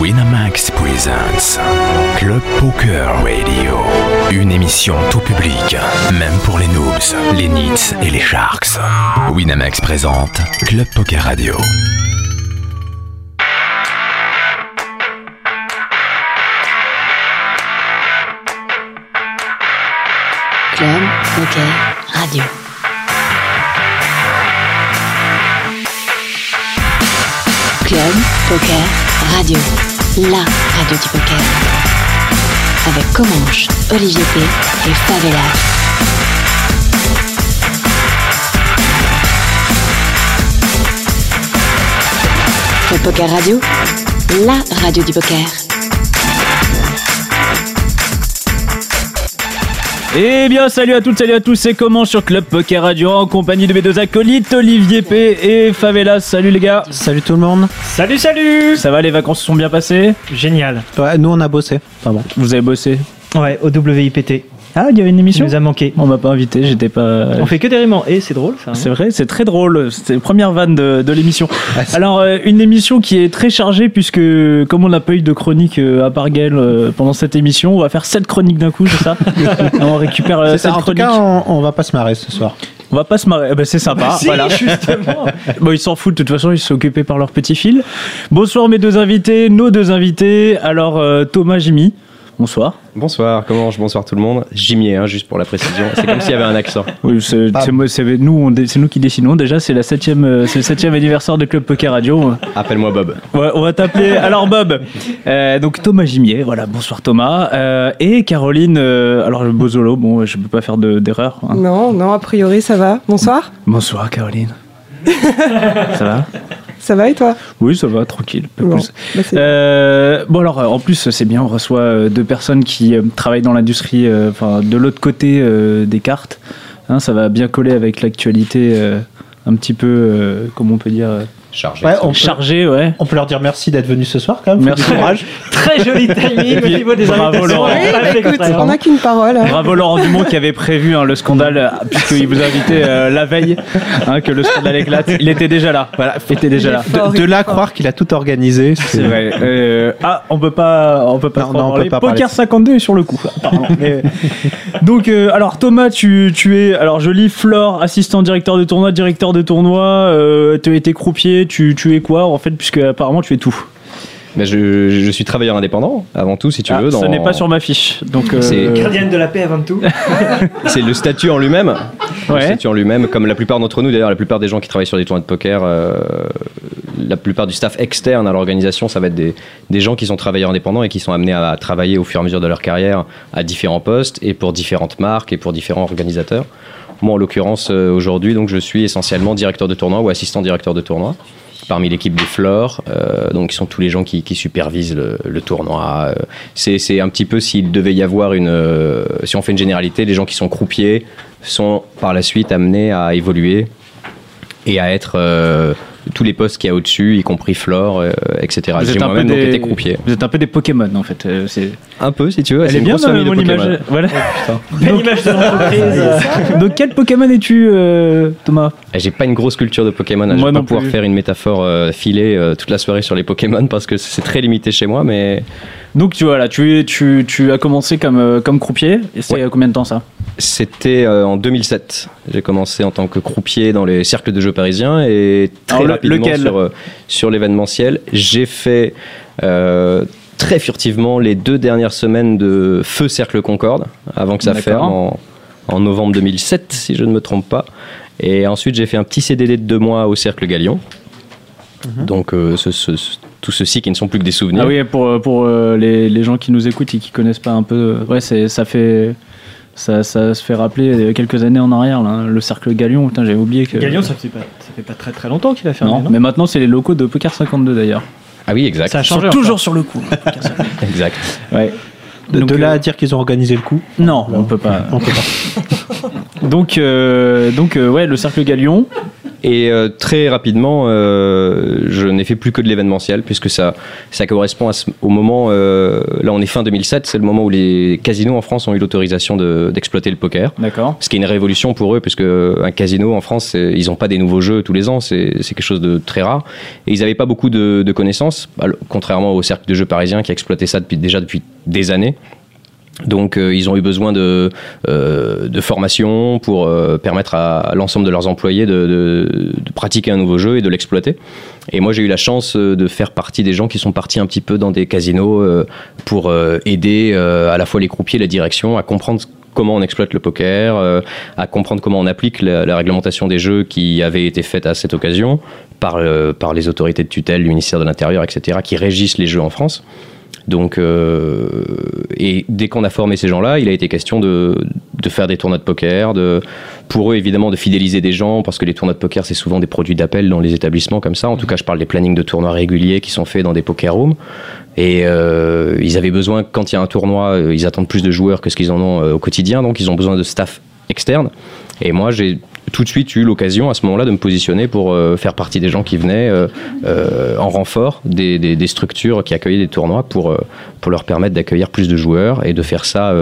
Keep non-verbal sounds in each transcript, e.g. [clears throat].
Winamax Presents Club Poker Radio. Une émission tout public, même pour les noobs, les nits et les sharks. Winamax présente Club Poker Radio. Club Poker Radio. Club Poker Radio. La radio du poker. Avec Comanche, Olivier P. et Favela. Club Poker Radio. La radio du poker. Eh bien, salut à toutes, salut à tous, c'est comment sur Club Poker Radio en compagnie de mes deux acolytes, Olivier P et Favela. Salut les gars. Salut tout le monde. Salut, salut Ça va, les vacances se sont bien passées? Génial. Ouais, nous on a bossé. Enfin bon. Vous avez bossé? Ouais, au WIPT. Ah, il y avait une Il émission nous a manqué. On m'a pas invité, j'étais pas. On fait que des rimes en et, c'est drôle ça. hein. C'est vrai, c'est très drôle. C'était la première vanne de, de l'émission. Ah, Alors, euh, une émission qui est très chargée, puisque comme on n'a pas eu de chronique euh, à Barguel euh, pendant cette émission, on va faire 7 chroniques d'un coup, c'est ça [laughs] On récupère euh, C'est ça, 7 en tout cas, on, on va pas se marrer ce soir. On va pas se marrer. Eh ben, c'est sympa. [laughs] Si, voilà. justement. [laughs] Bon, ils s'en foutent, de toute façon, ils sont occupés par leur petit fil. Bonsoir, mes deux invités, nos deux invités. Alors, euh, Thomas, Jimmy, bonsoir. Bonsoir, comment je bonsoir tout le monde. Jimier, hein, juste pour la précision. C'est comme s'il y avait un accent. [laughs] Oui, c'est c'est nous, c'est nous qui dessinons. Déjà, c'est la septième, euh, c'est le septième anniversaire de Club Poker Radio. Appelle-moi Bob. Ouais, on va t'appeler. Alors, Bob. Euh, donc, Thomas Gimier, voilà, bonsoir Thomas. Euh, et Caroline, euh, alors Bozolo, bon, je peux pas faire de- d'erreur. hein. Non, non, a priori ça va. Bonsoir, Bonsoir Caroline. [laughs] Ça va? Ça va et toi? Oui, ça va, tranquille. pas Bon, plus. bah, Euh, bon alors en plus c'est bien on reçoit euh, deux personnes qui euh, travaillent dans l'industrie enfin de l'autre côté des cartes Hein, ça va bien coller avec l'actualité un petit peu comment on peut dire Chargé. Ouais, on peut, ouais on peut leur dire merci d'être venus ce soir quand même. Merci. Courage. [laughs] Très joli timing au niveau des Bravo. Laurent. Oui, bah, écoute, on n'a qu'une parole. hein. Bravo Laurent Dumont qui avait prévu hein, le scandale euh, puisqu'il vous a invité euh, la veille hein, que le scandale éclate. Il était déjà là. Voilà, il était déjà là. Fort, De, là croire qu'il a tout organisé. C'est vrai. Euh, ah, on peut pas, on peut pas, Non, non, on peut pas Poker parler de 52 est sur le coup. Mais- Donc, euh, alors Thomas, tu, tu es, alors je lis Flore, assistant directeur de tournoi, directeur de tournoi. Euh, tu as été croupier. Tu, tu es quoi en fait, puisque apparemment tu es tout. Mais je, je suis travailleur indépendant, avant tout, si tu Ah, veux. Ce dans- n'est pas sur ma fiche. Donc, euh, C'est- Gardienne de la paix avant tout. [laughs] C'est le statut en lui-même. Le statut en lui-même, comme la plupart d'entre nous, d'ailleurs, la plupart des gens qui travaillent sur des tournois de poker, euh, la plupart du staff externe à l'organisation, ça va être des, des gens qui sont travailleurs indépendants et qui sont amenés à, travailler au fur et à mesure de leur carrière à différents postes et pour différentes marques et pour différents organisateurs. Moi, en l'occurrence, euh, aujourd'hui, donc, je suis essentiellement directeur de tournoi ou assistant directeur de tournoi parmi l'équipe des Flores, euh, donc sont tous les gens qui, supervisent le, tournoi. Euh, C'est un petit peu s'il devait y avoir une, euh, si on fait une généralité, les gens qui sont croupiers sont par la suite amenés à évoluer et à être tous les postes qu'il y a au-dessus, y compris Flore, euh, etc. Vous J'ai êtes, un peu donc des, été croupier. vous êtes un peu des Pokémon en fait. Euh, c'est- Un peu, si tu veux. Elle c'est est une bien famille de mon image. Voilà. [laughs] Belle image de l'entreprise. [laughs] Donc quel Pokémon es-tu, euh, Thomas? Et J'ai pas une grosse culture de Pokémon. hein. Je vais pas pouvoir plus. faire une métaphore euh, filée euh, toute la soirée sur les Pokémon parce que c'est très limité chez moi, mais Donc tu vois là, tu, es- tu, tu as commencé comme, euh, comme croupier. Et c'est Ouais. il y a combien de temps ça? C'était euh, en 2007. J'ai commencé en tant que croupier dans les cercles de jeux parisiens et très Alors, rapidement lequel? sur, euh, sur l'événementiel. J'ai fait euh, très furtivement les deux dernières semaines de Feu Cercle Concorde avant que ça ferme en, en novembre 2007, si je ne me trompe pas. Et ensuite, j'ai fait un petit CDD de deux mois au Cercle Galion. Donc, euh, ce- ce- ce- tout ceci qui ne sont plus que des souvenirs. Ah oui, pour, pour euh, les, les gens qui nous écoutent et qui connaissent pas un peu, euh, ouais, c'est, ça fait. Ça, ça se fait rappeler euh, quelques années en arrière, là, hein, le cercle Galion. Putain, j'avais oublié que. Galion, ça fait pas, ça fait pas très très longtemps qu'il a fermé. Non, Non, mais maintenant c'est les locaux de Poker 52 d'ailleurs. Ah oui, exact. Ça a Ils sont changé. toujours sur le coup. [laughs] exact. ouais. De, Donc, de là euh, à dire qu'ils ont organisé le coup? Non, on peut pas. On peut pas. [laughs] Donc, euh, donc euh, ouais, le cercle Galion. Et euh, très rapidement, euh, je n'ai fait plus que de l'événementiel, puisque ça, ça correspond à ce- au moment, euh, là on est fin 2007, c'est le moment où les casinos en France ont eu l'autorisation de- d'exploiter le poker. D'accord. Ce qui est une révolution pour eux, puisque un casino en France, ils n'ont pas des nouveaux jeux tous les ans, c'est c'est quelque chose de très rare. Et ils n'avaient pas beaucoup de, de connaissances, contrairement au cercle de jeux parisien qui exploitait ça depuis, déjà depuis des années. Donc euh, ils ont eu besoin de, euh, de formation pour euh, permettre à l'ensemble de leurs employés de, de- de pratiquer un nouveau jeu et de l'exploiter. Et moi j'ai eu la chance euh, de faire partie des gens qui sont partis un petit peu dans des casinos euh, pour euh, aider à la fois les croupiers et la direction à comprendre comment on exploite le poker, euh, à comprendre comment on applique la, la réglementation des jeux qui avait été faite à cette occasion par, euh, par les autorités de tutelle, le ministère de l'Intérieur, etc., qui régissent les jeux en France. Donc, euh, et dès qu'on a formé ces gens-là, il a été question de, de faire des tournois de poker, de, pour eux évidemment de fidéliser des gens, parce que les tournois de poker c'est souvent des produits d'appel dans les établissements comme ça. En tout cas, je parle des plannings de tournois réguliers qui sont faits dans des poker rooms. Et euh, ils avaient besoin, quand il y a un tournoi, euh, ils attendent plus de joueurs que ce qu'ils en ont au quotidien, donc ils ont besoin de staff externe. Et moi, j'ai tout de suite eu l'occasion à ce moment-là de me positionner pour euh, faire partie des gens qui venaient euh, euh, en renfort des, des- structures qui accueillaient des tournois pour, pour leur permettre d'accueillir plus de joueurs et de faire ça.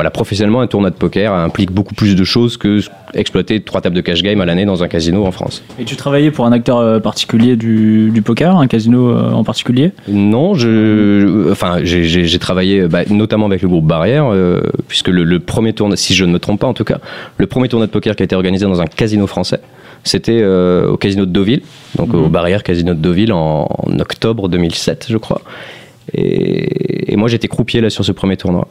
Voilà, professionnellement, un tournoi de poker implique beaucoup plus de choses que exploiter trois tables de cash game à l'année dans un casino en France. Et tu travaillais pour un acteur euh, particulier du, du poker, un casino euh, en particulier? Non, je, enfin, j'ai- travaillé bah, notamment avec le groupe Barrière, euh, puisque le, le premier tournoi, si je ne me trompe pas en tout cas, le premier tournoi de poker qui a été organisé dans un casino français, c'était euh, au casino de Deauville, donc au Barrière Casino de Deauville en, en octobre 2007, je crois. Et, et moi, j'étais croupier là sur ce premier tournoi.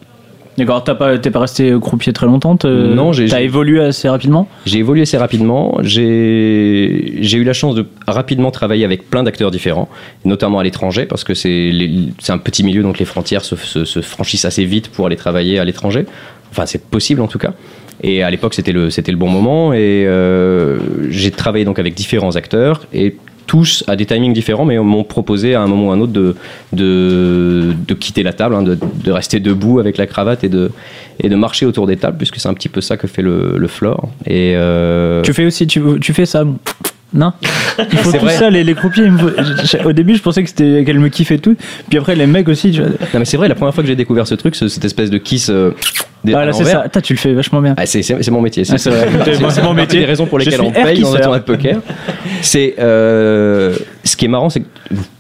D'accord, t'as pas, t'es pas resté croupier très longtemps Non, j'ai- T'as évolué assez rapidement? J'ai évolué assez rapidement. J'ai j'ai eu la chance de rapidement travailler avec plein d'acteurs différents, notamment à l'étranger, parce que c'est les- c'est un petit milieu, donc les frontières se, se- se franchissent assez vite pour aller travailler à l'étranger. Enfin, c'est possible en tout cas. Et à l'époque, c'était le, c'était le bon moment. Et euh, j'ai travaillé donc avec différents acteurs et tous à des timings différents, mais m'ont proposé à un moment ou à un autre de, de, de quitter la table, hein, de, de rester debout avec la cravate et de, et de marcher autour des tables, puisque c'est un petit peu ça que fait le, le floor. Et euh, Tu fais aussi, tu, tu fais ça Non Il faut C'est tout vrai. ça, les, les croupiers. il me faut- je- je- au début, je pensais que c'était qu'elle me kiffait tout. Puis après, les mecs aussi. Tu vois. Non mais c'est vrai, la première fois que j'ai découvert ce truc, ce- cette espèce de kiss. euh, des- Ah là, c'est ça. Putain, tu le fais vachement bien. ah, c'est, c'est- c'est mon métier. Ah, c'est. C'est mon métier. des raisons pour lesquelles on paye dans un tournoi de poker. C'est euh, ce qui est marrant, c'est que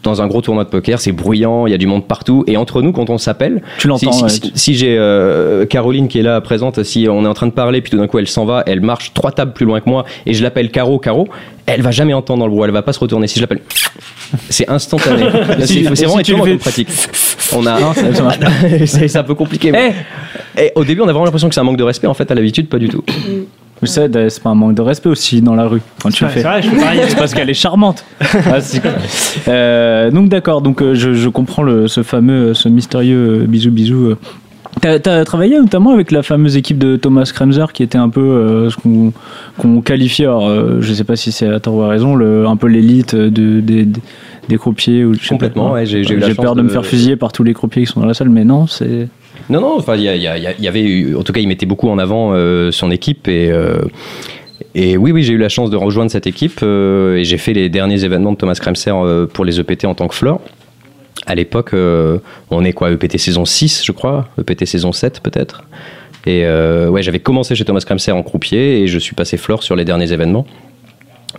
dans un gros tournoi de poker, c'est bruyant, il y a du monde partout, et entre nous, quand on s'appelle, Tu l'entends. si, ouais. si- si j'ai euh, Caroline qui est là présente, si on est en train de parler, puis tout d'un coup elle s'en va, elle marche trois tables plus loin que moi, et je l'appelle Caro, Caro, elle va jamais entendre dans le bruit, elle va pas se retourner. Si je l'appelle, c'est instantané. [laughs] C'est Si- c'est si vraiment étonnant fais- pratique. [laughs] On a, marche [laughs] c'est un peu compliqué. mais- Et au début, on a vraiment l'impression que c'est un manque de respect. En fait, à l'habitude, pas du tout. Vous savez, c'est pas un manque de respect aussi dans la rue quand tu le fais. C'est vrai, je fais pareil. C'est parce qu'elle est charmante. [laughs] Ah, c'est cool. Euh, donc d'accord, donc euh, je, je comprends le, ce fameux, ce mystérieux euh, bisou bisou. T'as as travaillé notamment avec la fameuse équipe de Thomas Kremser qui était un peu euh, ce qu'on qu'on qualifiait, alors, euh, je sais pas si c'est à tort ou à raison, le, un peu l'élite de, des, des- des croupiers. Ou, Complètement, pas. ouais, j'ai- j'ai eu la chance peur de me faire fusiller par tous les croupiers qui sont dans la salle, mais non, c'est... Non, non, enfin, il y, avait, en tout cas, il mettait beaucoup en avant euh, son équipe et. euh, et oui, oui, j'ai eu la chance de rejoindre cette équipe euh, et j'ai fait les derniers événements de Thomas Kremser euh, pour les EPT en tant que floor. À l'époque, euh, on est quoi, EPT saison 6, je crois, EPT saison 7 peut-être. Et euh, ouais, j'avais commencé chez Thomas Kremser en croupier et je suis passé floor sur les derniers événements.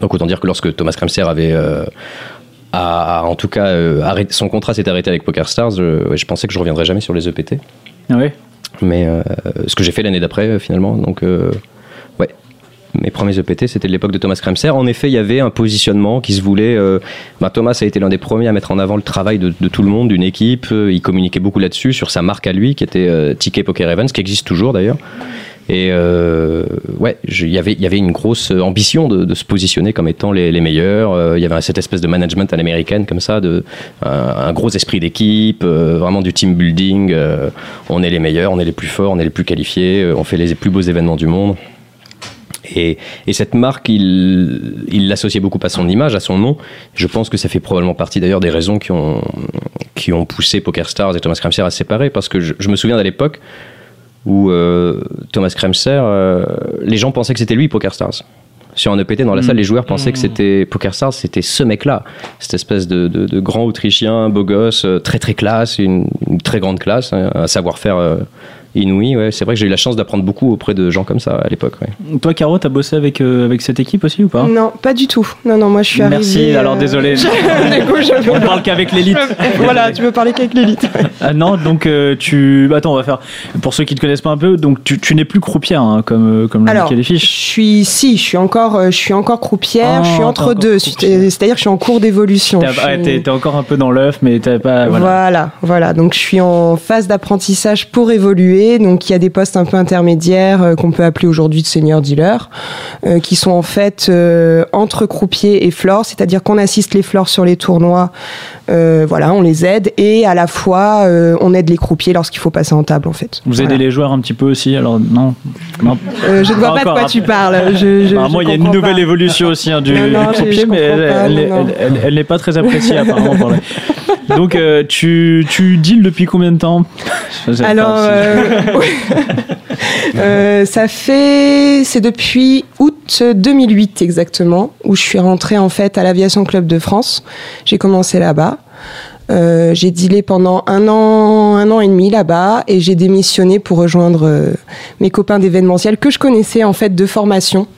Donc autant dire que lorsque Thomas Kremser avait, euh, en tout cas, euh, son contrat s'est arrêté avec Poker Stars, je, ouais, je pensais que je reviendrais jamais sur les EPT. Ah ouais? Mais euh, ce que j'ai fait l'année d'après, euh, finalement. Donc, euh, ouais. Mes premiers EPT, c'était de l'époque de Thomas Kremser. En effet, il y avait un positionnement qui se voulait. bah, Thomas a été l'un des premiers à mettre en avant le travail de, tout le monde, d'une équipe. Il communiquait beaucoup là-dessus, sur sa marque à lui, qui était Ticket Poker Events, qui existe toujours d'ailleurs. Et euh, ouais, il y avait- une grosse ambition de, se positionner comme étant les, meilleurs. Euh, Il y avait cette espèce de management à l'américaine, comme ça, un, gros esprit d'équipe, euh, vraiment du team building. on est les meilleurs, on est les plus forts, on est les plus qualifiés, on fait les plus beaux événements du monde. Et, et cette marque, il l'associait beaucoup à son image, à son nom. Je pense que ça fait probablement partie d'ailleurs des raisons qui ont, poussé Poker Stars et Thomas Kremser à se séparer. Parce que je, je me souviens d'à l'époque où euh, Thomas Kremser, euh, les gens pensaient que c'était lui Poker Stars. sur un EPT dans la Mm. salle, les joueurs pensaient Mm. que c'était Poker Stars, c'était ce mec-là, cette espèce de, de- de grand Autrichien, beau gosse, euh, très très classe, une, une très grande classe, hein, un savoir-faire inouï. Ouais, c'est vrai que j'ai eu la chance d'apprendre beaucoup auprès de gens comme ça à l'époque. ouais. Toi, Caro, t'as bossé avec, euh, avec cette équipe aussi ou pas? Non, pas du tout. Non, non, moi je suis Merci, arrivée, alors euh, désolé. [laughs] du coup, je On parle qu'avec l'élite. voilà, tu veux parler qu'avec l'élite. [laughs] Ah non, donc euh, tu. Attends, on va faire. Pour ceux qui te connaissent pas un peu, donc tu, tu n'es plus croupière, hein, comme, comme Alors, l'indiquaient les je fiches. suis, si, je suis encore, euh, je suis encore croupière. Je suis t'es entre encore deux. C'est-à-dire que je suis en cours d'évolution. T'es Je suis- encore un peu dans l'œuf, mais t'as pas. Voilà. Voilà. voilà, Donc, je suis en phase d'apprentissage pour évoluer. Donc, il y a des postes un peu intermédiaires euh, qu'on peut appeler aujourd'hui de senior dealer, euh, qui sont en fait euh, entre croupier et floor, c'est-à-dire qu'on assiste les floors sur les tournois. voilà, on les aide et à la fois on aide les croupiers lorsqu'il faut passer en table, en fait. Vous Voilà. aidez les joueurs un petit peu aussi, alors non, non. Je ne vois Pas pas de quoi hein. tu parles. Je, je, Apparemment, il y a une nouvelle évolution aussi hein, du, Non, non, [laughs] croupier, je mais elle, n'est pas très appréciée apparemment. par les- [laughs] Donc, euh, tu, tu deals depuis combien de temps? Alors, euh, [laughs] euh, ça fait, c'est depuis août 2008 exactement, où je suis rentrée en fait à l'Aviation Club de France. J'ai commencé là-bas. Euh, j'ai dealé pendant un an, un an et demi là-bas et j'ai démissionné pour rejoindre euh, mes copains d'événementiel que je connaissais en fait de formation.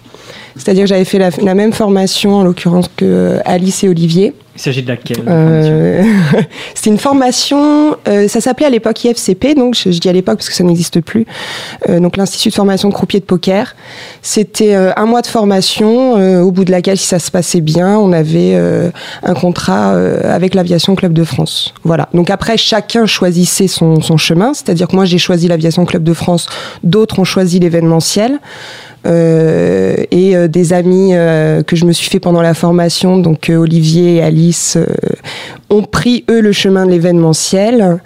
C'est-à-dire que j'avais fait la, la même formation en l'occurrence que euh, Alice et Olivier. Il s'agit de laquelle Euh, [laughs] C'était une formation, euh, ça s'appelait à l'époque IFCP, donc je, je dis à l'époque parce que ça n'existe plus, euh, donc l'Institut de formation de croupier de poker. C'était euh, un mois de formation, euh, au bout de laquelle, si ça se passait bien, on avait euh, un contrat euh, avec l'Aviation Club de France. Voilà. Donc après, chacun choisissait son, son chemin, c'est-à-dire que moi j'ai choisi l'Aviation Club de France, d'autres ont choisi l'événementiel. Euh, et euh, des amis euh, que je me suis fait pendant la formation, donc Olivier et Alice, ont pris eux le chemin de l'événementiel.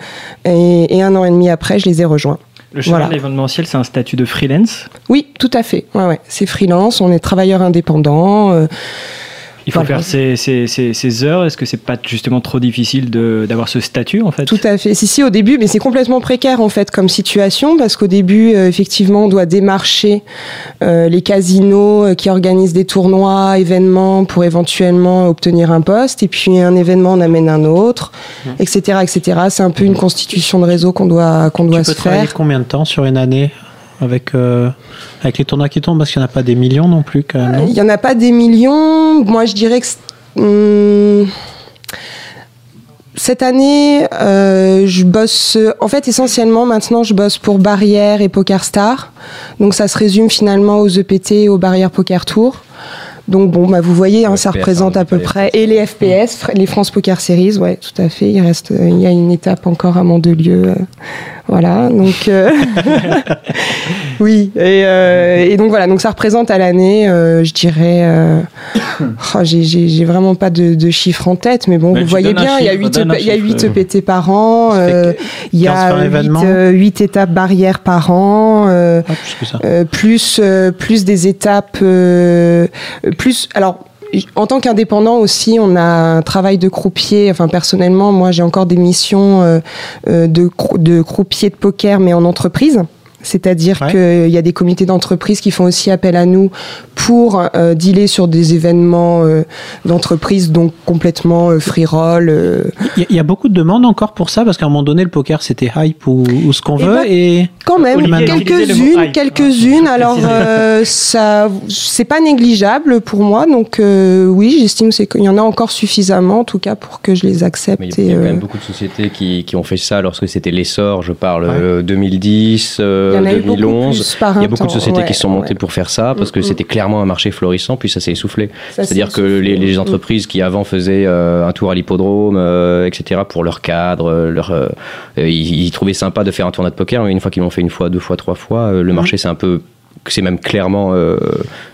Et, et un an et demi après, je les ai rejoints. Le chemin Voilà. de l'événementiel, c'est un statut de freelance? Oui, tout à fait. Ouais, ouais. C'est freelance, on est travailleur indépendant. euh, Il faut Voilà. faire ses, ses- ses- ses heures. Est-ce que c'est pas justement trop difficile de- d'avoir ce statut en fait? Tout à fait. Si, si, au début, mais c'est complètement précaire en fait comme situation parce qu'au début, euh, effectivement, on doit démarcher euh, les casinos euh, qui organisent des tournois, événements pour éventuellement obtenir un poste. Et puis un événement en amène un autre, etc., etc. C'est un peu une constitution de réseau qu'on doit qu'on doit Tu se peux travailler faire. combien de temps sur une année avec, euh, avec les tournois qui tombent Parce qu'il n'y en a pas des millions non plus Il n'y en a pas des millions. Moi, je dirais que hum, cette année, euh, je bosse. En fait, essentiellement, maintenant, je bosse pour Barrière et Poker Star. Donc, ça se résume finalement aux EPT et aux Barrières Poker Tour. Donc bon, bah vous voyez, hein, ça FPS, représente hein, à peu près et les FPS, les France Poker Series, ouais, tout à fait. Il reste, euh, il y a une étape encore à Mandelieu, euh, voilà. Donc euh, [laughs] [laughs] oui, et, euh, et donc voilà, donc ça représente à l'année, euh, je dirais, euh, [coughs] oh, j'ai- j'ai j'ai vraiment pas de, de chiffres en tête, mais bon, Mais vous voyez bien, il y a chiffre, 8 donne un il y a chiffre, 8 euh. EPT par an, euh, il y 15 a par 8, événement étapes barrières par an. euh, Ah, plus que ça. euh, plus euh, plus des étapes euh, plus alors en tant qu'indépendant aussi, on a un travail de croupier. Enfin, personnellement, moi, j'ai encore des missions euh, euh, de, crou- de croupier de poker, mais en entreprise. C'est-à-dire Ouais. qu'il y a des comités d'entreprise qui font aussi appel à nous pour euh, dealer sur des événements euh, d'entreprise, donc complètement euh, free roll. euh. Il y, a- il y a beaucoup de demandes encore pour ça parce qu'à un moment donné, le poker c'était hype ou, ou ce qu'on Eh veut. ben, et Quand même, quelques-unes, quelques-unes. Alors, euh, ça, c'est pas négligeable pour moi. Donc, euh, oui, j'estime qu'il y en a encore suffisamment, en tout cas, pour que je les accepte. Il y a- y quand euh, même beaucoup de sociétés qui, qui ont fait ça lorsque c'était l'essor. Je parle Ouais. euh, 2010, euh, il y en a eu beaucoup 2011. plus par Il y a beaucoup de sociétés ouais, qui sont montées ouais. pour faire ça parce que Mm, mm. c'était clairement un marché florissant, puis ça s'est essoufflé. C'est-à-dire c'est que les, les Mm. entreprises qui avant faisaient euh, un tour à l'hippodrome, euh, etc., pour leur cadre, euh, leur, ils, ils trouvaient sympa de faire un tournoi de poker, mais une fois qu'ils l'ont fait une fois, deux fois, trois fois, le marché c'est un peu c'est même clairement euh,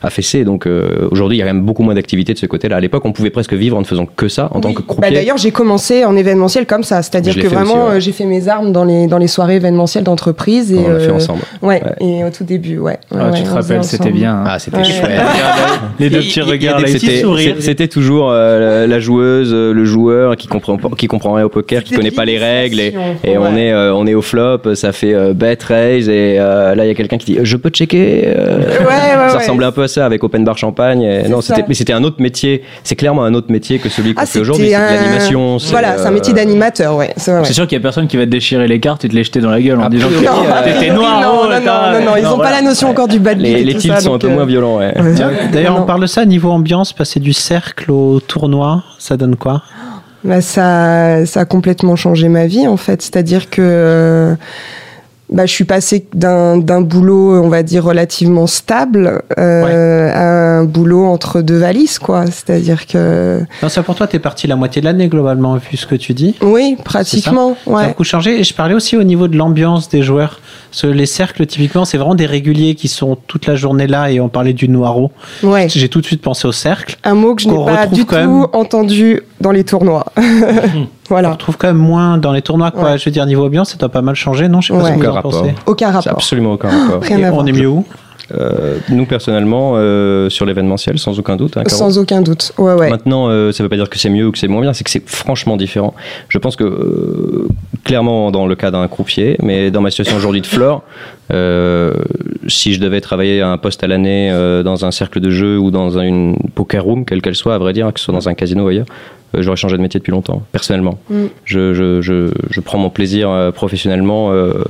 affaissé. Donc euh, aujourd'hui, il y a quand même beaucoup moins d'activité de ce côté-là. À l'époque, on pouvait presque vivre en ne faisant que ça en tant que Bah, croupier. D'ailleurs, j'ai commencé en événementiel comme ça, c'est-à-dire que vraiment, ouais. euh, j'ai fait mes armes dans les dans les soirées événementielles d'entreprise et on l'a fait ensemble. Ouais, Ouais. et au tout début, ouais. Ah, Ouais, tu ouais, te rappelles, c'était bien. hein. Ah, c'était Ouais. chouette. [laughs] Les deux petits regards, les petits c'était- sourires. C'était toujours euh, la, joueuse, le joueur qui comprend qui comprend rien au poker, qui connaît pas les règles et, on est on est au flop, ça fait bet raise et là il y a quelqu'un qui dit je peux checker Ouais, ouais, ça ouais. ressemblait un peu à ça avec Open Bar Champagne. et non, c'était, mais c'était un autre métier. C'est clairement un autre métier que celui qu'on Ah, fait aujourd'hui. C'est de un- l'animation. Voilà, c'est un métier euh, d'animateur, ouais. c'est vrai, ouais. C'est sûr qu'il y a personne qui va te déchirer les cartes et te les jeter dans la gueule en disant que Non, euh, t'es noir. non, oh, non, non, attends, non, non, ils non, n'ont pas la notion encore du bad Les, et les ça, sont un peu euh, moins violents. D'ailleurs, on parle de ça niveau ambiance, passer du cercle au tournoi, ça donne quoi? Bah, ça, ça a complètement changé ma vie en fait. C'est-à-dire que euh, bah, je suis passée d'un d'un boulot, on va dire, relativement stable euh, à un boulot entre deux valises, quoi. C'est-à-dire que. Non, ça pour toi, t'es parti la moitié de l'année globalement, vu ce que tu dis. Oui, pratiquement. Ça a Ouais. beaucoup changé. Et je parlais aussi au niveau de l'ambiance des joueurs. Parce que les cercles, typiquement, c'est vraiment des réguliers qui sont toute la journée là et on parlait du noiro. ouais. J'ai tout de suite pensé au cercle. Un mot que je n'ai pas du tout même. entendu dans les tournois. [laughs] On voilà. retrouve quand même moins dans les tournois, quoi. Ouais. Je veux dire, niveau ambiance, ça doit pas mal changer, non? Je sais pas Ouais. ce que vous Aucun en rapport. pensez. Aucun C'est rapport. absolument aucun rapport. Rien Et à on voir. est mieux où? Euh, nous personnellement, euh, sur l'événementiel, sans aucun doute. hein. Sans aucun doute. Ouais, ouais. Maintenant, euh, ça ne veut pas dire que c'est mieux ou que c'est moins bien, c'est que c'est franchement différent. Je pense que, euh, clairement, dans le cas d'un croupier, mais dans ma situation aujourd'hui de Flore, euh, si je devais travailler à un poste à l'année euh, dans un cercle de jeu ou dans un- une poker room, quelle qu'elle soit, à vrai dire, que ce soit dans un casino ou ailleurs, j'aurais changé de métier depuis longtemps, personnellement. Mm. Je, je, je, je prends mon plaisir euh, professionnellement euh,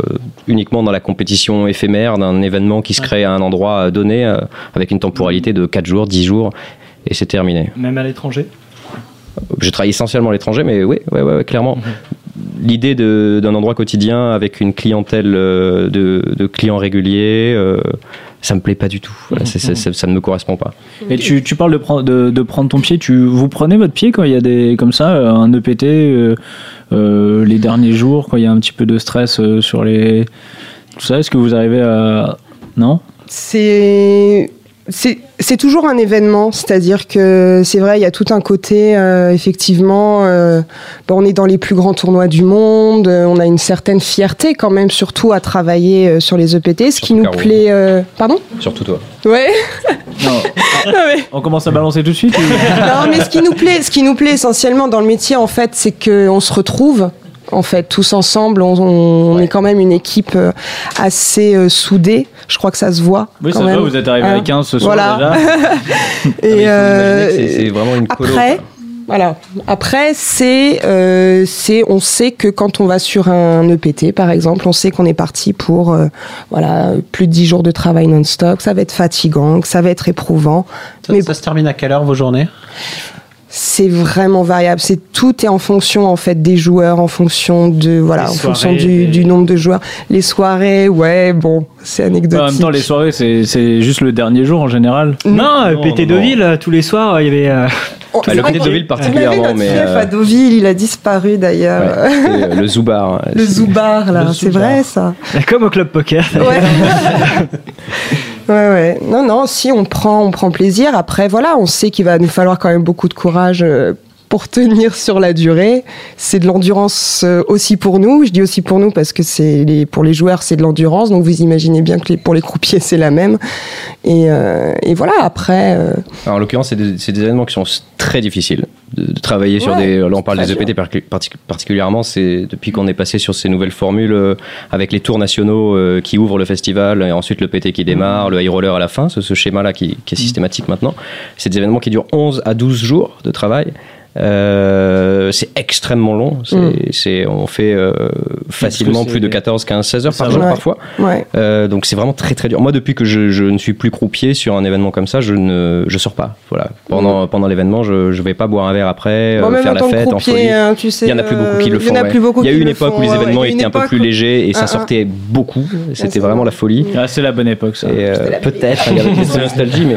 uniquement dans la compétition éphémère d'un événement qui se crée à un endroit donné, euh, avec une temporalité de 4 jours, 10 jours, et c'est terminé. Même à l'étranger? Je travaille essentiellement à l'étranger, mais oui, ouais, ouais, ouais, clairement. L'idée de- d'un endroit quotidien avec une clientèle euh, de, de clients réguliers, euh, ça me plaît pas du tout. Voilà, ça ne me correspond pas. Et tu, tu parles de, prendre- de, de prendre ton pied. Tu, vous prenez votre pied quand il y a des comme ça euh, un EPT euh, euh, les derniers jours quand il y a un petit peu de stress euh, sur les tout ça? Est-ce que vous arrivez à non? C'est c'est c'est toujours un événement, c'est-à-dire que c'est vrai, il y a tout un côté, euh, effectivement, euh, on est dans les plus grands tournois du monde, euh, on a une certaine fierté quand même, surtout à travailler euh, sur les EPT, ce qui nous Caro. plaît... euh, Pardon? Surtout toi. Ouais Non. [laughs] Non, mais- On commence à balancer tout de suite. ou- [laughs] non, mais ce qui nous plaît, ce qui nous plaît essentiellement dans le métier, en fait, c'est qu'on se retrouve. En fait, tous ensemble, on, on est quand même une équipe assez euh, soudée. Je crois que ça se voit. Oui, quand ça se même. voit, vous êtes arrivé à Hein 15 ce soir Voilà. déjà. [laughs] Ah, Et euh, c'est- vraiment une colo. après, quoi. voilà. Après, c'est, euh, c'est, on sait que quand on va sur un EPT, par exemple, on sait qu'on est parti pour, euh, voilà, plus de 10 jours de travail non-stop, ça va être fatigant, que ça va être éprouvant. ça, Mais ça se termine à quelle heure vos journées? C'est vraiment variable. C'est tout est en fonction en fait des joueurs, en fonction de voilà, Les en fonction du, nombre de joueurs. Les soirées, ouais, bon, c'est En anecdotique. même temps, les soirées, c'est c'est juste le dernier jour en général. Non, Non, non. Deauville, euh, tous les soirs, il y avait. euh, c'est le qu'on- Deauville on avait particulièrement, notre mais, chef euh, à Deauville, il a disparu d'ailleurs. Ouais, c'est, euh, le Zoubar. [laughs] Le Zoubar, là, Le c'est Zoubar. vrai ça. Comme au club poker. Ouais. [laughs] ouais, ouais. Non, non, si on prend, on prend plaisir. Après, voilà, on sait qu'il va nous falloir quand même beaucoup de courage euh, pour tenir sur la durée. C'est de l'endurance euh, aussi pour nous. Je dis aussi pour nous parce que c'est les, pour les joueurs, c'est de l'endurance. Donc vous imaginez bien que les- pour les croupiers, c'est la même. Et, euh, et voilà, après. euh, Alors, en l'occurrence, c'est des, c'est des événements qui sont très difficiles de, de travailler sur des. Là, on parle des EPT partic- partic- particulièrement. C'est depuis qu'on est passé sur ces nouvelles formules avec les tours nationaux qui ouvrent le festival et ensuite le PT qui démarre, le high roller à la fin, ce, ce schéma-là qui, qui est systématique maintenant. C'est des événements qui durent 11 à 12 jours de travail. Euh, c'est extrêmement long. C'est, Mm. c'est- on fait euh, facilement c'est- plus de 14, 15, 16 heures par jour va. parfois. ouais. Euh, donc c'est vraiment très très dur. Moi, depuis que je, je ne suis plus croupier sur un événement comme ça, je ne je sors pas. Voilà. Pendant, pendant l'événement, je ne vais pas boire un verre après, Bon, euh, même faire en la fête en folie. croupier, hein, tu sais. Il y en a plus beaucoup qui euh, le font. Il y en a ouais. Il y a eu une époque font, où les ouais. événements étaient un peu plus légers et Ah, ça ah. sortait beaucoup. C'était c'est vraiment vrai. la folie. Ah, c'est la bonne époque, ça. Euh, C'était peut-être cette nostalgie, mais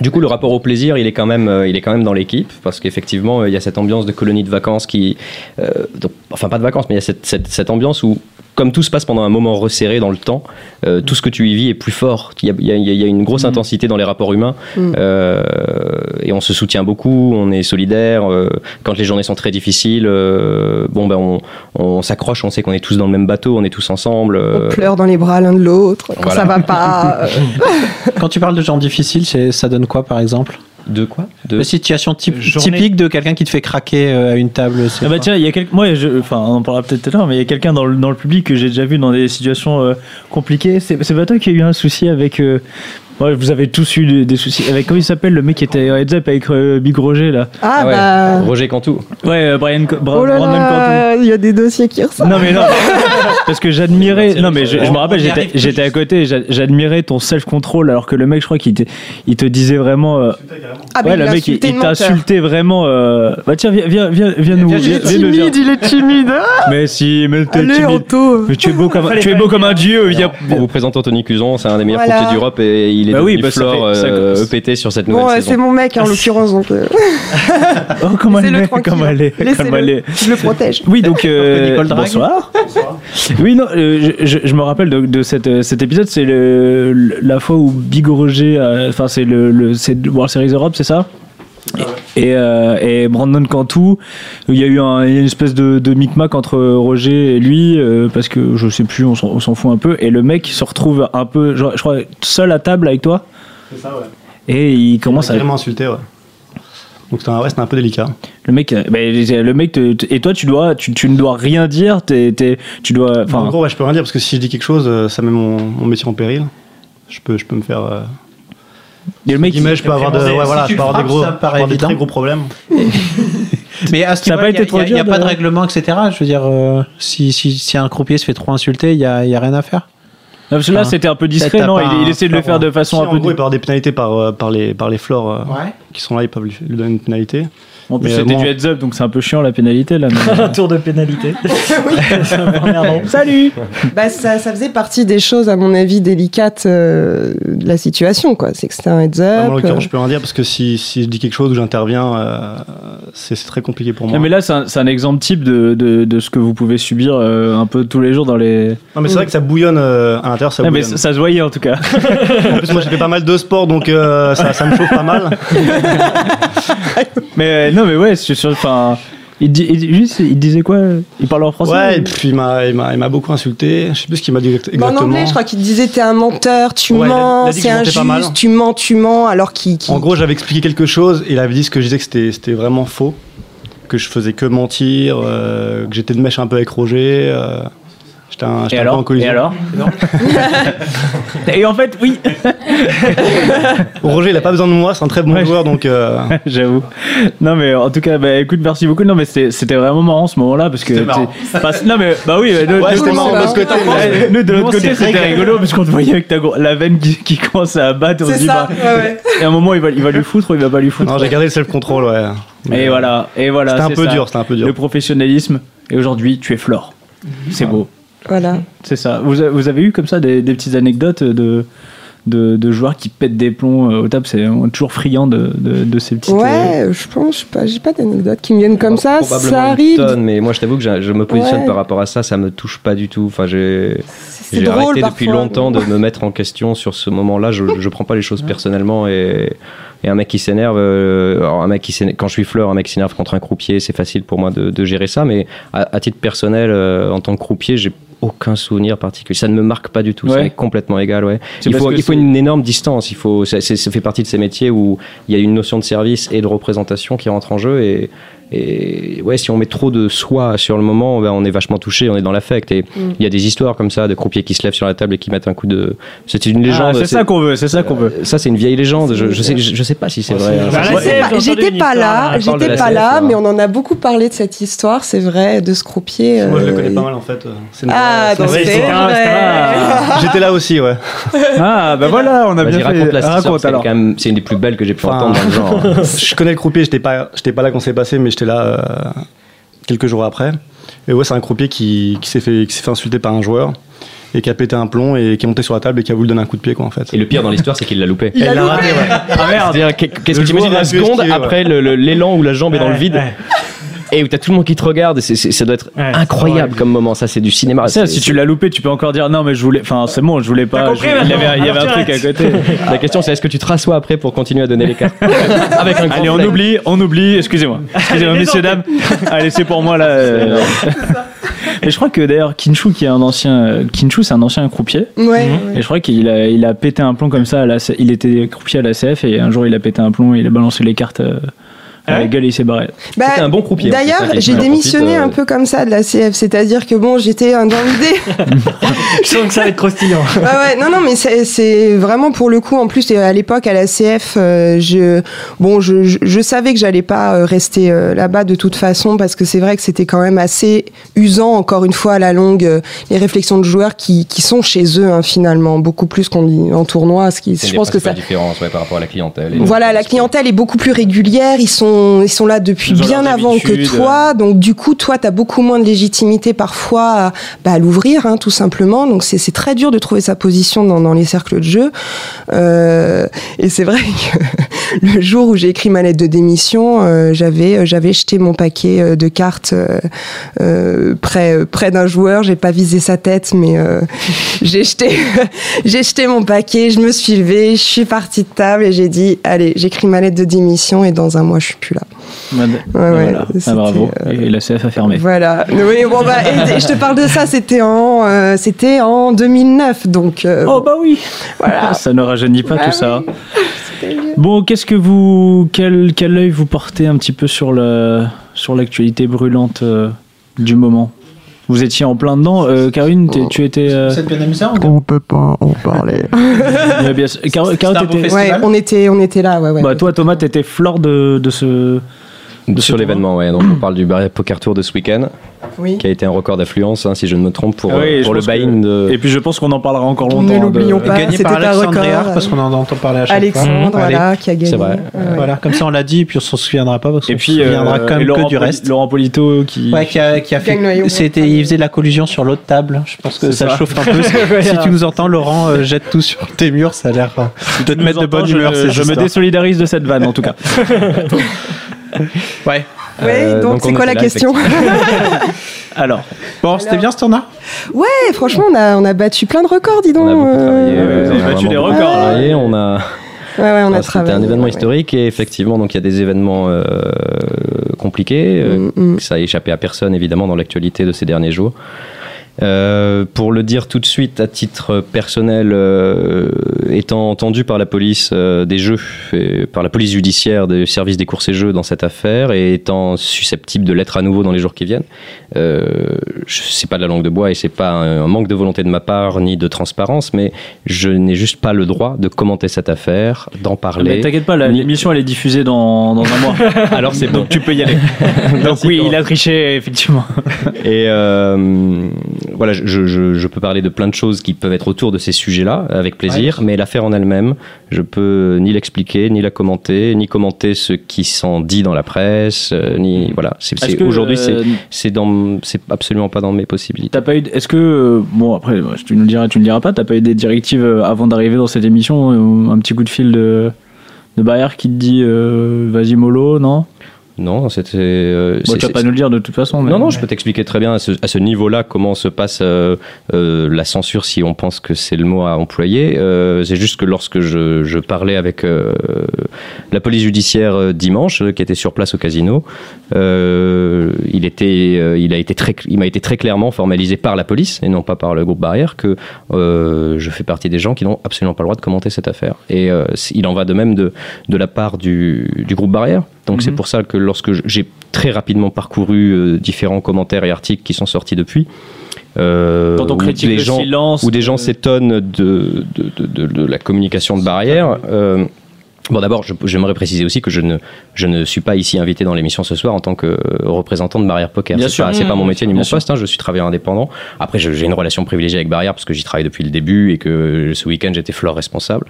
du coup le rapport au plaisir, il est quand même, euh, il est quand même dans l'équipe parce qu'effectivement euh, il y a cette ambiance de colonie de vacances qui, euh, donc, enfin pas de vacances, mais il y a cette, cette, cette ambiance où comme tout se passe pendant un moment resserré dans le temps, euh, tout ce que tu y vis est plus fort. Il y a, il y une grosse Mm. intensité dans les rapports humains Mm. euh, et on se soutient beaucoup, on est solidaire. euh, quand les journées sont très difficiles, euh, bon ben on, on s'accroche, on sait qu'on est tous dans le même bateau, on est tous ensemble. euh, On pleure dans les bras l'un de l'autre quand Voilà. ça va pas. [laughs] Quand tu parles de gens difficiles, ça donne quoi par exemple? De quoi De La situation typ- Journée. typique de quelqu'un qui te fait craquer euh, à une table. c'est Ah bah tiens, il y a quelqu'un, moi, je- enfin, on en parlera peut-être tout à l'heure, mais il y a quelqu'un dans le, dans le public que j'ai déjà vu dans des situations euh, compliquées. C'est c'est pas toi qui a eu un souci avec. euh, ouais, vous avez tous eu des, des soucis avec comment il s'appelle le mec qui était heads up avec euh, Big Roger là? Ah, ouais, bah. Roger Cantou. Ouais, euh, Brian, Bra- Oh là Brandon là, il y a des dossiers qui ressortent. Non mais non, [laughs] parce que j'admirais. Non mais je, je me rappelle, On j'étais j'étais à côté, j'a- j'admirais ton self control alors que le mec, je crois qu'il te, il te disait vraiment. euh, Ah, mais ouais, il le mec, il, insulté il le menteur. insulté vraiment. euh, Bah tiens, viens, viens, viens, viens nous. viens viens- juste viens nous dire. il est timide. [laughs] Ah, Mais si, mais t'es Allez, timide. Anto. Mais tu es beau comme, tu es beau le comme un dieu. Viens. Pour vous présenter Anthony Cuson, c'est un des meilleurs Voilà. courtiers d'Europe et il est Bah oui, devenu bah ça floor fait- ça- euh, EPT sur cette nouvelle Bon, euh, saison. c'est mon mec en [laughs] l'occurrence, donc euh, [laughs] Oh, comment elle laissez-le est, tranquille. comme elle est, comme elle Laissez-le. est. Je le protège. Oui, donc euh, Nicole Drague. bonsoir. [laughs] Oui, non, euh, je, je- je me rappelle de, de cette, euh, cet épisode, c'est le, la fois où Big Roger, enfin c'est le, le c'est World Series Europe, c'est ça? Et, euh, et Brandon Cantu, il y a eu un- il une espèce de, de micmac entre Roger et lui, euh, parce que je sais plus, on s'en fout un peu, et le mec se retrouve un peu, je, je crois, seul à table avec toi, C'est ça, ouais. et il commence à, vraiment insulté, ouais. Donc c'était un, ouais, un peu délicat. Le mec, euh, bah, le mec, te- te- et toi, tu dois, tu, tu ne dois rien dire. Tu dois, en gros, ouais, je peux rien dire parce que si je dis quelque chose, euh, ça met mon, mon métier en péril. Je peux, je peux me faire. Euh, et le mec, guillemets, je peux avoir, de, Si ouais, voilà, tu je peux avoir des gros, ça avoir des très gros problèmes. [laughs] Mais à ce niveau, il n'y a, pas de- règlement, etc. Je veux dire, euh, si, si, si un croupier se fait trop insulter, il n'y a, il y a rien à faire. Non, parce que là, c'était un peu discret, non il, il essaie de le faire de façon Si, un en peu. gros, il peut avoir des pénalités par, euh, par, les, par les floors euh, Ouais. qui sont là, ils peuvent lui, lui donner une pénalité. En plus, c'était bon. du heads up, donc c'est un peu chiant la pénalité là. mais- [laughs] Un tour de pénalité. [laughs] [laughs] Salut. Bah, ça, ça faisait partie des choses, à mon avis, délicates euh, de la situation. quoi. C'est que c'était un heads Moi, up. en l'occurrence, euh, je peux rien dire parce que si, si je dis quelque chose ou j'interviens, euh, c'est très compliqué pour moi. Non, mais là, c'est un, exemple type de, de, de ce que vous pouvez subir euh, un peu tous les jours dans les. Non, mais c'est vrai que ça bouillonne euh, à l'intérieur, ça Ah, mais bouillonne. ça, ça se voyait en tout cas. En plus, moi, j'ai fait pas mal de sport, donc euh, ça, ça me chauffe pas mal. mais euh, non, mais ouais, c'est sûr. Enfin, il, dit, il, juste, il disait quoi? Il parlait en français Ouais, et ou- puis il m'a, il m'a, il m'a beaucoup insulté. Je sais plus ce qu'il m'a dit exact- mais en exactement. anglais, je crois qu'il disait t'es un menteur, tu Ouais, mens, c'est injuste, tu mens, tu mens, alors qu'il. En gros, j'avais expliqué quelque chose et il avait dit ce que je disais que c'était, c'était vraiment faux, que je faisais que mentir, euh, que j'étais de mèche un peu avec Roger. euh, j'étais un, j'étais Et un peu en alors collision. Et alors Et [laughs] en fait, oui. [laughs] Roger, il a pas besoin de moi, c'est un très bon Ouais. joueur, donc euh, [laughs] J'avoue. Non mais en tout cas, bah, écoute, merci beaucoup. Non mais c'était vraiment marrant ce moment-là parce que. C'était marrant. t'es- parce- non mais bah oui. De, Ouais, de- c'était marrant de l'autre côté, mais- Ouais, Nous de l'autre côté c'était rigolo parce qu'on te voyait avec ta la veine qui, qui commence à battre. On se C'est dit, ça, bah, ouais, ouais. Et à un moment il va il va lui foutre ou il va pas lui foutre. non, j'ai gardé le self-control, ouais. Mais, Et euh, voilà. Et voilà. C'était un peu ça. dur, c'était un peu dur. Le professionnalisme. Et aujourd'hui tu es Flore. C'est beau. Voilà. C'est ça. Vous, a- vous avez eu comme ça des, des petites anecdotes de de, de joueurs qui pètent des plombs euh, au table, c'est toujours friand de, de, de ces petites. euh, Ouais, je pense, je sais pas, j'ai pas d'anecdotes qui me viennent comme ça, Probablement ça arrive. tonne, mais moi je t'avoue que je me positionne Ouais. par rapport à ça, ça me touche pas du tout. Enfin, j'ai arrêté depuis longtemps de me mettre en question sur ce moment-là. Je, je prends pas les choses personnellement et, et un mec qui s'énerve, euh, un mec qui s'énerve- quand je suis fleur, un mec qui s'énerve contre un croupier, c'est facile pour moi de, de gérer ça. Mais à, à titre personnel, euh, en tant que croupier, j'ai aucun souvenir particulier. Ça ne me marque pas du tout. Ça Ouais. m'est complètement égal. Ouais. Il faut, il faut une énorme distance. Il faut, ça, ça fait partie de ces métiers où il y a une notion de service et de représentation qui rentre en jeu. Et, et ouais, si on met trop de soi sur le moment, ben, on est vachement touché, on est dans l'affect. Et il y a des histoires comme ça de croupiers qui se lèvent sur la table et qui mettent un coup de. C'est une Ah, légende. c'est ça qu'on veut, c'est ça qu'on veut. Ça, c'est une vieille légende. Je, je sais, je, je sais pas si c'est vrai. hein. Bah, J'étais pas là, j'étais pas là, mais on en a beaucoup parlé de cette histoire, c'est vrai, de ce croupier. Moi, je le euh, connais pas mal en fait. Ah. Ah, [laughs] J'étais là aussi, ouais. Ah, bah voilà, on a bien raconte fait. la histoire, Raconte c'est une des plus belles que j'ai pu entendre dans le genre. [laughs] je connais le croupier, j'étais pas, j'étais pas là quand c'est passé, mais j'étais là euh, quelques jours après. Et ouais, c'est un croupier qui, qui s'est fait, qui s'est fait insulter par un joueur et qui a pété un plomb et qui est monté sur la table et qui a voulu donner un coup de pied, quoi, en fait. Et le pire dans l'histoire, c'est qu'il l'a loupé. Il a l'a loupé. raté, ouais. Ah merde C'est-à-dire, qu'est- Qu'est-ce que Le tu imagines joueur a la seconde après l'élan où la jambe est dans le vide ouais. Et où t'as tout le monde qui te regarde et c'est- c'est- ça doit être Ouais, incroyable comme moment. Ça, c'est du cinéma. Ça, C'est- si tu l'as loupé, tu peux encore dire non, mais je voulais. Enfin, c'est bon, je voulais pas. T'as compris, je- il y avait, il y avait un truc à côté. [laughs] La question, c'est est-ce que tu te rassois après pour continuer à donner les cartes [laughs] Avec un Allez, on oublie, on oublie. Excusez-moi, excusez-moi, messieurs dames. [laughs] Allez, c'est pour moi là. euh. Et je crois que d'ailleurs Kinshu qui est un ancien euh, Kinshu c'est un ancien croupier Ouais. et je crois qu'il a il a pété un plomb comme ça à la C- il était croupier à la CF et un jour il a pété un plomb et il a balancé les cartes euh, à la gueule et il s'est barré. Bah, C'était un bon croupier, hein, D'ailleurs, j'ai démissionné profite, euh, un peu comme ça de la CF, c'est-à-dire que bon, j'étais euh, dans l'idée. [laughs] Je sens que ça va être croustillant. ouais, [laughs] ouais, non, non, mais c'est- vraiment pour le coup. En plus, à l'époque, à la CF, euh, je, bon, je, je, je savais que j'allais pas euh, rester euh, là-bas de toute façon parce que c'est vrai que c'était quand même assez usant, encore une fois, à la longue, euh, les réflexions de joueurs qui, qui sont chez eux hein, finalement, beaucoup plus qu'on dit en tournoi. Ce qui, C'est je pense que ça. différences ouais, par rapport à la clientèle. et- Voilà, la clientèle est beaucoup plus régulière, ils sont, ils sont là depuis Ils bien avant que toi, donc du coup, toi, tu as beaucoup moins de légitimité parfois à, bah, à l'ouvrir, hein, tout simplement, donc c'est très dur de trouver sa position dans, dans les cercles de jeu. Euh, et c'est vrai [laughs] que le jour où j'ai écrit ma lettre de démission, euh, j'avais j'avais jeté mon paquet euh, de cartes euh, euh, près, près d'un joueur, j'ai pas visé sa tête, mais euh, [laughs] j'ai jeté, [laughs] jeté mon paquet, je me suis levée, je suis partie de table et j'ai dit, allez, j'écris ma lettre de démission et dans un mois, je suis plus là. Ouais, ouais, voilà. Ah, bravo. euh, Et la CF a fermé. Voilà. Oui, bon bah, et, et je te parle de ça, c'était en, euh, c'était en 2009, donc. euh, Oh bah oui. Voilà. Ça ne rajeunit pas Bah tout ça. oui. Bon, qu'est-ce que vous quel quel œil vous portez un petit peu sur le sur l'actualité brûlante euh, du moment? Vous étiez en plein dedans. Euh, Karine, t'es- tu étais. euh, Vous êtes bien amusé en On peut pas en parler. [laughs] beau t'étais- festival. Ouais, on était, on était là, ouais, ouais. Bah, toi, Thomas, t'étais fleur de, de ce. De Sur l'événement, ouais. Donc on parle du Barrière Poker Tour de ce week-end, oui. qui a été un record d'affluence, hein, si je ne me trompe, pour, Ah oui, euh, pour le que- buy-in de. Et puis je pense qu'on en parlera encore Ne longtemps. de- l'oublions pas. Gagné c'était par un Alexandre record. Réard, parce qu'on en entend parler à chaque Alexandre, fois. voilà, Allez. qui a gagné. C'est vrai. Voilà, comme ça on l'a dit, et puis on s'en souviendra pas, parce qu'on Et puis se souviendra euh, quand et même Laurent que du reste. Laurent Polito qui. Ouais, qui a, qui a fait. C'était, il faisait de la collusion sur l'autre table. Je pense que ça, ça. chauffe un peu. [laughs] si tu nous entends, Laurent, euh, jette tout sur tes murs. Ça a l'air de te mettre de bonne humeur. Je, me désolidarise de cette vanne en tout cas. [laughs] [laughs] Ouais. Ouais, Euh, donc donc c'est quoi la question [laughs] Alors, Bon, c'était bien ce tournoi. Ouais, franchement, on a, on a battu plein de records, dis donc. On a beaucoup euh, travaillé. on a battu des records, là. travaillé, On a. Ouais, ouais, on a Ah, travaillé. C'était un événement ouais. historique et effectivement, donc il y a des événements euh, compliqués. Mm, mm. Ça a échappé à personne évidemment dans l'actualité de ces derniers jours. Euh, pour le dire tout de suite, à titre personnel, euh, étant entendu par la police euh, des jeux, et par la police judiciaire des services des courses et jeux dans cette affaire, et étant susceptible de l'être à nouveau dans les jours qui viennent, euh, c'est pas de la langue de bois et c'est pas un, un manque de volonté de ma part ni de transparence, mais je n'ai juste pas le droit de commenter cette affaire, d'en mais parler. t'inquiète pas, l'émission elle est diffusée dans, dans un mois. [laughs] Alors c'est bon. Donc tu peux y aller. [laughs] Donc oui, il a triché effectivement. Et euh, voilà, je, je- je peux parler de plein de choses qui peuvent être autour de ces sujets-là, avec plaisir, mais l'affaire en elle-même, je peux ni l'expliquer, ni la commenter, ni commenter ce qui s'en dit dans la presse, euh, ni voilà. Aujourd'hui, c'est, euh, c'est dans, c'est absolument pas dans mes possibilités. T'as pas eu. Est-ce que euh, bon après, tu nous le diras, tu ne le diras pas. T'as pas eu des directives euh, avant d'arriver dans cette émission, un petit coup de fil de de barrière qui te dit euh, vas-y mollo, non? Non, c'était. euh, Bon, tu vas pas nous le dire de toute façon. mais- Non, non, je peux t'expliquer très bien à ce, niveau-là comment se passe euh, euh, la censure, si on pense que c'est le mot à employer. Euh, c'est juste que lorsque je, je parlais avec la police judiciaire dimanche, qui était sur place au casino, il, était, il, a été très, il m'a été très clairement formalisé par la police, et non pas par le groupe Barrière, que je fais partie des gens qui n'ont absolument pas le droit de commenter cette affaire. Et il en va de même de, de la part du, du groupe Barrière. Donc c'est Mhm. pour ça que lorsque j'ai très rapidement parcouru euh, différents commentaires et articles qui sont sortis depuis, euh, Quand on où critique des le gens, silence, où des gens euh, s'étonnent de, de, de- de- de la communication de barrière. euh, Bon, d'abord, j'aimerais préciser aussi que je ne, je ne suis pas ici invité dans l'émission ce soir en tant que euh, représentant de Barrière Poker. Bien sûr. c'est pas mon métier ni mon poste. hein, je suis travailleur indépendant. Après, j'ai une relation privilégiée avec Barrière parce que j'y travaille depuis le début et que ce week-end j'étais floor responsable.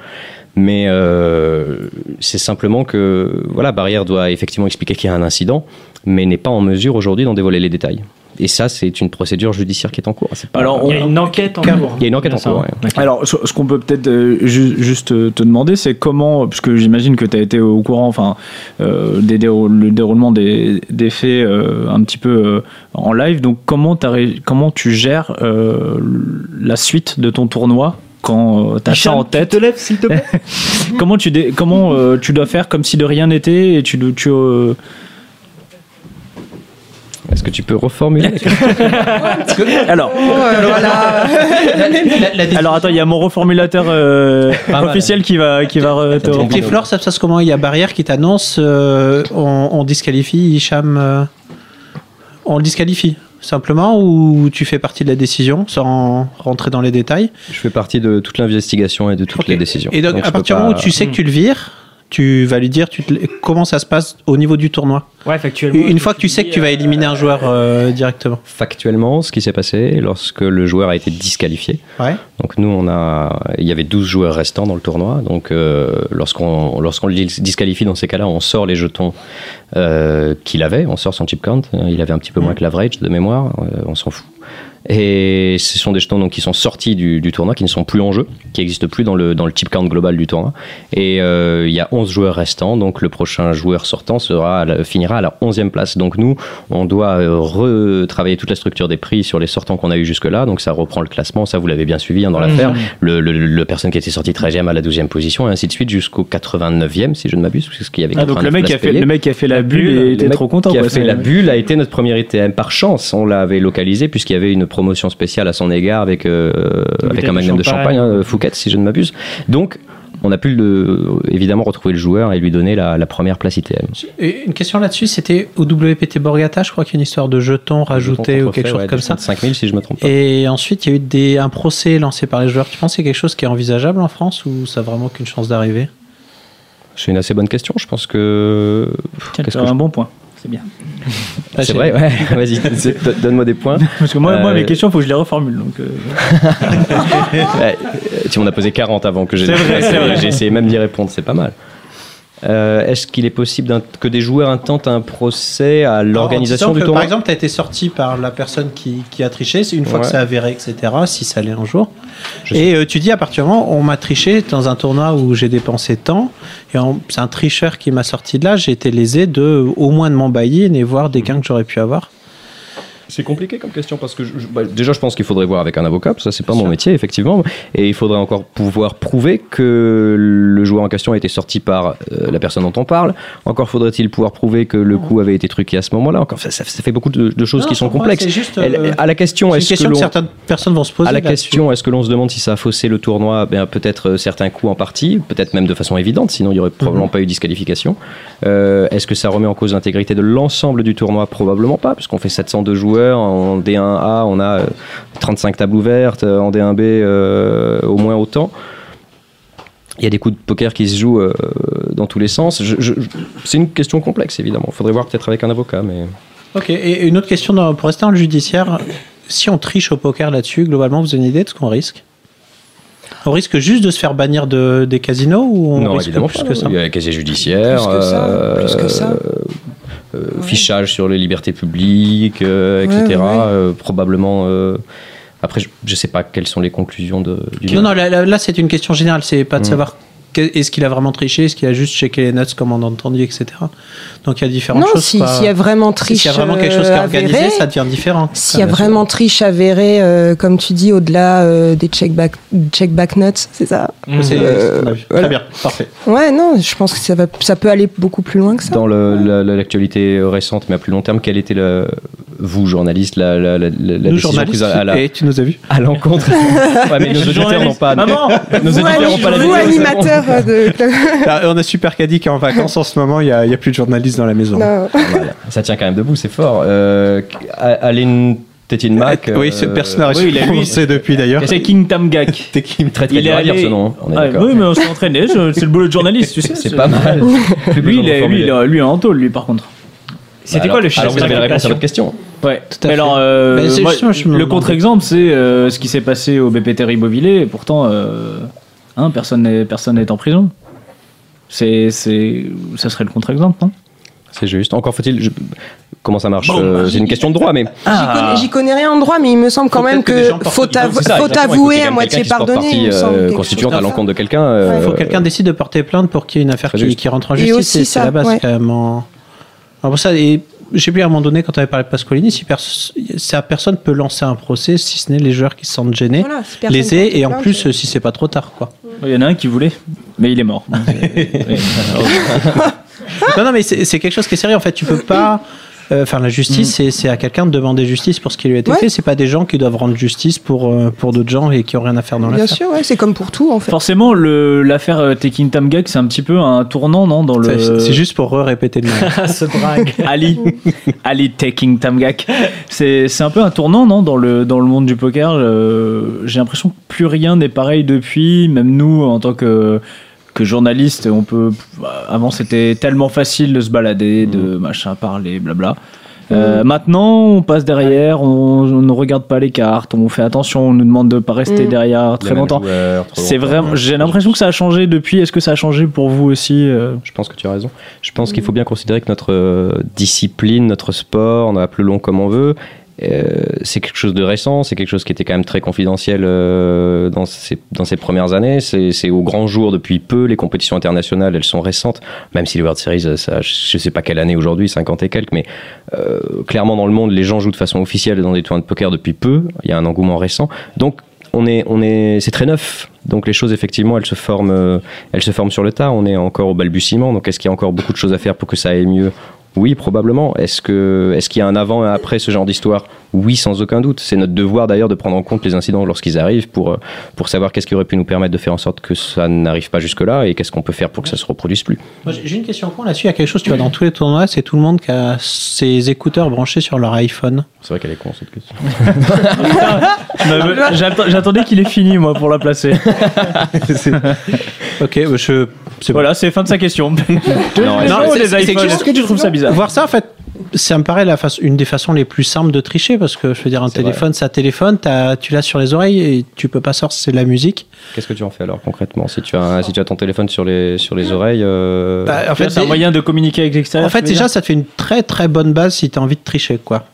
Mais euh, c'est simplement que voilà, Barrière doit effectivement expliquer qu'il y a un incident, mais n'est pas en mesure aujourd'hui d'en dévoiler les détails. Et ça, c'est une procédure judiciaire qui est en cours. Pas- Alors, Il y a une enquête en cours. il y a une enquête en cours. ouais. Alors, ce, qu'on peut peut-être euh, ju- juste euh, te demander, c'est comment, puisque j'imagine que tu as été au courant, enfin, euh, des dérou- le déroulement des, des faits euh, un petit peu euh, en live. Donc, comment, t'as comment tu gères euh, la suite de ton tournoi quand tu as ça en tu tête te lèves s'il te plaît. [laughs] Comment tu dé- comment euh, tu dois faire comme si de rien n'était et tu, tu euh, Est-ce que tu peux reformuler la question [laughs] Alors, voilà. alors attends, il y a mon reformulateur euh, officiel qui va, qui va te Et Flore, ça se passe comment? Il y a Barrière qui t'annonce euh, on, on disqualifie Hicham. euh, on le disqualifie simplement ou tu fais partie de la décision sans rentrer dans les détails? Je fais partie de toute l'investigation et de toutes les décisions. Et donc, je à partir du pas- moment où tu sais que tu le vires, tu vas lui dire tu te- comment ça se passe au niveau du tournoi. Ouais, factuellement. Une fois que tu sais que tu vas éliminer un joueur euh, directement. Factuellement, ce qui s'est passé lorsque le joueur a été disqualifié. Ouais. Donc nous, on a, il y avait 12 joueurs restants dans le tournoi. Donc euh, lorsqu'on lorsqu'on le dis- disqualifie dans ces cas-là, on sort les jetons euh, qu'il avait, on sort son chip count. Il avait un petit peu moins que l'average de mémoire, euh, on s'en fout. Et ce sont des jetons donc, qui sont sortis du, du tournoi, qui ne sont plus en jeu, qui n'existent plus dans le, dans le chip count global du tournoi. Et euh, il y a 11 joueurs restants, donc le prochain joueur sortant sera, finira à la 11e place. Donc nous, on doit euh, retravailler toute la structure des prix sur les sortants qu'on a eu jusque-là. Donc ça reprend le classement, ça vous l'avez bien suivi hein, dans l'affaire. Le, le, le personne qui était sorti 13e à la 12e position, et ainsi de suite jusqu'au 89e, si je ne m'abuse, parce qu'il y avait Ah, donc le 89 mec, qui a fait, payées. le mec qui a fait la bulle et était trop content. Qui a fait la bulle a été notre premier ITM. Par chance, on l'avait localisé puisqu'il y avait une promotion spéciale à son égard avec, euh, avec un magnum de champagne. champagne, hein, Fouquet, si je ne m'abuse. Donc, on a pu le- évidemment retrouver le joueur et lui donner la, la première place ITM. Et une question là-dessus, c'était au WPT Borgata, je crois qu'il y a une histoire de jetons rajoutés ou quelque chose comme ça. 5000 si je me trompe pas. Et ensuite, il y a eu des, un procès lancé par les joueurs. Tu penses que c'est quelque chose qui est envisageable en France ou ça a vraiment qu'une chance d'arriver? C'est une assez bonne question. Je pense que. Tiens, que un je- bon point. C'est bien. [laughs] Ah, C'est vrai, ouais. Vas-y, [laughs] donne-moi des points. Parce que moi, moi Euh, mes questions, il faut que je les reformule. Donc, euh, [laughs] Ouais, tu m'en as posé 40 avant que j'ai C'est vrai, c'est vrai. j'ai essayé même d'y répondre, c'est pas mal. Euh, Est-ce qu'il est possible que des joueurs intentent un procès à l'organisation du que, tournoi Par exemple, tu as été sorti par la personne qui, qui a triché. C'est une fois Ouais. que c'est avéré, etc. Si ça l'est un jour. Je et euh, tu dis à partir du moment où on m'a triché dans un tournoi où j'ai dépensé tant, et c'est un tricheur qui m'a sorti de là, j'ai été lésé de au moins de m'embailler et voir des gains que j'aurais pu avoir. C'est compliqué comme question parce que je- je- bah, déjà je pense qu'il faudrait voir avec un avocat, ça c'est pas mon sûr. métier effectivement, et il faudrait encore pouvoir prouver que le joueur en question a été sorti par euh, la personne dont on parle. Encore faudrait-il pouvoir prouver que le coup avait été truqué à ce moment-là. Encore ça, ça- ça fait beaucoup de, de choses Non, qui sont complexes. c'est juste, Elle- euh, à la question, est-ce que question que, l'on certaines personnes vont se poser. à la question, est-ce que l'on se demande si ça a faussé le tournoi? Ben, Peut-être euh, certains coups en partie, peut-être même de façon évidente, sinon il n'y aurait probablement pas eu disqualification. Euh, est-ce que ça remet en cause l'intégrité de l'ensemble du tournoi? Probablement pas, puisqu'on fait 702 joueurs. En D1A, on a euh, 35 tables ouvertes, euh, en D1B, euh, au moins autant. Il y a des coups de poker qui se jouent euh, dans tous les sens. Je- je- je- c'est une question complexe, évidemment. Il faudrait voir peut-être avec un avocat, mais... Ok, et une autre question dans- pour rester dans le judiciaire. Si on triche au poker là-dessus, globalement, vous avez une idée de ce qu'on risque? On risque juste de se faire bannir de, des casinos ou on non, risque évidemment plus pas. que ça? Il y a casier judiciaire, Plus que ça, euh, plus que ça. euh, fichage sur les libertés publiques, euh, Ouais, etc. ouais, euh, probablement. euh, après, je ne sais pas quelles sont les conclusions de, du. Non, non, là, là, c'est une question générale. C'est pas de Mm. savoir est-ce qu'il a vraiment triché, est-ce qu'il a juste checké les notes comme on a entendu, etc. Donc il y a différentes Non, choses. si- quoi. s'il y a vraiment S'il triche y a vraiment quelque chose qui est euh, organisé, ça devient différent. S'il y a vraiment triche avérée, euh, comme tu dis, au-delà euh, des check back, check back notes, c'est ça? C'est Euh, voilà. Très bien, parfait. Ouais, non, je pense que ça, va, ça peut aller beaucoup plus loin que ça. Dans la- la- l'actualité récente, mais à plus long terme, quelle était, le, vous, journaliste, la, la, la, la Nous, décision prise à, la- et tu nous as vu à l'encontre [laughs] Ouais, mais nos auditeurs n'ont pas. Maman Nos Vous, auditeurs n'ont pas la vous, animateur euh, de... [laughs] Ah, On a Super Caddy qui est en vacances en ce moment, il n'y a, a plus de journalistes dans la maison. Non. Voilà. Ça tient quand même debout, c'est fort. Euh, Aline Tétine Mac. oui, euh, ce personnage oui, il a- lui, c'est depuis d'ailleurs. C'est King Tamgak. [laughs] T'es qui Très très Il est dur à dire allé- ce nom, on est Ah, oui, mais on s'est entraîné, c'est le boulot de journaliste, tu sais. C'est pas mal. Lui, il est, lui, il est, lui, est en tôle, lui, par contre. C'était Alors- quoi le chiffre Alors vous avez la réponse à votre question. Ouais, à mais fait. alors, euh, Mais c'est moi, justement, je me le contre-exemple, c'est euh, ce qui s'est passé au BPT Ribeauvillé, et pourtant, euh, hein, personne n'est personne n'est en prison. C'est, c'est, ça serait le contre-exemple, non? C'est juste. Encore faut-il. je- Comment ça marche? Bon, euh, C'est une question de droit, mais. J'y connais, j'y connais rien en droit, mais il me semble quand Faut même que faut, ça, faut avouer à moitié me euh, constituante à l'encontre de quelqu'un. euh, Il faut que quelqu'un décide de porter plainte pour qu'il y ait une affaire qui, rentre en Et justice. aussi C'est c'est ça, la base ouais. quand même. en- Alors pour ça, et j'ai oublié à un moment donné quand on avait parlé de Pascolini, si, pers- si personne peut lancer un procès, si ce n'est les joueurs qui se sentent gênés, Voilà, si lésés, et en plus euh, si c'est pas trop tard, quoi. Il y en a un qui voulait, mais il est mort. [laughs] Euh, non, non, mais c'est quelque chose qui est sérieux. En fait, tu peux pas [laughs] Enfin, la justice, c'est- c'est à quelqu'un de demander justice pour ce qui lui a été Ouais. fait. C'est pas des gens qui doivent rendre justice pour, euh, pour d'autres gens et qui ont rien à faire dans Bien l'affaire. sûr, ouais, c'est comme pour tout en fait. Forcément, l'affaire euh, Taking Tamgak, c'est un petit peu un tournant, non dans le... C'est- C'est juste pour répéter le nom. [laughs] Ce brague. Ali, Ali Taking Tamgak. C'est c'est un peu un tournant, non, dans le, dans le monde du poker. Euh, J'ai l'impression que plus rien n'est pareil depuis. Même nous, en tant que, que journalistes, on peut. bah, Avant, c'était tellement facile de se balader, de machin, parler, blabla. Euh, Maintenant, on passe derrière, on, on ne regarde pas les cartes, on fait attention, on nous demande de pas rester Mm. derrière très Les longtemps. C'est vraiment. J'ai l'impression que ça a changé depuis. Est-ce que ça a changé pour vous aussi euh? Je pense que tu as raison. Je pense qu'il faut bien considérer que notre euh, discipline, notre sport, on a plus long comme on veut, euh, c'est quelque chose de récent, c'est quelque chose qui était quand même très confidentiel euh, dans, ces, premières années. C'est au grand jour depuis peu. Les compétitions internationales, elles sont récentes, même si les World Series, ça, je sais pas quelle année aujourd'hui, 50 et quelques, mais euh, clairement dans le monde, les gens jouent de façon officielle dans des tournois de poker depuis peu. Il y a un engouement récent. Donc, on est, on est, c'est très neuf. Donc les choses effectivement, elles se forment, elles se forment sur le tas. On est encore au balbutiement. Donc est-ce qu'il y a encore beaucoup de choses à faire pour que ça aille mieux Oui, probablement. Est-ce que, est-ce qu'il y a un avant et un après ce genre d'histoire? Oui, sans aucun doute. C'est notre devoir d'ailleurs de prendre en compte les incidents lorsqu'ils arrivent pour euh, pour savoir qu'est-ce qui aurait pu nous permettre de faire en sorte que ça n'arrive pas jusque là et qu'est-ce qu'on peut faire pour que ça se reproduise plus. J'ai une question pour là-dessus. Il y a quelque chose, tu vois, dans tous les tournois, c'est tout le monde qui a ses écouteurs branchés sur leur iPhone. C'est vrai qu'elle est con cette question. [laughs] J'attendais qu'il ait fini, moi, pour la placer. [laughs] Ok, bah, je. Voilà, c'est fin de sa question. [laughs] Non, Les c'est- iPhones. juste Est-ce que tu trouves ça bizarre Voir ça, en fait, ça me paraît la façon- une des façons les plus simples de tricher parce que je veux dire, un téléphone, ça téléphone, t'as- tu l'as sur les oreilles et tu peux pas sortir, c'est de la musique. Qu'est-ce que tu en fais alors concrètement Si tu as si tu as ton téléphone sur les sur les oreilles. euh, Bah, en fait, c'est un dé- moyen de communiquer avec l'extérieur. en fait tu veux déjà, ça te fait une très très bonne base si tu as envie de tricher, quoi.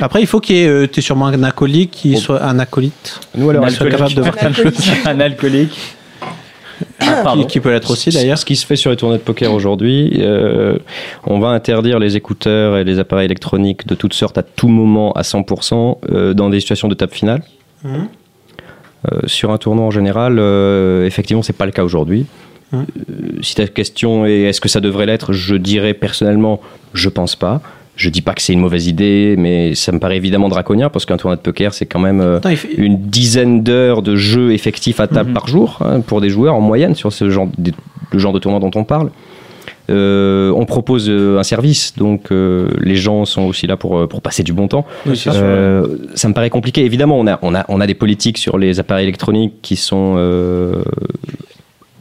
Après, il faut qu'il y ait, euh, t'es sûrement un acolyte qui Oh. soit un acolyte, Nous alors Un capable de [laughs] voir plein de alcoolique. choses, un alcoolique. Ah, qui, qui peut l'être aussi d'ailleurs. Ce qui se fait sur les tournois de poker aujourd'hui, euh, on va interdire les écouteurs et les appareils électroniques de toutes sortes à tout moment à 100% euh, dans des situations de table finale. Mhm. Euh, sur un tournoi en général, euh, effectivement, c'est pas le cas aujourd'hui. Euh, si ta question est est-ce que ça devrait l'être, je dirais personnellement, je pense pas. Je dis pas que c'est une mauvaise idée, mais ça me paraît évidemment draconien parce qu'un tournoi de poker, c'est quand même euh, Attends, il fait- une dizaine d'heures de jeu effectif à table Mhm. par jour hein, pour des joueurs en moyenne sur ce genre de, le genre de tournoi dont on parle. Euh, on propose euh, un service, donc euh, les gens sont aussi là pour, pour passer du bon temps. Oui. Euh, ça me paraît compliqué. Évidemment, on a, on, a, on a des politiques sur les appareils électroniques qui sont euh,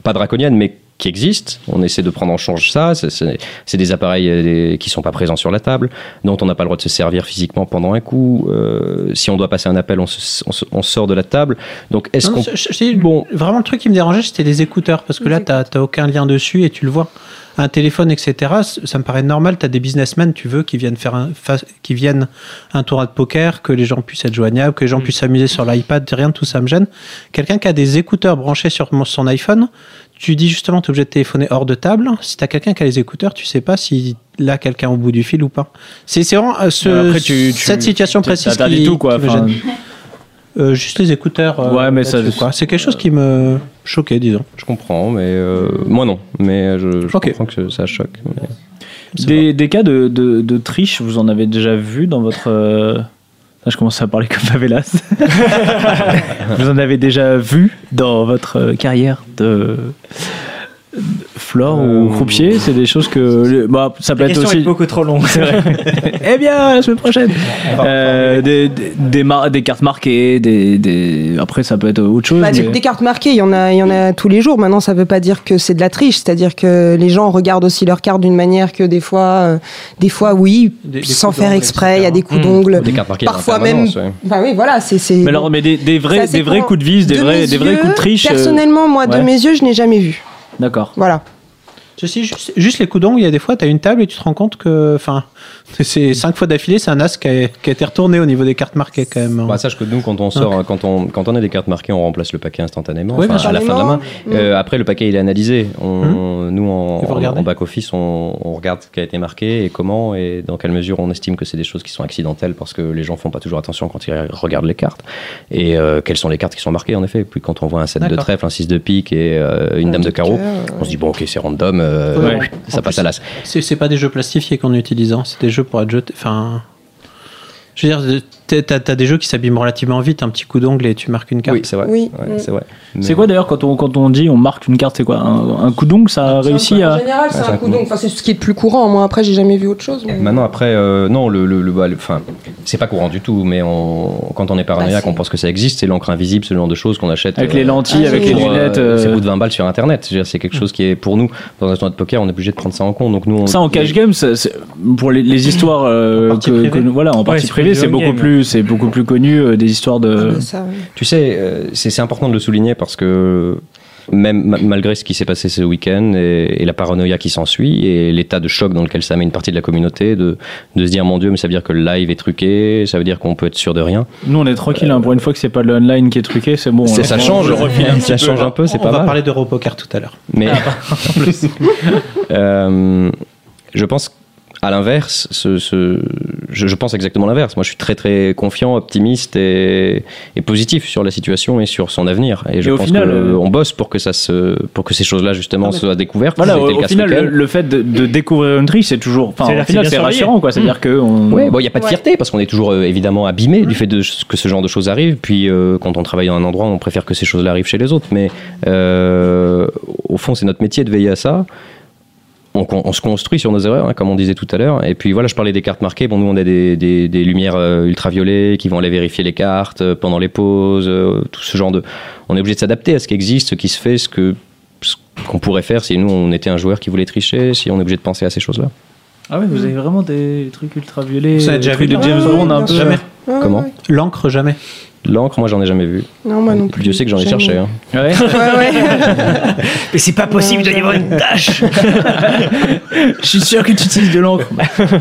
pas draconiennes, mais qui existent. On essaie de prendre en charge ça. C'est- des appareils euh, qui sont pas présents sur la table, dont on n'a pas le droit de se servir physiquement pendant un coup. Euh, si on doit passer un appel, on, se- on se- on sort de la table. Donc, est-ce qu'on Bon. Vraiment, le truc qui me dérangeait, c'était les écouteurs. Parce que là, tu n'as aucun lien dessus et tu le vois. Un téléphone, etc., ça me paraît normal. Tu as des businessmen, tu veux, qui viennent faire un, qui viennent un tournoi de poker, que les gens puissent être joignables, que les gens puissent s'amuser sur l'iPad. Rien de tout ça me gêne. Quelqu'un qui a des écouteurs branchés sur mon- son iPhone, tu dis justement, tu es obligé de téléphoner hors de table. Si tu as quelqu'un qui a les écouteurs, tu sais pas si là, quelqu'un au bout du fil ou pas. C'est vraiment euh, ce- Euh, après, tu- tu- cette situation précise qui, tout, quoi. qui me gêne. [laughs] Euh, juste les écouteurs. euh, Ouais, mais ça-. C'est quelque chose qui me choquait, disons. Je comprends, mais euh, moi non. Mais je, je comprends que ça choque. mais- Des, des cas de, de, de triche, vous en avez déjà vu dans votre. Je commence à parler comme Favelas. [laughs] vous en avez déjà vu dans votre euh, carrière de. Flore ou Euh, croupier C'est des choses que. Bah, ça peut être aussi. est beaucoup trop longue. C'est vrai. [laughs] eh bien, la semaine prochaine. Euh, des, des, des, mar- des cartes marquées, des, des... après ça peut être autre chose. Bah, des, mais- des cartes marquées, il y en a, il y en a tous les jours. Maintenant, ça veut pas dire que c'est de la triche, c'est-à-dire que les gens regardent aussi leurs cartes d'une manière que des fois, euh, des fois, oui, Des- des sans faire exprès, il y a des coups Mmh. d'ongles. Des cartes marquées en Parfois même. ouais. Bah oui, voilà, c'est. Mais alors, mais des, des vrais, des vrais coups de vis, des De vrais, des vrais coups de triche. Personnellement, moi, de mes yeux, je n'ai jamais vu. D'accord. Voilà. Ceci, juste, juste les coups d'ongles, il y a des fois, tu as une table et tu te rends compte que. Enfin, [laughs] c'est cinq fois d'affilée, c'est un as qui a, qui a été retourné au niveau des cartes marquées, quand même. Bah, sache que nous, quand on sort, quand on, quand on a des cartes marquées, on remplace le paquet instantanément, Oui, à la fin de la main. sûr. Euh, après, le paquet, il est analysé. On, Nous, en, back-office, on, on regarde ce qui a été marqué et comment et dans quelle mesure on estime que c'est des choses qui sont accidentelles parce que les gens font pas toujours attention quand ils regardent les cartes. Et euh, quelles sont les cartes qui sont marquées, en effet. Puis quand on voit un 7 de trèfle, un 6 de pique et euh, une Un dame de carreau, cœur, on se dit, bon, ok, c'est random, euh, Ouais. ça En passe plus, à l'as. C'est c'est pas des jeux plastifiés qu'on utilise, hein. c'est des jeux pour être jetés. Enfin. Je veux dire, t'as- t'as t'as des jeux qui s'abîment relativement vite, un petit coup d'ongle et tu marques une carte. Oui, c'est vrai. Oui. Ouais, Mm. c'est vrai. C'est Mais- quoi d'ailleurs quand on, quand on dit on marque une carte, c'est quoi un, un coup d'ongle Ça a réussi En à. général, c'est Ouais, c'est un un coup d'ongle. Enfin, c'est ce qui est le plus courant. Moi, après, j'ai jamais vu autre chose. mais- Maintenant, après, euh, non, le, le, le- bah, le- c'est pas courant du tout, mais on, quand on est paranoïaque, Bah, c'est- on pense que ça existe, c'est l'encre invisible, ce genre de choses qu'on achète. Avec euh, les lentilles, Ah, avec les euh, lunettes. C'est euh, bout de 20 balles sur internet. C'est quelque chose qui est pour nous, dans un tournoi de poker, on est obligé de prendre ça en compte. Donc nous, on- Ça en cash game, ça, c'est- pour les, les histoires euh, que, que voilà, en partie c'est privée, plus c'est beaucoup game. Plus, c'est beaucoup plus connu euh, des histoires Ah, de. ça, oui. Tu sais, euh, c'est c'est important de le souligner parce que même ma- malgré ce qui s'est passé ce week-end et, et la paranoïa qui s'ensuit et l'état de choc dans lequel ça met une partie de la communauté, de, de se dire mon Dieu, mais ça veut dire que le live est truqué, ça veut dire qu'on peut être sûr de rien. Nous, on est tranquille. hein, pour une fois que c'est pas le online qui est truqué, c'est bon. Hein. ça On- change, je refile un [laughs] ça petit change peu. un peu, c'est on pas va mal. parler d'Europoker tout à l'heure. Mais [laughs] Euh, je pense à l'inverse, ce, ce- je, je pense exactement l'inverse. Moi, je suis très très confiant, optimiste et, et positif sur la situation et sur son avenir. Et je Et au pense final, que euh, on bosse pour que ça se, pour que ces choses-là justement Ah, soient découvertes. Voilà, au, le au final, le, fait de, de découvrir une triche, c'est toujours. Que c'est rassurant, quoi. C'est-à-dire que. on- Ouais, bon, il n'y a pas de Ouais. fierté parce qu'on est toujours euh, évidemment abîmé du fait de que ce genre de choses arrivent. Puis euh, quand on travaille dans un endroit, on préfère que ces choses-là arrivent chez les autres. Mais euh, au fond, c'est notre métier de veiller à ça. On, se construit sur nos erreurs, hein, comme on disait tout à l'heure. Et puis voilà, je parlais des cartes marquées. Bon, nous, on a des, des- des lumières euh, ultraviolets qui vont aller vérifier les cartes euh, pendant les pauses, euh, tout ce genre de. On est obligé de s'adapter à ce qui existe, ce qui se fait, ce que ce qu'on pourrait faire si nous on était un joueur qui voulait tricher, si on est obligé de penser à ces choses-là. Ah ouais, vous avez vraiment des trucs ultraviolets. Vous avez des déjà vu de James Bond un peu. Jamais. Comment? L'encre, jamais. L'encre, moi, j'en ai jamais vu. Non, moi non plus. Dieu sait que j'en ai cherché. hein. Ouais. Ouais, ouais. [laughs] Mais c'est pas possible, il doit y avoir une tâche Je suis sûr que tu utilises de l'encre.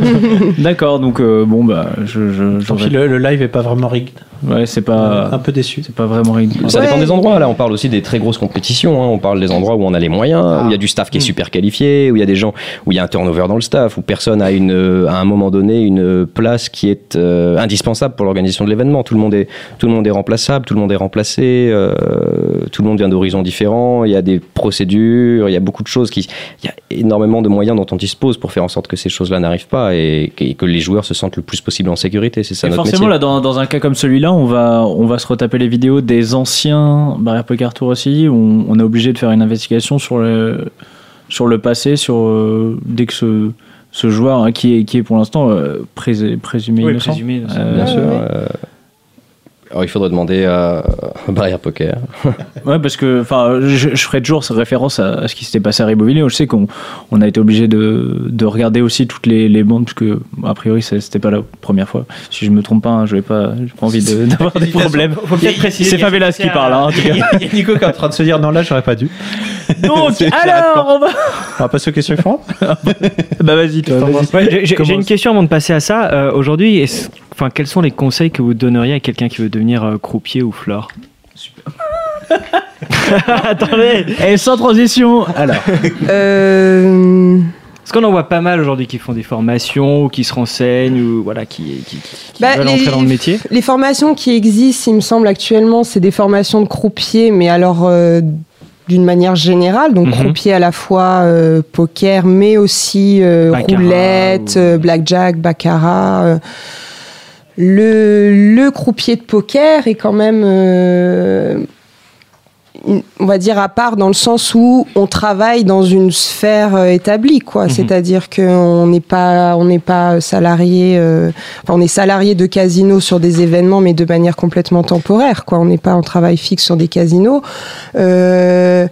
[laughs] D'accord, donc euh, bon bah je, je Tant pis, j'aurais- le, le live est pas vraiment rigged. Ouais c'est un pas peu déçu. c'est pas vraiment rigide. Ça Ouais. dépend des endroits. Là, on parle aussi des très grosses compétitions. hein. On parle des endroits où on a les moyens, où il y a du staff qui est super qualifié, où il y a des gens, où il y a un turnover dans le staff, où personne a une, euh, à un moment donné une place qui est euh, indispensable pour l'organisation de l'événement. Tout le monde est, tout le monde est remplaçable, tout le monde est remplacé, euh, tout le monde vient d'horizons différents. Il y a des procédures, il y a beaucoup de choses qui, il y a énormément de moyens dont on dispose pour faire en sorte que ces choses-là n'arrivent pas et, et que les joueurs se sentent le plus possible en sécurité. C'est ça Et notre forcément métier. là dans, dans un cas comme celui-là, on va on va se retaper les vidéos des anciens Barrière Poker Tour aussi. où On, on est obligé de faire une investigation sur le sur le passé, sur euh, dès que ce ce joueur hein, qui est qui est pour l'instant euh, présumé Oui, innocent. présumé innocent. Euh, Bien sûr. ouais. euh, alors, il faudrait demander à Barrière Poker. [laughs] Ouais, parce que enfin, je, je ferai toujours référence à, à ce qui s'était passé à Ribeauvillé. Je sais qu'on on a été obligé de, de regarder aussi toutes les, les bandes, parce que a priori c'était pas la première fois. Si je me trompe pas, hein, je n'ai pas, j'ai pas envie de- [laughs] d'avoir des problèmes. Faut peut-être préciser. C'est Favelas qui parle, hein, en tout [laughs] cas. Il y a Nico qui est en train de se dire non, là, j'aurais pas dû. Donc, alors, on va. On va passer aux questions suivantes. Bah vas-y, toi, vas-y. Ouais, j'ai- une question avant de passer à ça. Euh, Aujourd'hui, est-ce- enfin, quels sont les conseils que vous donneriez à quelqu'un qui veut devenir euh, croupier ou flore [laughs] Attendez Et sans transition, alors. Euh, Parce qu'on en voit pas mal aujourd'hui qui font des formations ou qui se renseignent ou voilà, qui, qui, qui Bah, veulent les- entrer dans le métier. Les formations qui existent, il me semble actuellement, c'est des formations de croupier, mais alors euh, d'une manière générale, donc Mhm. croupier à la fois euh, poker, mais aussi euh, roulette, ou- euh, blackjack, baccarat. Le, le croupier de poker est quand même, euh, on va dire, à part dans le sens où on travaille dans une sphère euh, établie, quoi. Mhm. C'est-à-dire qu'on n'est pas, on n'est pas salarié. euh, Enfin, on est salarié de casino sur des événements, mais de manière complètement temporaire. Quoi. On n'est pas en travail fixe sur des casinos. Euh,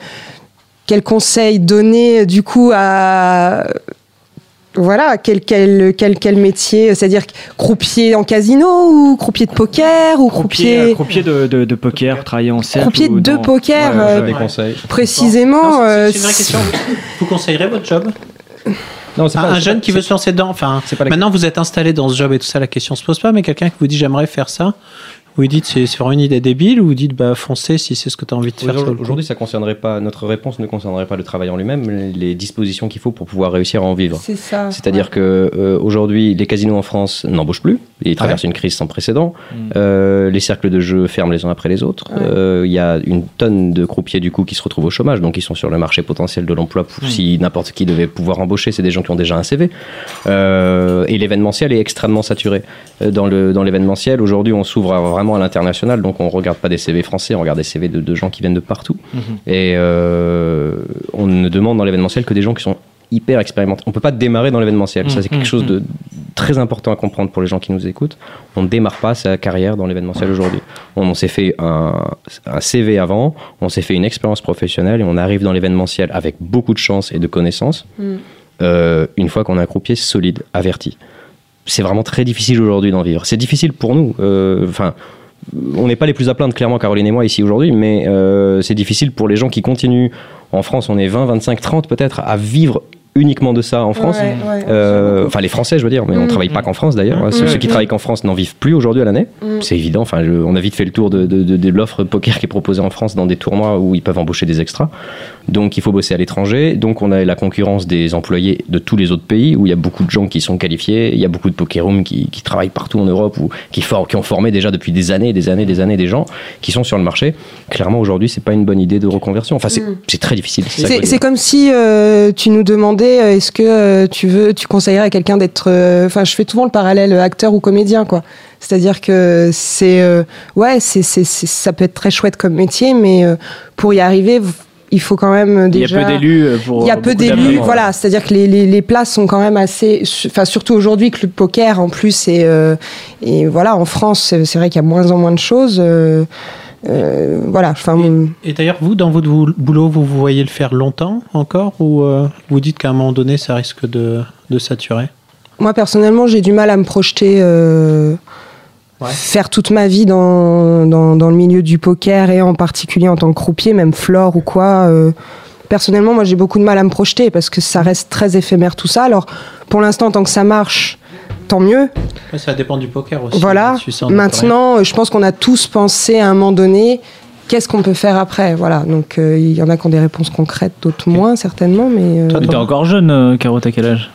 quel conseil donner du coup à voilà quel quel quel, quel métier c'est-à-dire croupier en casino ou croupier de poker ou Croupier, croupier euh, croupier de, de, de poker, travailler en cercle. Croupier ou de dans- poker, Ouais, euh. Des conseils. précisément euh, c'est une vraie question. Vous conseillerez votre job? Non, un, pas- un c'est jeune pas- qui veut se lancer dedans. Enfin, c'est pas maintenant vous êtes installé dans ce job et tout ça, la question se pose pas. Mais quelqu'un qui vous dit j'aimerais faire ça, Vous dites c'est vraiment une idée débile ou vous dites bah foncez si c'est ce que tu as envie de faire Aujourd'hui, ça concernerait pas notre réponse ne concernerait pas le travail en lui-même, mais les dispositions qu'il faut pour pouvoir réussir à en vivre. C'est ça. C'est-à-dire ouais. que euh, aujourd'hui, les casinos en France n'embauchent plus. Ils traversent une crise sans précédent. Euh, les cercles de jeu ferment les uns après les autres. Ouais. Euh, Il y a une tonne de croupiers du coup qui se retrouvent au chômage, donc ils sont sur le marché potentiel de l'emploi. pour- Si n'importe qui devait pouvoir embaucher, c'est des gens qui ont déjà un CV. Euh, et l'événementiel est extrêmement saturé. Dans le dans l'événementiel, aujourd'hui, on s'ouvre à- vraiment à l'international, donc on regarde pas des CV français, on regarde des CV de, de gens qui viennent de partout. Et euh, on ne demande dans l'événementiel que des gens qui sont hyper expérimentés. On peut pas démarrer dans l'événementiel. Ça, c'est quelque chose de très important à comprendre pour les gens qui nous écoutent. On ne démarre pas sa carrière dans l'événementiel aujourd'hui. On, on s'est fait un, un CV avant, on s'est fait une expérience professionnelle et on arrive dans l'événementiel avec beaucoup de chance et de connaissances. Mm. euh, une fois qu'on a un croupier solide, averti. C'est vraiment très difficile aujourd'hui d'en vivre. C'est difficile pour nous. euh, Enfin, on n'est pas les plus à plaindre, clairement, Caroline et moi, ici aujourd'hui, mais euh, c'est difficile pour les gens qui continuent. En France, on est 20, 25, 30 peut-être à vivre uniquement de ça en France. Ouais, ouais, Euh, enfin, les Français, je veux dire, mais on Mm. travaille pas qu'en France d'ailleurs. Mm. Ceux, Mm. ceux qui travaillent qu'en France n'en vivent plus aujourd'hui à l'année. C'est évident. Enfin, je- on a vite fait le tour de, de, de- de l'offre poker qui est proposée en France dans des tournois où ils peuvent embaucher des extras. Donc, il faut bosser à l'étranger. Donc, on a la concurrence des employés de tous les autres pays où il y a beaucoup de gens qui sont qualifiés. Il y a beaucoup de poker rooms qui, qui travaillent partout en Europe ou qui, for- qui ont formé déjà depuis des années, des années, des années des gens qui sont sur le marché. Clairement, aujourd'hui, c'est pas une bonne idée de reconversion. Enfin, c'est Mm. très difficile. C'est comme si euh, tu nous demandais euh, est-ce que euh, tu veux, tu conseillerais à quelqu'un d'être. Enfin, je fais souvent le parallèle acteur ou comédien, quoi. C'est-à-dire que c'est ouais, c'est ça peut être très chouette comme métier, mais pour y arriver, il faut quand même euh, Il y a déjà. peu d'élus euh, pour. Il y a euh, peu d'élus, voilà. C'est-à-dire que les, les, les places sont quand même assez. Enfin, surtout aujourd'hui que le poker, en plus, et, euh, et voilà, en France, c'est c'est vrai qu'il y a moins en moins de choses. euh, euh, voilà. Enfin, Et d'ailleurs, vous, dans votre bou- boulot, vous, vous voyez le faire longtemps encore ou euh, vous dites qu'à un moment donné, ça risque de, de saturer? Moi, personnellement, j'ai du mal à me projeter, euh, Ouais. faire toute ma vie dans, dans, dans le milieu du poker et en particulier en tant que croupier, même Flore ou quoi. euh, personnellement, moi, j'ai beaucoup de mal à me projeter parce que ça reste très éphémère tout ça. Alors, pour l'instant, tant que ça marche, tant mieux. Ouais, Ça dépend du poker aussi. Voilà. Maintenant, euh, je pense qu'on a tous pensé à un moment donné. Qu'est-ce qu'on peut faire après? Voilà. Donc, euh, il y en a qui ont des réponses concrètes, d'autres moins, certainement. Mais. euh, Toi, t'es encore jeune, euh, Caro, t'as quel âge?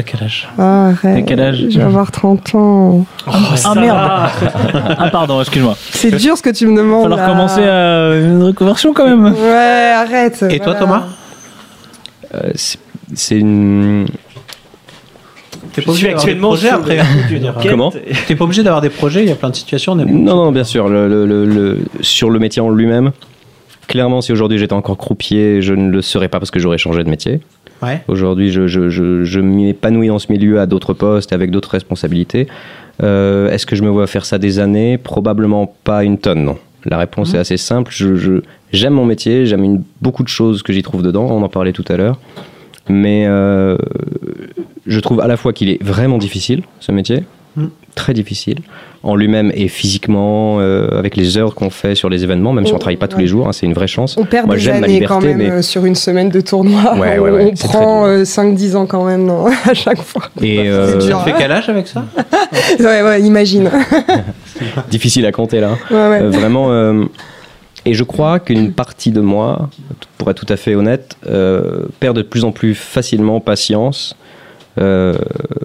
T'as quel âge ah, arrête. T'as quel âge Je vais avoir 30 ans. Ah merde Ah pardon, excuse-moi. C'est dur ce que tu me Il va demandes. falloir là. commencer à une reconversion quand même. Ouais, arrête. Et toi. Thomas Euh, c'est- une. T'es pas obligé d'avoir des projets après. Comment T'es pas obligé d'avoir des projets, il y a plein de situations. on est- Non, non, bien sûr. Le, le- le- le- sur le métier en lui-même, clairement, si aujourd'hui j'étais encore croupier, je ne le serais pas parce que j'aurais changé de métier. Ouais. Aujourd'hui, je, je, je, je m'épanouis dans ce milieu à d'autres postes, avec d'autres responsabilités. Euh, Est-ce que je me vois faire ça des années? Probablement pas une tonne, non. La réponse est assez simple. Je- j'aime mon métier, j'aime beaucoup de choses que j'y trouve dedans. On en parlait tout à l'heure. Mais euh, je trouve à la fois qu'il est vraiment difficile, ce métier, Mm. très difficile, en lui-même et physiquement, euh, avec les heures qu'on fait sur les événements, même si on Oh, travaille pas tous les jours, hein, c'est une vraie chance. On perd Moi, des années quand liberté, même mais- euh, sur une semaine de tournoi. Ouais, [laughs] on ouais, ouais, on très prend euh, 5-10 ans quand même non, [laughs] à chaque fois. Et euh, dur. Tu fais quel âge avec ça [laughs] ouais, ouais, imagine. difficile à compter là. Ouais, ouais. Euh, vraiment. euh, et je crois qu'une partie de moi, pour être tout à fait honnête, euh, perd de plus en plus facilement patience euh,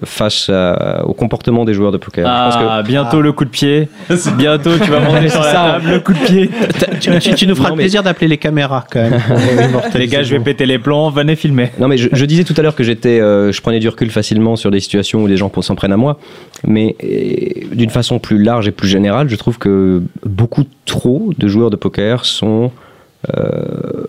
face à- au comportement des joueurs de poker. Je pense que- Ah, bientôt le coup de pied. [laughs] Bientôt tu vas manger sur la table le coup de pied. [laughs] tu, tu- tu nous feras Non, le mais- plaisir d'appeler les caméras quand même. [laughs] Les gars, je vais péter les plombs, venez filmer. Non mais je, je disais tout à l'heure que j'étais, euh, je prenais du recul facilement sur des situations où des gens s'en prennent à moi, mais euh, d'une façon plus large et plus générale, je trouve que beaucoup trop de joueurs de poker sont euh,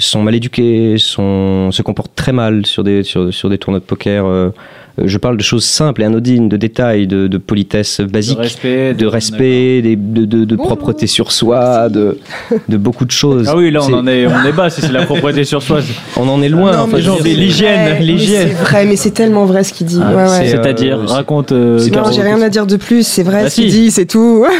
sont mal éduqués, sont, se comportent très mal sur des, sur, sur des tournois de poker. Euh, je parle de choses simples et anodines, de détails, de, de politesse basique, De respect. de, respect, des- de, de- de Bonjour. propreté sur soi, de, de beaucoup de choses. Ah oui, là on en est, on est bas, si c'est la propreté sur soi. on en est loin. Non, enfin, l'hygiène, l'hygiène. C'est vrai, mais c'est tellement vrai ce qu'il dit. Ah, ouais, ouais. c'est- C'est-à-dire, euh, c'est- raconte. euh. Non, j'ai rien à dire de plus, c'est vrai Bah ce qu'il si. dit, c'est tout. [laughs]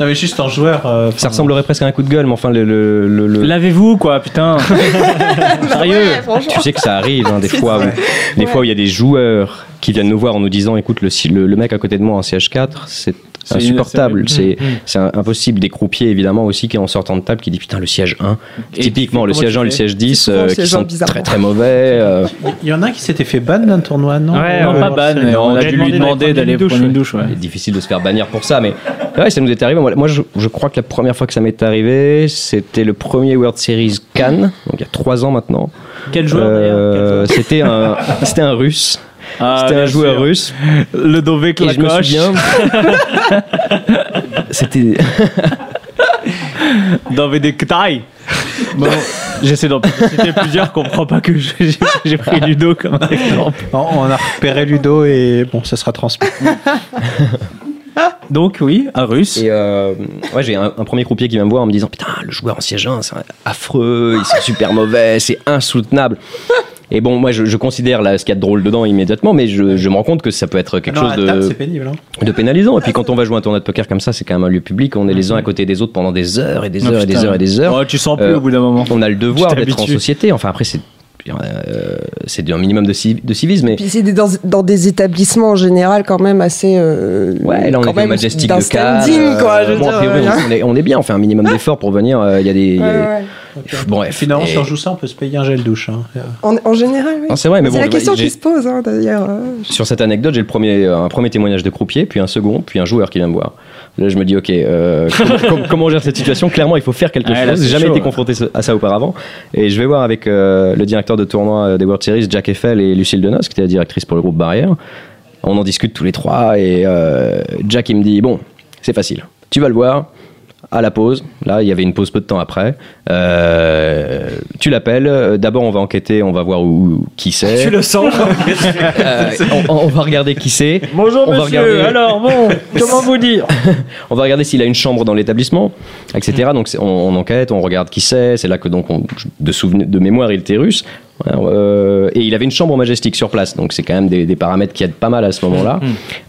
Non, mais juste en joueur. euh, Ça ressemblerait presque à un coup de gueule, mais enfin, le, le- le- le- Lavez-vous quoi, putain. [laughs] Sérieux. tu sais que ça arrive, hein, des [laughs] fois, où, des fois où il y a des joueurs qui viennent nous voir en nous disant, écoute, le, si- le, le mec à côté de moi en CH4, c'est C'est- insupportable. c'est- un- impossible. Des croupiers, évidemment, aussi, qui en sortant de table, qui disent putain, le siège 1. Et Typiquement, le siège tu 1 et le siège 10, souvent le euh, qui sont très très mauvais. euh, Il y en a un qui s'était fait ban d'un tournoi, non Ouais, Non, ouais, pas ban, mais on on a dû lui demander d'aller prendre une douche. ouais. C'est difficile de se faire bannir pour ça, mais ouais, ça nous est arrivé. Moi, je, je crois que la première fois que ça m'est arrivé, c'était le premier World Series Cannes, donc il y a trois ans maintenant. Quel joueur Euh, C'était un, c'était un russe. D'ailleurs C'était un joueur russe. Le Dovek Et je me souviens. [laughs] C'était. [laughs] Des tailles. Bon, [laughs] j'essaie d'en citer plusieurs, comprends pas que j'ai pris Ludo comme exemple. On on a repéré Ludo et bon, ça sera transmis. Donc oui, un russe. Et euh, ouais, j'ai un, un premier croupier qui vient me voir en me disant Putain, le joueur en siège 1, c'est affreux, ils sont super mauvais, c'est insoutenable. Et bon, moi je, je considère là, ce qu'il y a de drôle dedans immédiatement, mais je, je me rends compte que ça peut être quelque Non, chose à table, de, pénible. hein. de pénalisant. Et puis quand on va jouer un tournoi de poker comme ça, c'est quand même un lieu public, on est les uns à côté des autres pendant des heures et des Oh, heures et des heures et des heures. Ouais, tu sens plus Euh, au bout d'un moment. On a le devoir d'être en société. Enfin, après, c'est euh, c'est un minimum de, civ- de civisme, mais Puis c'est dans, dans des établissements en général quand même assez. euh, Ouais, là on quand est au Majestic de Cannes. standing, euh, quoi. Je veux bon, a dire, priori, euh, on, est, on est bien, on fait un minimum [laughs] d'efforts pour venir. euh, Il y a des. y a- ouais, Bref. Finalement, Et- si on joue ça, on peut se payer un gel douche. hein. En, en général, oui. Non, c'est vrai, mais c'est bon, la question qui se pose, hein, d'ailleurs. euh. Sur cette anecdote, j'ai le premier, euh, un premier témoignage de croupier, puis un second, puis un joueur qui vient me voir. Là, je me dis, ok, euh, [laughs] comment, com- comment on gère cette situation? Clairement, il faut faire quelque chose. J'ai jamais chaud, été ouais. confronté à ça auparavant. Et je vais voir avec euh, le directeur de tournoi des World Series, Jack Eiffel et Lucille Denos, qui était la directrice pour le groupe Barrière. On en discute tous les trois, et euh, Jack, il me dit, bon, c'est facile. Tu vas le voir. À la pause, là il y avait une pause peu de temps après. Euh, tu l'appelles. D'abord on va enquêter, on va voir où, qui c'est. Tu le sens [laughs] Euh, on, on va regarder qui c'est. Bonjour On va monsieur, regarder- alors bon, comment vous dire? [laughs] On va regarder s'il a une chambre dans l'établissement, etc. Donc on enquête, on regarde qui c'est. C'est là que donc on- de souvenir, de mémoire il était russe. Euh, et il avait une chambre majestique sur place, donc c'est quand même des, des paramètres qui aident pas mal à ce moment-là.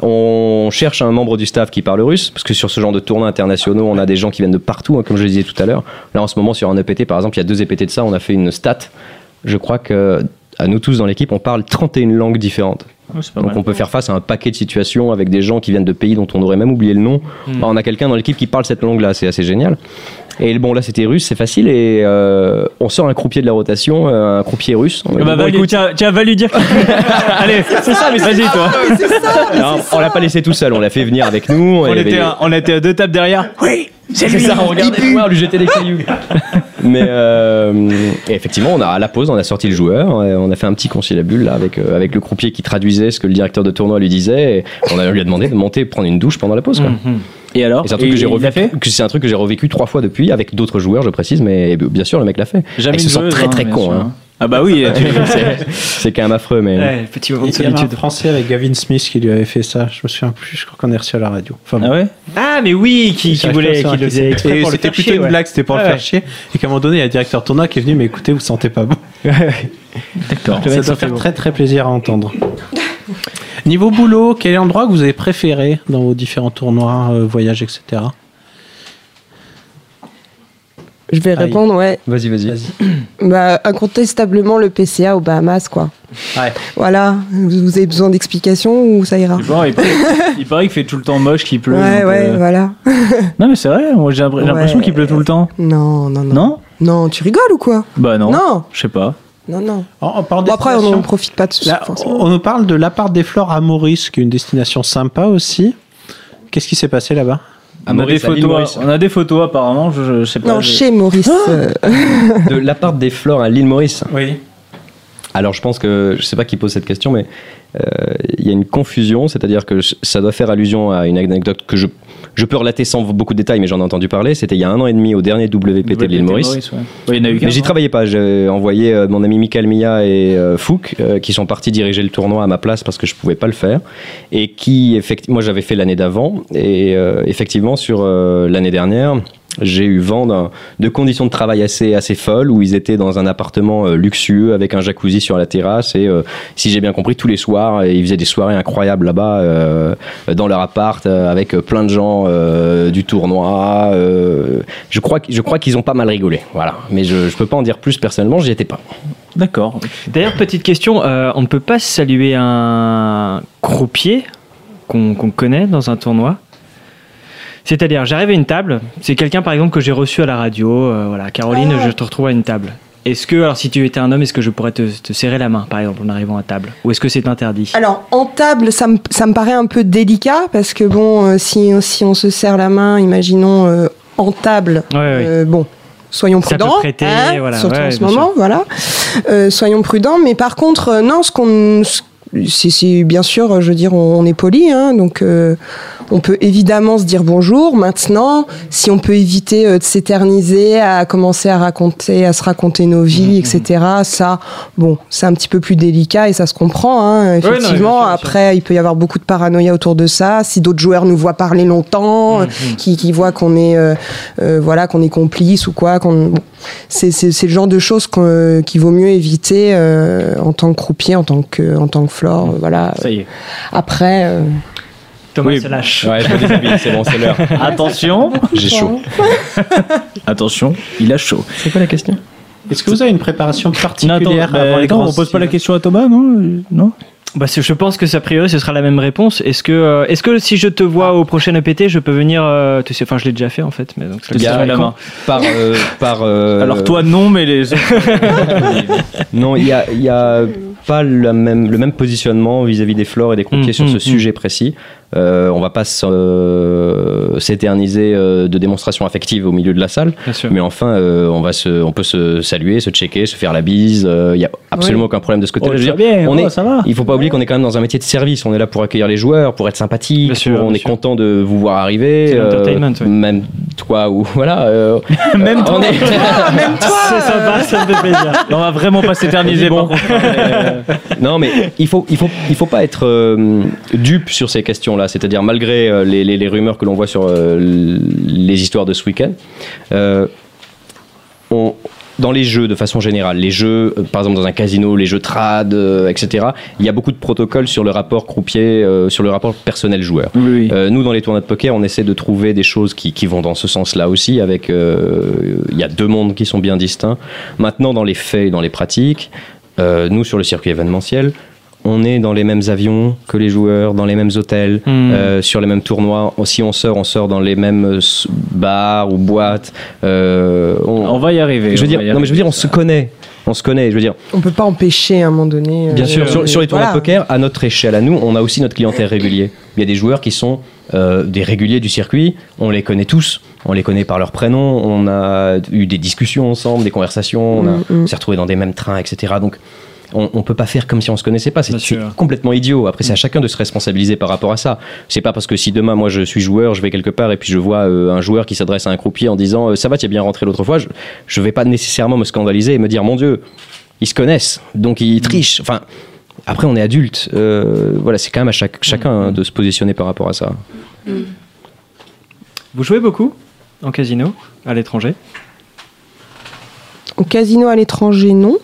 On cherche un membre du staff qui parle russe, parce que sur ce genre de tournois internationaux, on a des gens qui viennent de partout, hein, comme je le disais tout à l'heure. Là, en ce moment, sur un EPT, par exemple, il y a deux EPT de ça, on a fait une stat. Je crois que à nous tous dans l'équipe, on parle 31 langues différentes. Donc on peut faire face à un paquet de situations avec des gens qui viennent de pays dont on aurait même oublié le nom. Bah, on a quelqu'un dans l'équipe qui parle cette langue-là, c'est assez génial. Et bon là c'était russe, c'est facile et euh, on sort un croupier de la rotation, euh, un croupier russe. On, dit, Bah, bon, lui- écoute, tiens, tiens, va lui dire. Allez, c'est ça, mais vas-y toi. alors, on l'a pas laissé tout seul, on l'a fait venir avec nous. On était, à, on était à deux tables derrière. Oui, c'est ça, on regardait on lui jetait des cailloux. [laughs] Mais euh, et effectivement, on a, à la pause, on a sorti le joueur, et on a fait un petit conciliabule là, avec, euh, avec le croupier qui traduisait ce que le directeur de tournoi lui disait. Et on a, lui a demandé de monter prendre une douche pendant la pause. quoi. Et alors Et c'est un truc que j'ai revécu, c'est un truc que j'ai revécu trois fois depuis avec d'autres joueurs, je précise, mais bien sûr le mec l'a fait. Jamais Ils une se sentent très hein, très con. sûr. Hein. Ah bah oui, [laughs] C'est- c'est quand même affreux, mais Ouais, petit moment de Il y avait un solitude. français avec Gavin Smith qui lui avait fait ça. Je me souviens plus, je crois qu'on est reçu à la radio. Enfin, Ah ouais Ah, mais oui, qui, qui voulait, qui le faisait exprès Et pour le C'était faire plutôt chier, une ouais. blague, c'était pour le Ouais. faire chier. Et qu'à un moment donné, il y a le directeur tournoi qui est venu, mais écoutez, vous sentez pas bon. [laughs] D'accord. Ça doit faire très très plaisir à entendre. Niveau boulot, quel est l'endroit que vous avez préféré dans vos différents tournois, euh, voyages, etc. Je vais Aïe. répondre, ouais. vas-y, vas-y. Bah, incontestablement le PCA aux Bahamas, quoi. Ouais. Voilà. Vous vous avez besoin d'explications ou ça ira? Bon, il, paraît, il paraît qu'il fait tout le temps moche, qu'il pleut. Ouais, ouais, euh, voilà. Non mais c'est vrai, moi j'ai l'impr- j'ai l'impression Ouais. qu'il pleut tout le temps. Non, non, non. Non? Non, tu rigoles ou quoi? Bah non. Non. Je sais pas. Non, non. En, en parlant Bon, après, on n'en profite pas de là, forcément. on nous parle de l'appart des fleurs à Maurice, qui est une destination sympa aussi. Qu'est-ce qui s'est passé là-bas? À on, a des photos, Maurice. on a des photos apparemment, je, je sais pas. Non, je- chez Maurice. euh, De l'appart des fleurs à l'île Maurice. Oui. Alors je pense que, je sais pas qui pose cette question, mais euh, il y a une confusion, c'est-à-dire que je- ça doit faire allusion à une anecdote que je, je peux relater sans beaucoup de détails, mais j'en ai entendu parler. C'était il y a un an et demi au dernier WPT de l'île Maurice. ouais. Ouais, il y en a eu Mais j'y hein. travaillais pas. J'ai envoyé euh, mon ami Michael Mia et euh, Fouk euh, qui sont partis diriger le tournoi à ma place parce que je pouvais pas le faire et qui effectivement moi j'avais fait l'année d'avant et euh, effectivement sur euh, l'année dernière j'ai eu vent de conditions de travail assez assez folles où ils étaient dans un appartement euh, luxueux avec un jacuzzi sur la terrasse et euh, si j'ai bien compris tous les soirs ils faisaient des soirées incroyables là-bas euh, dans leur appart avec plein de gens du tournoi je crois je crois qu'ils ont pas mal rigolé voilà. Mais je je peux pas en dire plus personnellement j'y étais pas. D'accord. D'ailleurs, petite question, on ne peut pas saluer un croupier qu'on connaît dans un tournoi? C'est-à-dire, j'arrive à une table, c'est quelqu'un par exemple que j'ai reçu à la radio, euh, voilà, Caroline, je te retrouve à une table. Est-ce que, alors si tu étais un homme, est-ce que je pourrais te, te serrer la main, par exemple, en arrivant à table? Ou est-ce que c'est interdit? Alors, en table, ça me, ça me paraît un peu délicat parce que, bon, euh, si, si on se serre la main, imaginons euh, en table, Ouais, ouais. bon. Soyons prudents, prêter, hein, voilà, surtout ouais, en ce moment, sûr. voilà. Euh, soyons prudents, mais par contre, euh, non, ce qu'on, ce- c'est, bien sûr, je veux dire, on, on est poli, hein, donc euh, on peut évidemment se dire bonjour. Maintenant, si on peut éviter euh, de s'éterniser, à commencer à raconter, à se raconter nos vies, Mhm, etc. Ça, bon, c'est un petit peu plus délicat et ça se comprend, hein, effectivement. Après, il peut y avoir beaucoup de paranoïa autour de ça. Si d'autres joueurs nous voient parler longtemps, Mhm. qui, qui voient qu'on est, euh, euh, voilà, qu'on est complice ou quoi, qu'on, bon, c'est, le genre de choses qu'on- qu'il vaut mieux éviter euh, en tant que croupier, en tant que, en tant que flore, euh, voilà. Ça y est. Après, euh, Thomas Oui. se lâche. Ouais, je me déshabille, c'est bon, c'est l'heure. [laughs] Attention, J'ai chaud. [laughs] attention, il a chaud. C'est quoi la question? Est-ce que vous avez une préparation Non, attends, particulière bah, avant les attends, grands on pose pas la question à Thomas, non? Euh, Non? Bah, je pense que ça, a priori, ce sera la même réponse. Est-ce que, euh, est-ce que si je te vois au prochain EPT, je peux venir euh, tu sais, Enfin, je l'ai déjà fait en fait. Mais donc, Je te la main. Par, euh, [laughs] par, euh, Alors toi non, mais les autres. [laughs] Non, il y a, il y a pas la même, le même positionnement vis-à-vis des flores et des croupiers Mm, sur mm, ce mm. sujet précis. Euh, on va pas euh, s'éterniser euh, de démonstrations affectives au milieu de la salle, mais enfin, euh, on, va se, on peut se saluer, se checker, se faire la bise. Il n'y a absolument aucun problème de ce côté-là. Oh, on oh, est- ça va. Il faut pas oublier qu'on est quand même dans un métier de service. On est là pour accueillir les joueurs, pour être sympathique. Bien sûr, pour- on bien est sûr. content de vous voir arriver. C'est l'entertainment, ouais. Même toi ou [laughs] voilà. euh, Même on [laughs] toi. est- C'est sympa, ça me fait plaisir. [laughs] On va vraiment pas s'éterniser par contre. mais, euh, Non, mais il faut, il faut, il faut pas être euh, dupe sur ces C'est-à-dire, malgré euh, les, les- les rumeurs que l'on voit sur euh, les histoires de ce week-end, euh, on- dans les jeux de façon générale, les jeux, par exemple dans un casino, les jeux trad, euh, etc., il y a beaucoup de protocoles sur le rapport croupier, euh, sur le rapport personnel-joueur. Oui, oui. Euh, nous, dans les tournois de poker, on essaie de trouver des choses qui, qui vont dans ce sens-là aussi. Avec, il y a deux mondes qui sont bien distincts. Maintenant, dans les faits et dans les pratiques, nous sur le circuit événementiel, on est dans les mêmes avions que les joueurs, dans les mêmes hôtels, Hmm. euh, sur les mêmes tournois. Si on sort, on sort dans les mêmes euh, bars ou boîtes. Euh, on- on va y arriver. je veux on dire, non, mais je veux dire, on se connaît. On se connaît. Je veux dire, on peut pas empêcher à un moment donné. Bien euh, sûr, sur, sur les tournois voilà. de poker, à notre échelle, à nous, on a aussi notre clientèle régulier. Il y a des joueurs qui sont euh, des réguliers du circuit, on les connaît tous, on les connaît par leur prénom, on a eu des discussions ensemble, des conversations, on, a- Mm, mm. on s'est retrouvés dans des mêmes trains, etc. Donc, on, on peut pas faire comme si on se connaissait pas. C'est complètement idiot. Après, c'est à chacun de se responsabiliser par rapport à ça. C'est pas parce que si demain, moi, je suis joueur, je vais quelque part et puis je vois euh, un joueur qui s'adresse à un croupier en disant euh, ça va, tu es bien rentré l'autre fois. Je, je vais pas nécessairement me scandaliser et me dire mon Dieu, ils se connaissent, donc ils trichent. Enfin, après, on est adulte. Euh, voilà, c'est quand même à chaque, chacun hein, de se positionner par rapport à ça. Vous jouez beaucoup en casino à l'étranger? Au casino à l'étranger, non,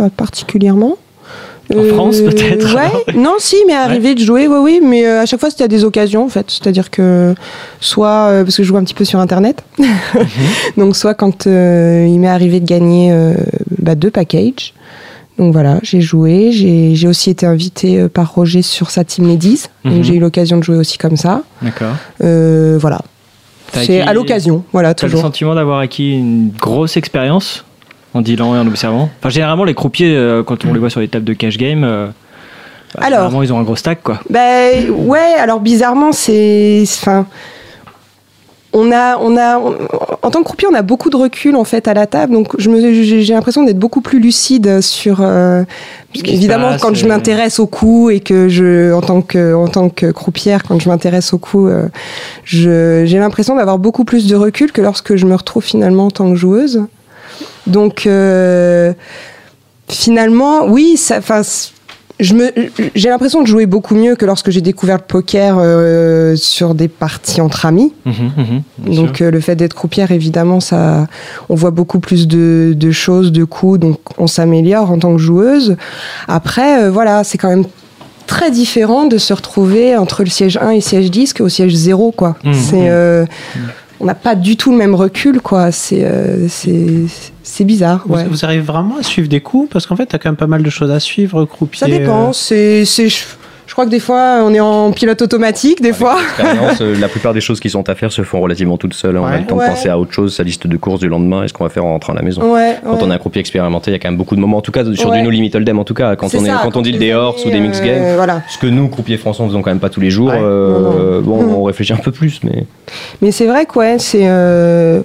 pas particulièrement. En France, peut-être, Ouais, non, si, mais arrivé de jouer, oui, oui, mais euh, à chaque fois c'était à des occasions en fait. C'est-à-dire que soit, euh, parce que je joue un petit peu sur internet, [laughs] donc soit quand euh, il m'est arrivé de gagner euh, bah, deux packages. Donc voilà, j'ai joué, j'ai aussi été invité euh, par Roger sur sa team Ladies, Mhm. donc j'ai eu l'occasion de jouer aussi comme ça. D'accord. Euh, voilà, c'est acquis- à l'occasion, voilà, le toujours. sentiment d'avoir acquis une grosse expérience en dealant et en observant Enfin, généralement, les croupiers, euh, quand on les voit sur les tables de cash game, euh, bah, Alors. généralement, ils ont un gros stack, quoi. Ben ouais, alors bizarrement, c'est. Enfin. On a, on a, on- en tant que croupier, on a beaucoup de recul en fait à la table, donc je me, j'ai l'impression d'être beaucoup plus lucide sur. euh, évidemment, passe, quand je m'intéresse au coup et que je, en tant que, en tant que croupière, quand je m'intéresse au coup, euh, je, j'ai l'impression d'avoir beaucoup plus de recul que lorsque je me retrouve finalement en tant que joueuse. Donc, euh, finalement, oui, ça, j'ai l'impression de jouer beaucoup mieux que lorsque j'ai découvert le poker euh, sur des parties entre amis. Mhm, mhm, Donc euh, le fait d'être croupière, évidemment, ça, on voit beaucoup plus de, de choses, de coups, donc on s'améliore en tant que joueuse. Après, euh, voilà, c'est quand même très différent de se retrouver entre le siège 1 et le siège 10 qu'au siège 0, quoi. Mhm. C'est, on n'a pas du tout le même recul, quoi. C'est, euh, c'est, c'est bizarre, Vous, ouais. vous arrivez vraiment à suivre des coups Parce qu'en fait, tu as quand même pas mal de choses à suivre, croupier. Ça dépend. euh, C'est, crois crois que des fois, on est en pilote automatique, des fois. Euh, [laughs] la plupart des choses qui sont à faire se font relativement toutes seules. On a le temps de penser à autre chose, sa liste de courses du lendemain, et ce qu'on va faire en rentrant à la maison. Quand on a un croupier expérimenté, il y a quand même beaucoup de moments, en tout cas sur du No Limit Hold'em, en tout cas, quand on, est, quand on dit des horse ou années, des mix euh, games, Voilà. ce que nous, croupiers français, on faisons quand même pas tous les jours, euh, non. bon, Mm. on réfléchit un peu plus, mais Mais c'est vrai que ouais, c'est euh,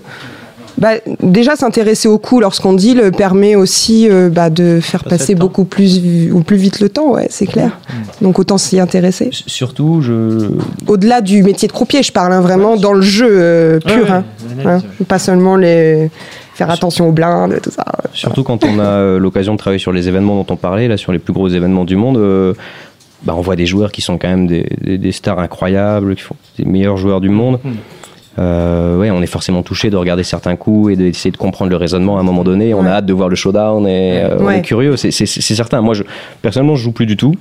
bah, déjà s'intéresser au coût lorsqu'on dit le permet aussi euh, bah, de faire Passer passer le temps. beaucoup plus ou plus vite le temps, ouais, c'est clair. Donc autant s'y intéresser. S- surtout, je, Au-delà du métier de croupier, je parle hein, vraiment dans le jeu euh, pur, Ouais, hein, hein, pas seulement les faire attention aux blindes, tout ça. Surtout quand on a euh, l'occasion de travailler sur les événements dont on parlait, là, sur les plus gros événements du monde, euh, bah, on voit des joueurs qui sont quand même des, des- des stars incroyables, qui font des meilleurs joueurs du monde. Mm. Euh, ouais, on est forcément touché de regarder certains coups et d'essayer de comprendre le raisonnement à un moment donné. On Ouais. a hâte de voir le showdown et euh, on est curieux. C'est- certain. Moi, je, personnellement, je joue plus du tout.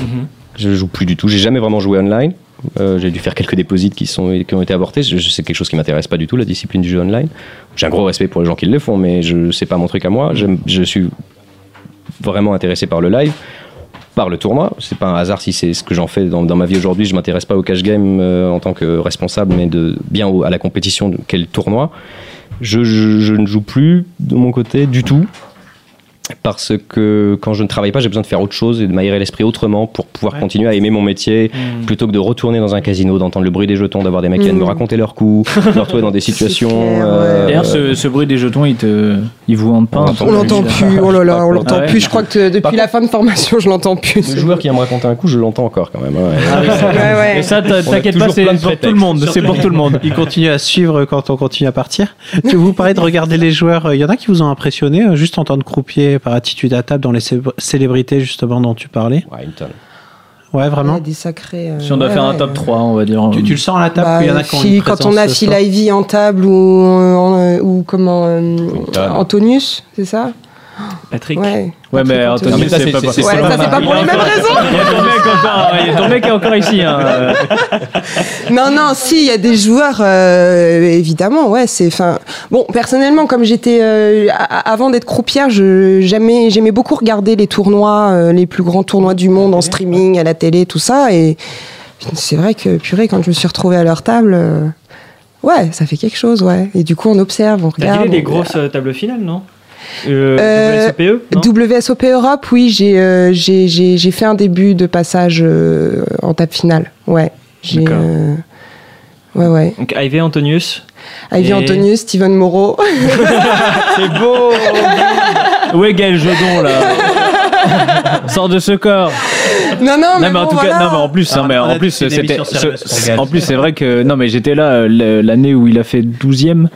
Mhm. Je joue plus du tout. J'ai jamais vraiment joué online. Euh, j'ai dû faire quelques déposits qui, sont, qui ont été avortés. C'est quelque chose qui m'intéresse pas du tout, la discipline du jeu online. J'ai un gros respect pour les gens qui le font, mais je c'est pas mon truc à moi. J'aime- Je suis vraiment intéressé par le live, par le tournoi. C'est pas un hasard si c'est ce que j'en fais dans, ma vie aujourd'hui. Je m'intéresse pas au cash game euh, en tant que responsable, mais de bien à la compétition le tournoi. Je ne joue plus de mon côté du tout. Parce que quand je ne travaille pas, j'ai besoin de faire autre chose et de m'aérer l'esprit autrement pour pouvoir Ouais. continuer à aimer mon métier, Mm. plutôt que de retourner dans un casino, d'entendre le bruit des jetons, d'avoir des mecs qui viennent me raconter leurs coups, [laughs] de me retrouver dans des situations. clair, euh. D'ailleurs, ce, ce bruit des jetons, il te, il vous hante pas On l'entend plus, oh là là, on l'entend Ah ouais. plus. Je crois que te- depuis Par la fin de formation, je l'entends plus. Le joueur qui vient me raconter un coup, je l'entends encore quand même. ouais. Ah. Et ça, t'inquiète pas, c'est pour tout le monde. C'est pour tout le monde. Il continue à suivre quand on continue à partir. Tu vous parlais de regarder les joueurs. Il y en a qui vous ont impressionné euh, juste en tant par attitude à table dans les cé- célébrités justement dont tu parlais. Ouais, vraiment. Ouais, des sacrés. euh, Si on doit ouais, faire un ouais. top 3, on va dire. Tu, tu le sens à la table Bah, qu'il y en a qui ont une quand on a Phil Ivy en table ou, euh, ou comment euh. Antonius, c'est ça? Patrick. Ouais. Ouais, mais Anthony, c'est pas c'est Ouais, pas ça c'est pas pour les mêmes raisons. Il y a [laughs] ton mec encore, il y a ton mec encore ici. hein. [laughs] Non, non, si, il y a des joueurs, euh, évidemment, ouais, c'est, enfin, bon, personnellement, comme j'étais, euh, avant d'être croupière, je, j'aimais, j'aimais beaucoup regarder les tournois, euh, les plus grands tournois du monde en streaming, à la télé, tout ça, et c'est vrai que, purée, quand je me suis retrouvée à leur table, euh, ouais, ça fait quelque chose, ouais, et du coup, on observe, on T'as regarde. filé des on- grosses euh, tables finales, non? Euh, WSOPE, WSOP Europe, oui, j'ai, euh, j'ai, j'ai, j'ai fait un début de passage euh, en table finale, ouais. J'ai, euh, ouais, ouais. Donc Ivy Antonius. Ivy Et- Antonius, Steven Moreau. [laughs] C'est beau Où est Gaël Jedon là [laughs] Sors de ce corps. non, non, mais, Non mais en bon, tout cas, voilà. non mais en plus, Ah, non, mais en plus c'était, en plus c'est vrai que non mais j'étais là l'année où il a fait 12e,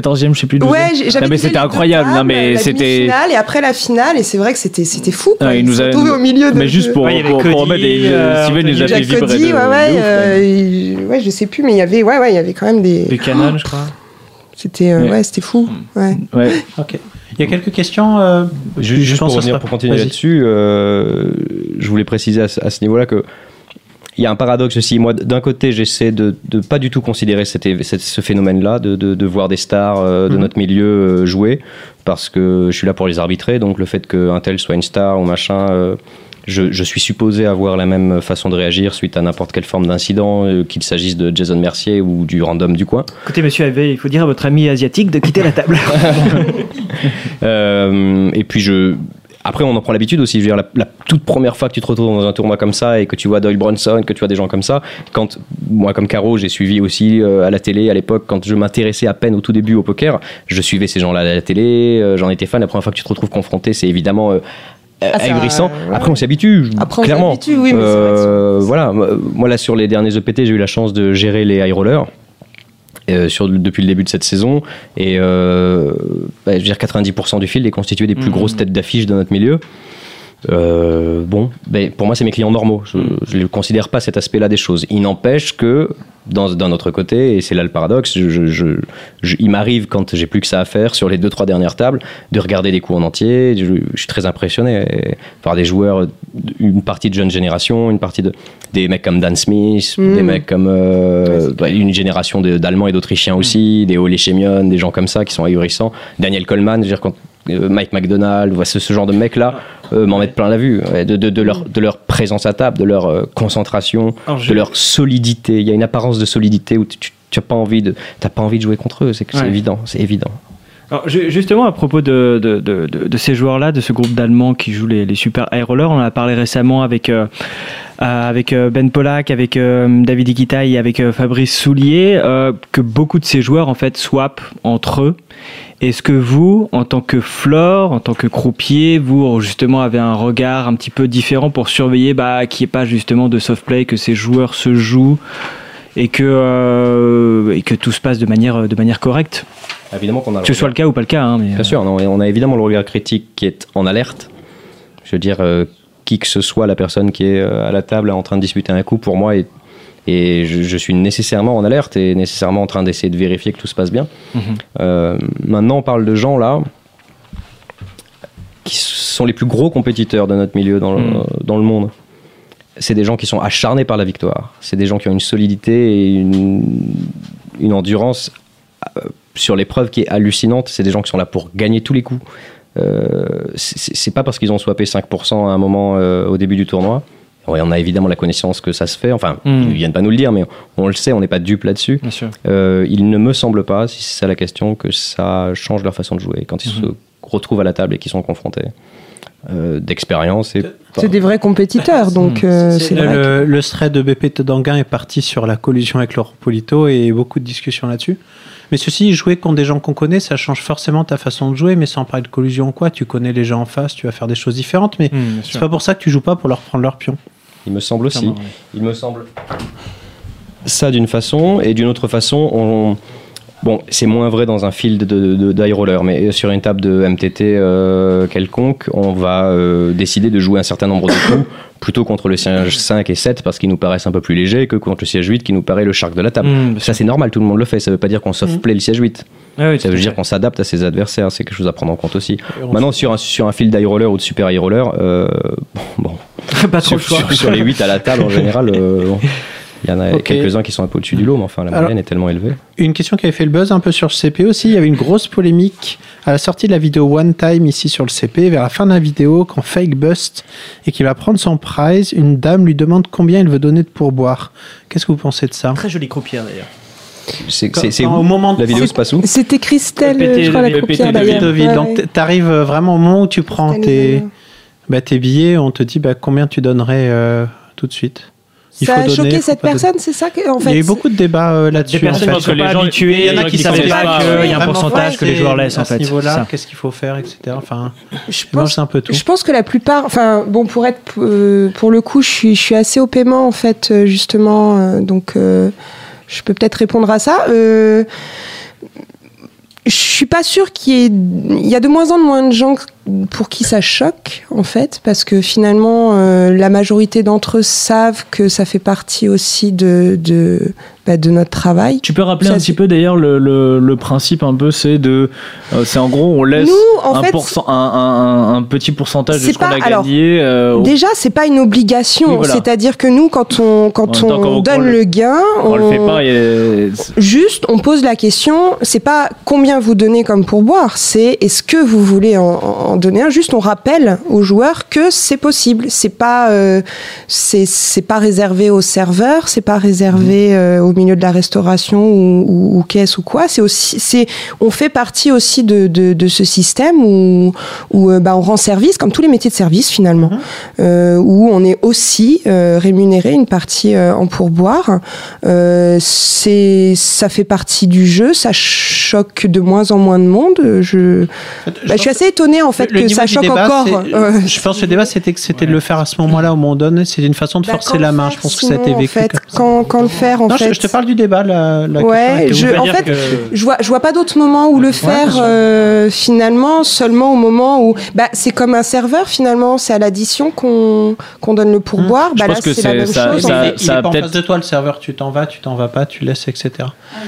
14e, je sais plus. 12e. Ouais, j'avais Non, mais c'était les incroyable. Non mais la c'était. demi-finale et après la finale et c'est vrai que c'était c'était fou. Quoi. Ah, il Ils nous se a- retrouvaient au milieu de. Mais juste pour, Ouais, avait pour, pour remettre des. euh, Steven nous a fait Jack vibrer Cody, de, ouais, de ouais, ouf, euh, ouais, je sais plus, mais il y avait, ouais, ouais, il y avait quand même des. Buchanan, je crois. C'était, euh, Ouais. ouais, c'était fou. Ouais. Ouais. Ok. Il y a quelques questions. euh, Juste, je juste pense pour, revenir, pour continuer là-dessus, euh, je voulais préciser à, ce- à ce niveau-là que il y a un paradoxe aussi. Moi, d'un côté, j'essaie de ne pas du tout considérer cette- ce phénomène-là, de, de- de voir des stars euh, de Mhm. notre milieu euh, jouer, parce que je suis là pour les arbitrer. Donc, le fait qu'un tel soit une star ou machin, euh, je, je suis supposé avoir la même façon de réagir suite à n'importe quelle forme d'incident, qu'il s'agisse de Jason Mercier ou du random du coin. Écoutez, monsieur Ivy, il faut dire à votre ami asiatique de quitter la table. [laughs] Et puis je. Après, on en prend l'habitude aussi. Je veux dire, la, la toute première fois que tu te retrouves dans un tournoi comme ça et que tu vois Doyle Bronson, que tu vois des gens comme ça, quand moi, comme Caro, j'ai suivi aussi euh, à la télé à l'époque, quand je m'intéressais à peine au tout début au poker, je suivais ces gens-là à la télé, euh, j'en étais fan. La première fois que tu te retrouves confronté, c'est évidemment. euh, Ah, ahurissant. ouais. Après, on s'y habitue. Après, on clairement. s'habitue, oui, mais Euh, voilà. Moi, là, sur les derniers EPT, j'ai eu la chance de gérer les high rollers. Euh, sur, depuis le début de cette saison et euh, bah, je veux dire 90% du field est constitué des plus Mhm. grosses têtes d'affiche de notre milieu euh, bon, ben, pour moi, c'est mes clients normaux. Je ne considère pas cet aspect-là des choses. Il n'empêche que, dans- d'un autre côté, et c'est là le paradoxe, je, je- je- je- il m'arrive, quand j'ai plus que ça à faire sur les deux, trois dernières tables, de regarder des coups en entier. Je, suis très impressionné par des joueurs, une partie de jeune génération, une partie de. Des mecs comme Dan Smith, Mm. des mecs comme. euh, bah, une génération de- d'Allemands et d'Autrichiens aussi, des Ole Chemion, des gens comme ça qui sont ahurissants. Daniel Coleman, je veux dire, quand euh, Mike McDonald, voilà, ce, ce genre de mecs-là euh, m'en mettent plein la vue, ouais, de, de- de leur, de leur présence à table, de leur euh, concentration, Alors, je- de leur solidité. Il y a une apparence de solidité où tu n'as pas, envie de- t'as pas envie de jouer contre eux, c'est que c'est Ouais. évident, c'est évident. Alors, ju- justement, à propos de, de, de, de- ces joueurs-là, de ce groupe d'Allemands qui jouent les, les super high on en a parlé récemment avec, euh, euh, avec euh, Ben Pollack, avec euh, David Iquita et avec Fabrice Soulier, que beaucoup de ces joueurs en fait swappent entre eux. Est-ce que vous, en tant que floor, en tant que croupier, vous justement avez un regard un petit peu différent pour surveiller bah, qu'il n'y ait pas justement de soft play, que ces joueurs se jouent et que, euh, et que tout se passe de manière, de manière correcte Évidemment qu'on a que ce soit le cas ou pas le cas. Hein, mais, Bien sûr, non, on a évidemment le regard critique qui est en alerte. Je veux dire, euh, qui que ce soit la personne qui est euh, à la table en train de disputer un coup, pour moi, est- et je, je suis nécessairement en alerte et nécessairement en train d'essayer de vérifier que tout se passe bien. Mhm. Euh, maintenant, on parle de gens là qui sont les plus gros compétiteurs de notre milieu dans le, Mhm. dans le monde. C'est des gens qui sont acharnés par la victoire. C'est des gens qui ont une solidité et une, une endurance euh, sur l'épreuve qui est hallucinante. C'est des gens qui sont là pour gagner tous les coups. Euh, c'est pas parce qu'ils ont swappé 5% à un moment euh, au début du tournoi. Ouais, on a évidemment la connaissance que ça se fait. Enfin, Mm. ils viennent pas nous le dire, mais on le sait, on n'est pas dupe là-dessus. Euh, il ne me semble pas, si c'est ça la question, que ça change leur façon de jouer quand ils Mhm. se retrouvent à la table et qu'ils sont confrontés. Euh, D'expérience et C'est des vrais compétiteurs, donc euh, c'est vrai. Le, le thread de BP Tedanguin est parti sur la collusion avec Laurent Polito et beaucoup de discussions là-dessus. Mais ceci, jouer contre des gens qu'on connaît, ça change forcément ta façon de jouer, mais sans parler de collusion ou quoi, tu connais les gens en face, tu vas faire des choses différentes, mais c'est pas pour ça que tu joues pas pour leur prendre leur pion. il me semble aussi. Il me semble ça d'une façon et d'une autre façon, on... bon, c'est moins vrai dans un field de, de, d'high roller, mais sur une table de MTT euh, quelconque, on va euh, décider de jouer un certain nombre de coups [coughs] plutôt contre le siège 5 et 7 parce qu'ils nous paraissent un peu plus légers que contre le siège 8 qui nous paraît le shark de la table. Mmh, bien ça c'est normal, tout le monde le fait. Ça veut pas dire qu'on soft play le siège 8. Ouais, ouais, Ça veut dire qu'on s'adapte à ses adversaires. C'est quelque chose à prendre en compte aussi. Maintenant, sur un, sur un field d'high roller ou de super high roller, euh, [laughs] bon, pas trop sur, le choix. sur- sur les 8 à la table en général, euh, bon, [laughs] il y en a quelques-uns qui sont un peu au-dessus du lot, mais enfin la Alors- moyenne est tellement élevée. Une question qui avait fait le buzz un peu sur le CP aussi, il y avait une grosse polémique à la sortie de la vidéo One Time ici sur le CP, vers la fin de la vidéo, quand Fake bust et qu'il va prendre son prize, une dame lui demande combien il veut donner de pourboire. Qu'est-ce que vous pensez de ça? Très jolie croupière d'ailleurs. C'est au moment de La vidéo se passe où? C'était Christelle, Pété je crois, la de- croupière d'ailleurs. Ouais, donc ouais. tu arrives vraiment au moment où tu prends tes, bah, tes billets, on te dit bah, combien tu donnerais euh, tout de suite? Il Ça faut a donner, choqué cette personne, c'est ça que, en fait Il y a eu beaucoup de débats euh, là-dessus. Des personnes en qui fait. sont pas habituées, Il y en a qui qui savent pas pas que- qu'il y a un pourcentage que les joueurs laissent en à ce niveau-là, qu'est-ce qu'il faut faire, etc. Enfin, Je pense, un peu tout. je pense que la plupart, enfin bon, pour être, euh, pour le coup, je suis, je suis assez au paiement en fait, euh, justement, euh, donc euh, je peux peut-être répondre à ça. Je suis pas sûre qu'il y ait, il y a de moins en moins de gens pour qui ça choque en fait, parce que finalement, euh, la majorité d'entre eux savent que ça fait partie aussi de, bah, de notre travail. Tu peux rappeler Ça, un petit peu d'ailleurs le, le, le principe un peu, c'est de, euh, c'est en gros on laisse Nous, un, fait, pourcent- un, un- un petit pourcentage de ce qu'on a alors, gagné. euh, au- Déjà, c'est pas une obligation. Oui, voilà. C'est-à-dire que nous, quand on, quand on on- donne on le- le gain, on le fait pas. et- Juste, on pose la question, c'est pas combien vous donnez comme pourboire, c'est est-ce que vous voulez en, en donner un? Juste, on rappelle aux joueurs que c'est possible. C'est pas, euh, c'est c'est pas réservé aux serveurs, c'est pas réservé euh, au milieu de la restauration ou, ou, ou caisse ou quoi. C'est aussi, c'est, on fait partie aussi de, de, de ce système où, où euh, bah, on rend service, comme tous les métiers de service finalement, euh, où on est aussi euh, rémunéré une partie euh, en pourboire. Euh, c'est, ça fait partie du jeu, ça choque de moins en moins de monde. Je, bah, je suis assez étonnée en fait Le- que ça choque débat, encore. c'est- euh, Je pense que le débat, c'était que c'était de le faire à ce moment-là, au moment donné. C'était une façon de bah, forcer la main. Je pense que ça a été sinon, en vécu. fait, quand, quand le faire, en non, je- fait. je, te parle du débat. La, la Ouais, question je- en fait, que- je vois, je vois pas d'autre moment où le faire euh, finalement, seulement au moment où, bah, c'est comme un serveur finalement, c'est à l'addition qu'on qu'on donne le pourboire. Je Bah là, pense que c'est la même ça- chose. Ça- il ça est a pas en peut-être- face de toi, le serveur. Tu t'en vas, tu t'en vas pas, tu laisses, etc.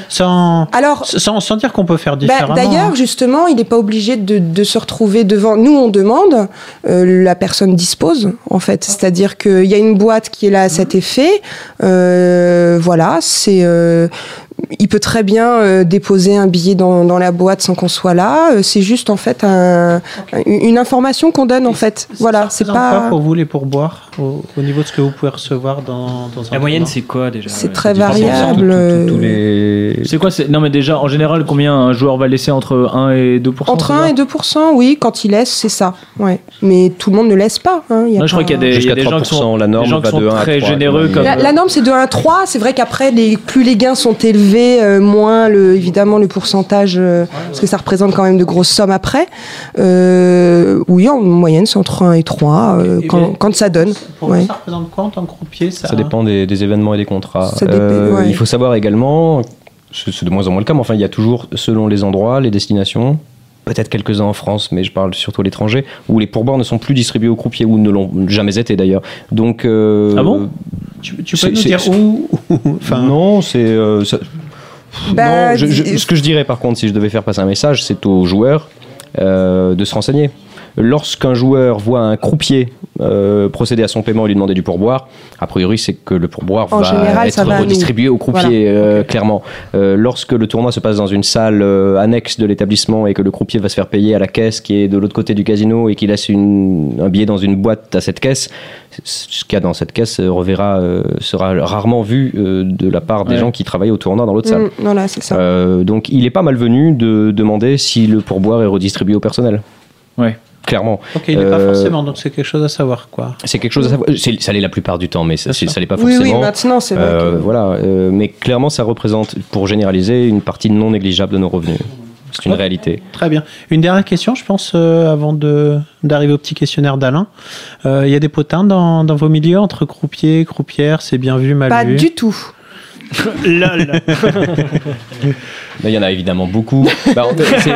Sans, Alors, sans, sans dire qu'on peut faire Bah, différemment. D'ailleurs, hein. justement, il n'est pas obligé de, de se retrouver devant. Nous, on demande, euh, la personne dispose, en fait. C'est-à-dire qu'il y a une boîte qui est là à cet effet. Euh, voilà, c'est. Euh, il peut très bien euh, déposer un billet dans, dans la boîte sans qu'on soit là. Euh, c'est juste en fait un- une information qu'on donne en fait. Voilà, c'est pas. pour vous les pourboires au, au niveau de ce que vous pouvez recevoir dans, dans un La moyenne, c'est quoi déjà C'est Ouais, très variable. euh, les... C'est quoi c'est- Non, mais déjà, en général, combien un joueur va laisser entre 1 et 2% Entre c'est 1 ça et 2% oui, quand il laisse, c'est ça. Ouais. Mais tout le monde ne laisse pas. hein, il y a Non, je crois qu'il y a des, il y Jusqu'à a des gens qui 3%, sont, la norme des gens qui va sont de 1 à très 3, généreux. Comme, La, la norme c'est de 1 à 3, c'est vrai qu'après les, plus les gains sont élevés, euh, moins le, évidemment le pourcentage, euh, parce que ça représente quand même de grosses sommes après. Euh, oui, en moyenne c'est entre 1 et 3 euh, Et quand, bien, quand ça donne. Pour Ouais. vous, ça représente quoi en tant que croupier ça, Ça dépend des, des événements et des contrats. Ça dépend, ouais. Il faut savoir également, c'est de moins en moins le cas, mais enfin, il y a toujours, selon les endroits, les destinations, peut-être quelques-uns en France, mais je parle surtout à l'étranger, où les pourboires ne sont plus distribués aux croupiers, ou ne l'ont jamais été d'ailleurs. Donc. euh, Ah bon? Tu, tu peux nous dire où Enfin, non, c'est. euh, Bah, non, je- je- dis- ce que je dirais par contre, si je devais faire passer un message, c'est aux joueurs euh, de se renseigner. Lorsqu'un joueur voit un croupier euh, procéder à son paiement et lui demander du pourboire, a priori c'est que le pourboire En va général, être va à nous. redistribué au croupier, euh, clairement. Euh, lorsque le tournoi se passe dans une salle euh, annexe de l'établissement et que le croupier va se faire payer à la caisse qui est de l'autre côté du casino et qu'il laisse une- un billet dans une boîte à cette caisse, ce qu'il y a dans cette caisse reverra, sera rarement vu euh, de la part des Ouais. gens qui travaillent au tournoi dans l'autre salle. Mm, voilà, c'est ça. Euh, donc il est pas malvenu de demander si le pourboire est redistribué au personnel. Ouais. Clairement. Ok, il n'est pas Euh, forcément, donc c'est quelque chose à savoir. quoi. C'est quelque chose à savoir. Ça l'est la plupart du temps, mais ça, ça l'est pas oui, forcément. oui, maintenant c'est vrai. Euh, que- voilà, euh, mais clairement, ça représente, pour généraliser, une partie non négligeable de nos revenus. C'est une réalité. Très bien. Une dernière question, je pense, euh, avant de- d'arriver au petit questionnaire d'Alain. Euh, Il y a des potins dans, dans vos milieux entre croupiers, croupières, c'est bien vu, mal Pas vu? du tout. Lol. Mais [laughs] il y en a évidemment beaucoup. Bah, en fait,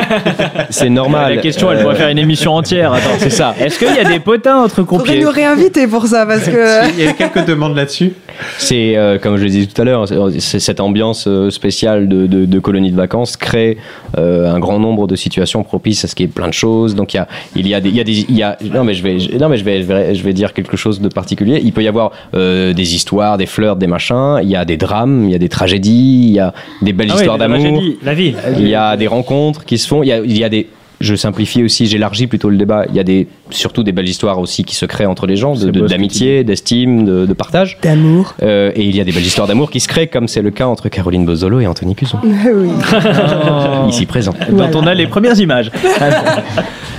c'est- normal. La question, elle Euh, pourrait faire une émission entière. Attends, [laughs] c'est ça. Est-ce qu'il y a des potins entre Faudrait croupiers nous réinviter pour ça parce que. Il y a quelques demandes là-dessus. C'est, euh, comme je le disais tout à l'heure, cette ambiance euh, spéciale de, de, de colonie de vacances crée euh, un grand nombre de situations propices à ce qu'il y ait plein de choses. Donc il y a, il y a des, il y a des, il y a, non mais je vais, je- non mais je vais, je vais, je vais dire quelque chose de particulier. Il peut y avoir euh, des histoires, des flirts, des machins. Il y a des drames, il y a des tragédies, il y a des belles Ah histoires d'amour. La vie. Il y a des rencontres qui se font. Il y a, il y a des. Je simplifie aussi, j'élargis plutôt le débat. Il y a des, surtout des belles histoires aussi qui se créent entre les gens, de- C'est de- d'amitié, d'estime, de, de partage. D'amour. Euh, et il y a des belles histoires d'amour qui se créent, comme c'est le cas entre Caroline Bozzolo et Anthony Cuzon, [laughs] oui. [laughs] ici présent. Dont on a les premières images. [laughs]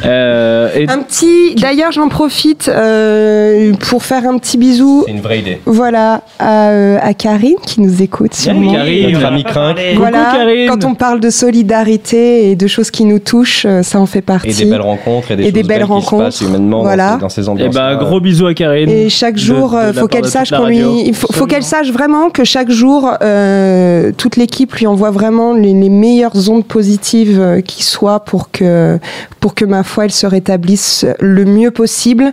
Euh, et- Un petit. D'ailleurs, j'en profite euh, pour faire un petit bisou. C'est une vraie idée. Voilà à, euh, à Karine qui nous écoute sûrement. Karine. Notre ami Crinque Voilà, Karine. quand on parle de solidarité et de choses qui nous touchent, euh, ça en fait partie. et des belles rencontres et des Et choses des belles belles qui se rencontres. Humainement dans Voilà. ces- dans ces Eh ambiances. ben, gros bisous à Karine. Et chaque jour, de euh, faut qu'elle sache qu'on lui, radio. il faut, faut qu'elle sache vraiment que chaque jour, euh, toute l'équipe lui envoie vraiment les, les meilleures ondes positives euh, qui soient pour que, pour que ma foi, elle se rétablisse le mieux possible.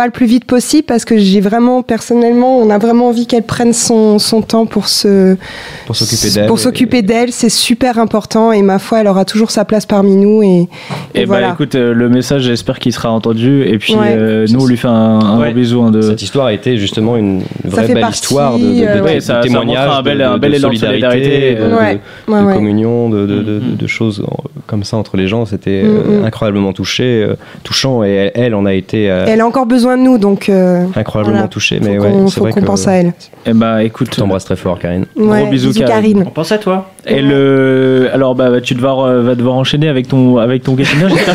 Pas le plus vite possible parce que j'ai vraiment, personnellement, on a vraiment envie qu'elle prenne son, son temps pour se, Pour s'occuper d'elle. Pour s'occuper d'elle, c'est super important et ma foi, elle aura toujours sa place parmi nous et, et Et voilà. bah écoute, euh, le message, j'espère qu'il sera entendu. Et puis, Ouais. euh, nous, on lui fait un, un Ouais. gros bisou. hein, de... Cette histoire a été justement une vraie belle partie, histoire de, de, de- euh, ouais, de ça- montre un bel- de, un bel de élan de solidarité, de, Ouais, de- ouais, de ouais. communion, de, de- de- Mhm. de choses comme ça entre les gens. C'était Mm, euh, mm. incroyablement touché, touchant. Et elle, elle en a été euh, Elle a encore besoin de nous, donc euh, incroyablement voilà. touchée. faut Mais qu'on ouais, c'est faut vrai qu'on que pense à elle. Eh bah écoute. je t'embrasse très fort, Karine. Ouais, bisous, Karine. Karine. On pense à toi. Et le, alors bah, tu devoir, euh, vas devoir enchaîner avec ton, avec ton questionnaire. J'espère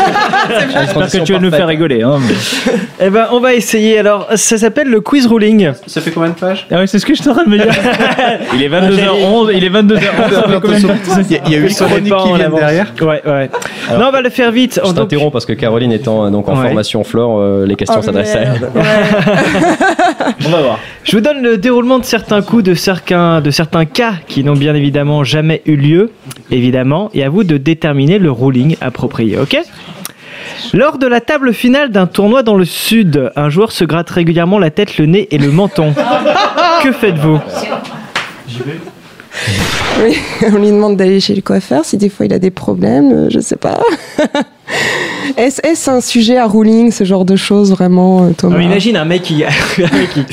[laughs] j'espère que tu vas nous faire rigoler. Hein. [laughs] Eh ben, on va essayer. Alors, ça s'appelle le quiz ruling. Ça fait combien de pages? Ah ouais, c'est ce que je suis en train de me dire. [laughs] il est 22h11. Il est 22h11. ça fait combien de temps Il y a- eu dépend, qui avance. derrière. Ouais, ouais. non, on va le faire vite. Je t'interromps parce que Caroline étant euh, donc en Ouais. formation Flore, euh, les questions Oh, s'adressent à elle. Merde. Ouais. [laughs] On va voir. Je vous donne le déroulement de certains coups, de certains, de certains cas qui n'ont bien évidemment jamais eu lieu, évidemment, et à vous de déterminer le ruling approprié, ok? Lors de la table finale d'un tournoi dans le sud, un joueur se gratte régulièrement la tête, le nez et le menton. [laughs] que faites-vous? Oui, [laughs] on lui demande d'aller chez le coiffeur si des fois il a des problèmes, euh, je sais pas. Est-ce un sujet à ruling, ce genre de choses vraiment, euh, Thomas Alors, Imagine un mec qui, [laughs] un mec qui,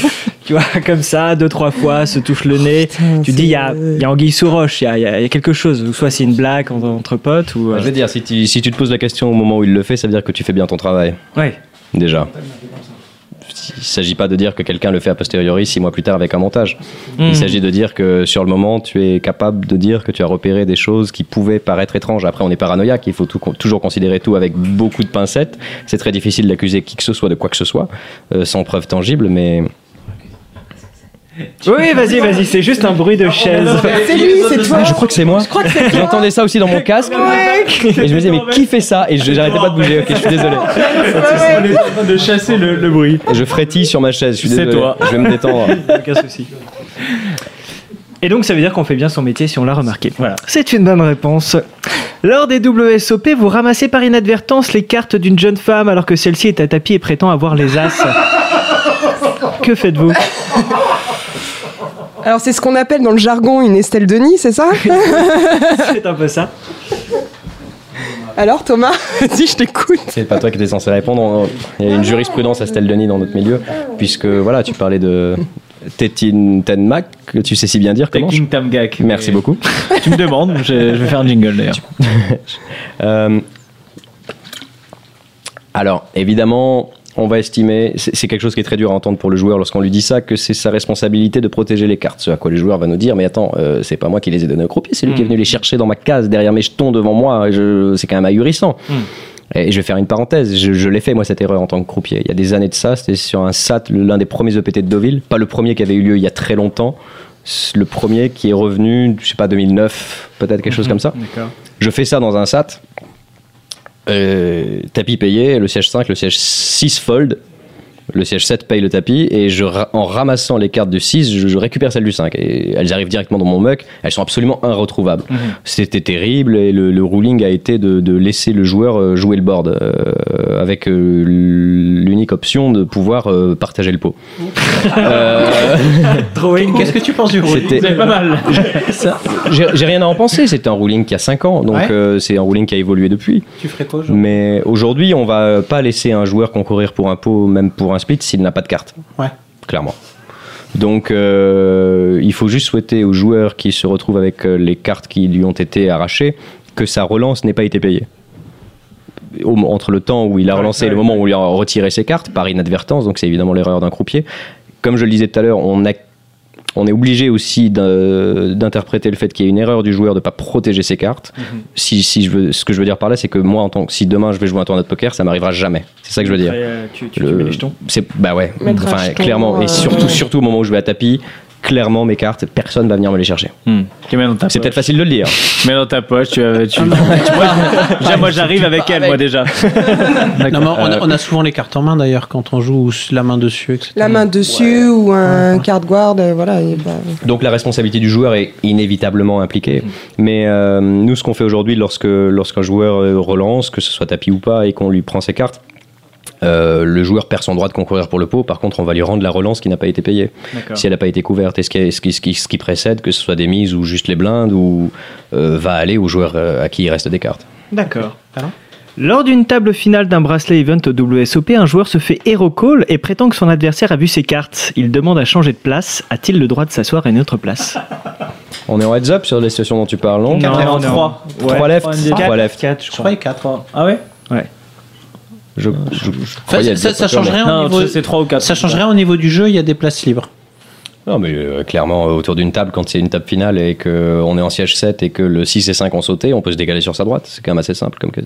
tu vois, comme ça, deux, trois fois, se touche le nez. Putain, tu dis, il y a, y a Anguille sous roche, il y a, il y a- il y a quelque chose. Ou soit c'est une blague entre, entre potes, ou. euh, Je veux dire, si tu, si tu te poses la question au moment où il le fait, ça veut dire que tu fais bien ton travail. Ouais. Déjà. Il ne s'agit pas de dire que quelqu'un le fait a posteriori six mois plus tard avec un montage. Hmm. Il s'agit de dire que sur le moment, tu es capable de dire que tu as repéré des choses qui pouvaient paraître étranges. Après, on est paranoïaque, il faut tout- toujours considérer tout avec beaucoup de pincettes. C'est très difficile d'accuser qui que ce soit de quoi que ce soit, euh, sans preuve tangible, mais Oui, vas-y, vas-y, c'est juste un bruit de chaise. C'est lui, c'est toi. je crois que c'est moi. J'entendais [laughs] ça aussi dans mon casque. Et je me disais, mais qui fait ça? Et j'arrêtais pas de bouger. Ok, je suis désolé. On est en train de chasser le, le bruit. Et je frétille sur ma chaise. Je suis C'est désolé. toi. Je vais me détendre. [laughs] Aucun souci. Et donc, ça veut dire qu'on fait bien son métier si on l'a remarqué. Voilà. C'est une bonne réponse. Lors des WSOP, vous ramassez par inadvertance les cartes d'une jeune femme alors que celle-ci est à tapis et prétend avoir les as. [laughs] que faites-vous? Alors, c'est ce qu'on appelle dans le jargon une Estelle Denis, c'est ça [laughs] C'est un peu ça. Alors, Thomas, [laughs] dis, je t'écoute. C'est pas toi qui étais censé répondre. Il y a une jurisprudence à Stelle Denis dans notre milieu, puisque voilà, tu parlais de Tétin Tenmac, que tu sais si bien dire. Taking Tamgak. Merci Mais beaucoup. Tu me demandes, je, je vais faire un jingle d'ailleurs. [laughs] Euh, alors, évidemment, on va estimer, c'est quelque chose qui est très dur à entendre pour le joueur lorsqu'on lui dit ça, que c'est sa responsabilité de protéger les cartes. Ce à quoi le joueur va nous dire, mais attends, euh, c'est pas moi qui les ai données au croupier, c'est lui qui est venu les chercher dans ma case, derrière mes jetons, devant moi, c'est quand même ahurissant. Et je vais faire une parenthèse, je, je l'ai fait moi cette erreur en tant que croupier. Il y a des années de ça, c'était sur un SAT, l'un des premiers EPT de Deauville, pas le premier qui avait eu lieu il y a très longtemps, c'est le premier qui est revenu, je sais pas, 2009, peut-être quelque chose comme ça. Je fais ça dans un SAT. Euh, tapis payé, le siège 5, le siège 6 fold. Le siège 7 paye le tapis et je, en ramassant les cartes du 6, je, je récupère celles du 5. Et elles arrivent directement dans mon muck, elles sont absolument irretrouvables. C'était terrible et le, le ruling a été de, de laisser le joueur euh, jouer le board euh, avec euh, l'unique option de pouvoir euh, partager le pot. [laughs] Euh, Drawing. Qu'est-ce que tu penses du ruling? C'est pas mal. [laughs] J'ai j'ai rien à en penser, c'était un ruling qui a 5 ans, donc Ouais. euh, c'est un ruling qui a évolué depuis. Tu ferais quoi aujourd'hui? Mais aujourd'hui, on va pas laisser un joueur concourir pour un pot, même pour un split, s'il n'a pas de carte. Ouais. Clairement. Donc, euh, il faut juste souhaiter aux joueurs qui se retrouvent avec euh, les cartes qui lui ont été arrachées que sa relance n'ait pas été payée. Au- entre le temps où il a relancé et le moment où il a retiré ses cartes, par inadvertance, donc c'est évidemment l'erreur d'un croupier. Comme je le disais tout à l'heure, on a on est obligé aussi d'interpréter le fait qu'il y a une erreur du joueur de ne pas protéger ses cartes. si, si je veux, ce que je veux dire par là, c'est que moi, en tant que si demain je vais jouer un tournoi de poker, ça m'arrivera jamais. C'est ça que je veux dire. Après, euh, tu, Le- mets les jetons. C'est bah ouais. Enfin, clairement. euh, Et surtout, surtout au moment où je vais à tapis, clairement mes cartes, personne va venir me les chercher. Hmm. Tu mets dans ta C'est poche. peut-être facile de le dire. Mets dans ta poche, tu, tu, [laughs] tu vois, déjà, moi j'arrive avec elle, moi déjà. Non, mais on, a, on a souvent les cartes en main d'ailleurs quand on joue ou la main dessus, etc. La main dessus ou un card guard, euh, voilà. et bah, Donc la responsabilité du joueur est inévitablement impliquée. Mais euh, nous, ce qu'on fait aujourd'hui lorsque lorsqu'un joueur euh, relance, que ce soit tapis ou pas, et qu'on lui prend ses cartes, euh, le joueur perd son droit de concourir pour le pot. Par contre, on va lui rendre la relance qui n'a pas été payée. Si elle n'a pas été couverte, et ce qui, ce, qui, ce, qui, ce qui précède, que ce soit des mises ou juste les blindes, ou euh, va aller au joueur euh, à qui il reste des cartes? D'accord. Lors d'une table finale d'un bracelet event au WSOP, un joueur se fait hero call et prétend que son adversaire a vu ses cartes. Il demande à changer de place. A-t-il le droit de s'asseoir à une autre place? On est en heads up sur les situations dont tu parles, non? Quatre Non, left, non, trois. Trois left, trois Quatre, left. quatre, je Je crois. croyais 4. Ah ouais Je, je, je ça, ça poker, change mais- rien au Non, niveau. c'est 3 ou 4. Ça change rien au niveau du jeu, il y a des places libres. Non, mais euh, clairement, euh, autour d'une table, quand c'est une table finale et qu'on est en siège 7 et que le 6 et 5 ont sauté, on peut se décaler sur sa droite. C'est quand même assez simple. Comme que-